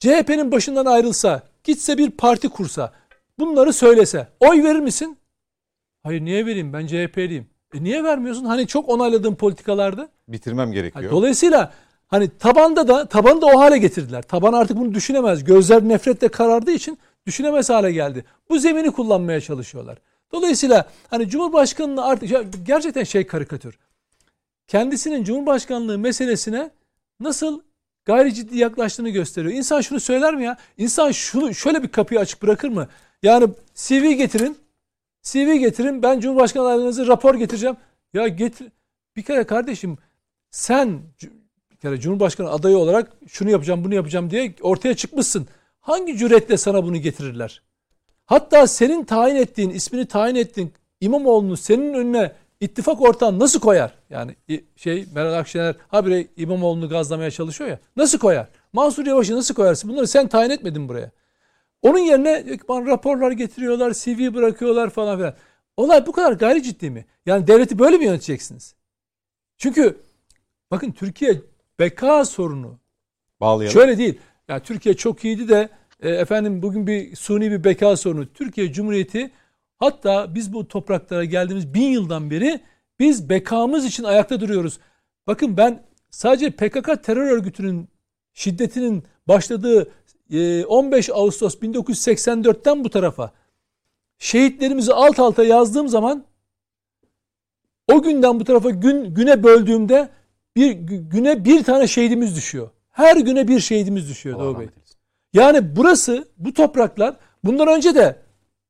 S3: CHP'nin başından ayrılsa, gitse bir parti kursa, bunları söylese, oy verir misin? Hayır niye vereyim? Ben CHP'liyim. E niye vermiyorsun? Hani çok onayladığın politikalardı.
S1: Bitirmem gerekiyor.
S3: Dolayısıyla hani tabanda da tabanı da o hale getirdiler. Taban artık bunu düşünemez. Gözler nefretle karardığı için düşünemez hale geldi. Bu zemini kullanmaya çalışıyorlar. Dolayısıyla hani Cumhurbaşkanı'nın artık gerçekten şey karikatür. Kendisinin Cumhurbaşkanlığı meselesine nasıl gayri ciddi yaklaştığını gösteriyor. İnsan şunu söyler mi ya? İnsan şunu şöyle bir kapıyı açık bırakır mı? Yani CV getirin. CV getirin. Ben Cumhurbaşkanı adaylığınızı rapor getireceğim. Ya getir. Bir kere kardeşim sen kere Cumhurbaşkanı adayı olarak şunu yapacağım bunu yapacağım diye ortaya çıkmışsın. Hangi cüretle sana bunu getirirler? Hatta senin tayin ettiğin, ismini tayin ettiğin İmamoğlu'nu senin önüne ittifak ortağın nasıl koyar? Yani şey Meral Akşener habire İmamoğlu'nu gazlamaya çalışıyor ya. Nasıl koyar? Mansur Yavaş'ı nasıl koyarsın? Bunları sen tayin etmedin buraya. Onun yerine raporlar getiriyorlar, CV bırakıyorlar falan filan. Olay bu kadar gayri ciddi mi? Yani devleti böyle mi yöneteceksiniz? Çünkü bakın Türkiye beka sorunu
S1: Bağlayalım.
S3: Şöyle değil. Ya Türkiye çok iyiydi de e, efendim bugün bir suni bir beka sorunu. Türkiye Cumhuriyeti hatta biz bu topraklara geldiğimiz bin yıldan beri biz bekamız için ayakta duruyoruz. Bakın ben sadece PKK terör örgütünün şiddetinin başladığı e, 15 Ağustos 1984'ten bu tarafa şehitlerimizi alt alta yazdığım zaman o günden bu tarafa gün güne böldüğümde bir gü- güne bir tane şehidimiz düşüyor. Her güne bir şehidimiz düşüyor Doğu Bey. Yani burası, bu topraklar bundan önce de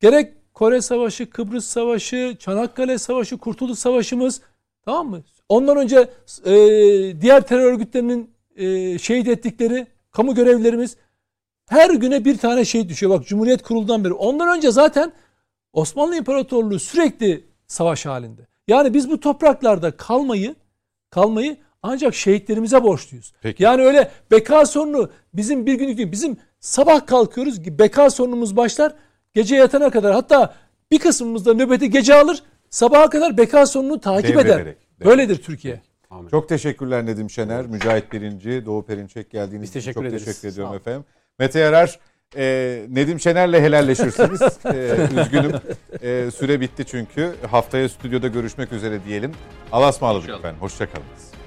S3: gerek Kore Savaşı, Kıbrıs Savaşı, Çanakkale Savaşı, Kurtuluş Savaşımız tamam mı? Ondan önce e, diğer terör örgütlerinin e, şehit ettikleri kamu görevlilerimiz her güne bir tane şehit düşüyor. Bak Cumhuriyet kuruldan beri. Ondan önce zaten Osmanlı İmparatorluğu sürekli savaş halinde. Yani biz bu topraklarda kalmayı kalmayı ancak şehitlerimize borçluyuz.
S1: Peki.
S3: Yani öyle beka sorunu bizim bir günlük değil. Bizim sabah kalkıyoruz beka sorunumuz başlar gece yatana kadar hatta bir kısmımız da nöbeti gece alır sabaha kadar beka sorununu takip eder.
S1: Devrederek.
S3: Böyledir Türkiye.
S5: Amin.
S1: Çok teşekkürler Nedim Şener, Mücahit Birinci, Doğu Perinçek geldiğiniz
S5: Biz
S1: için
S5: teşekkür
S1: çok
S5: ederiz.
S1: teşekkür ediyorum efendim. Mete Yarar, e, Nedim Şener'le helalleşirsiniz. e, üzgünüm. E, süre bitti çünkü. Haftaya stüdyoda görüşmek üzere diyelim. Allah'a ısmarladık efendim. Hoşçakalın.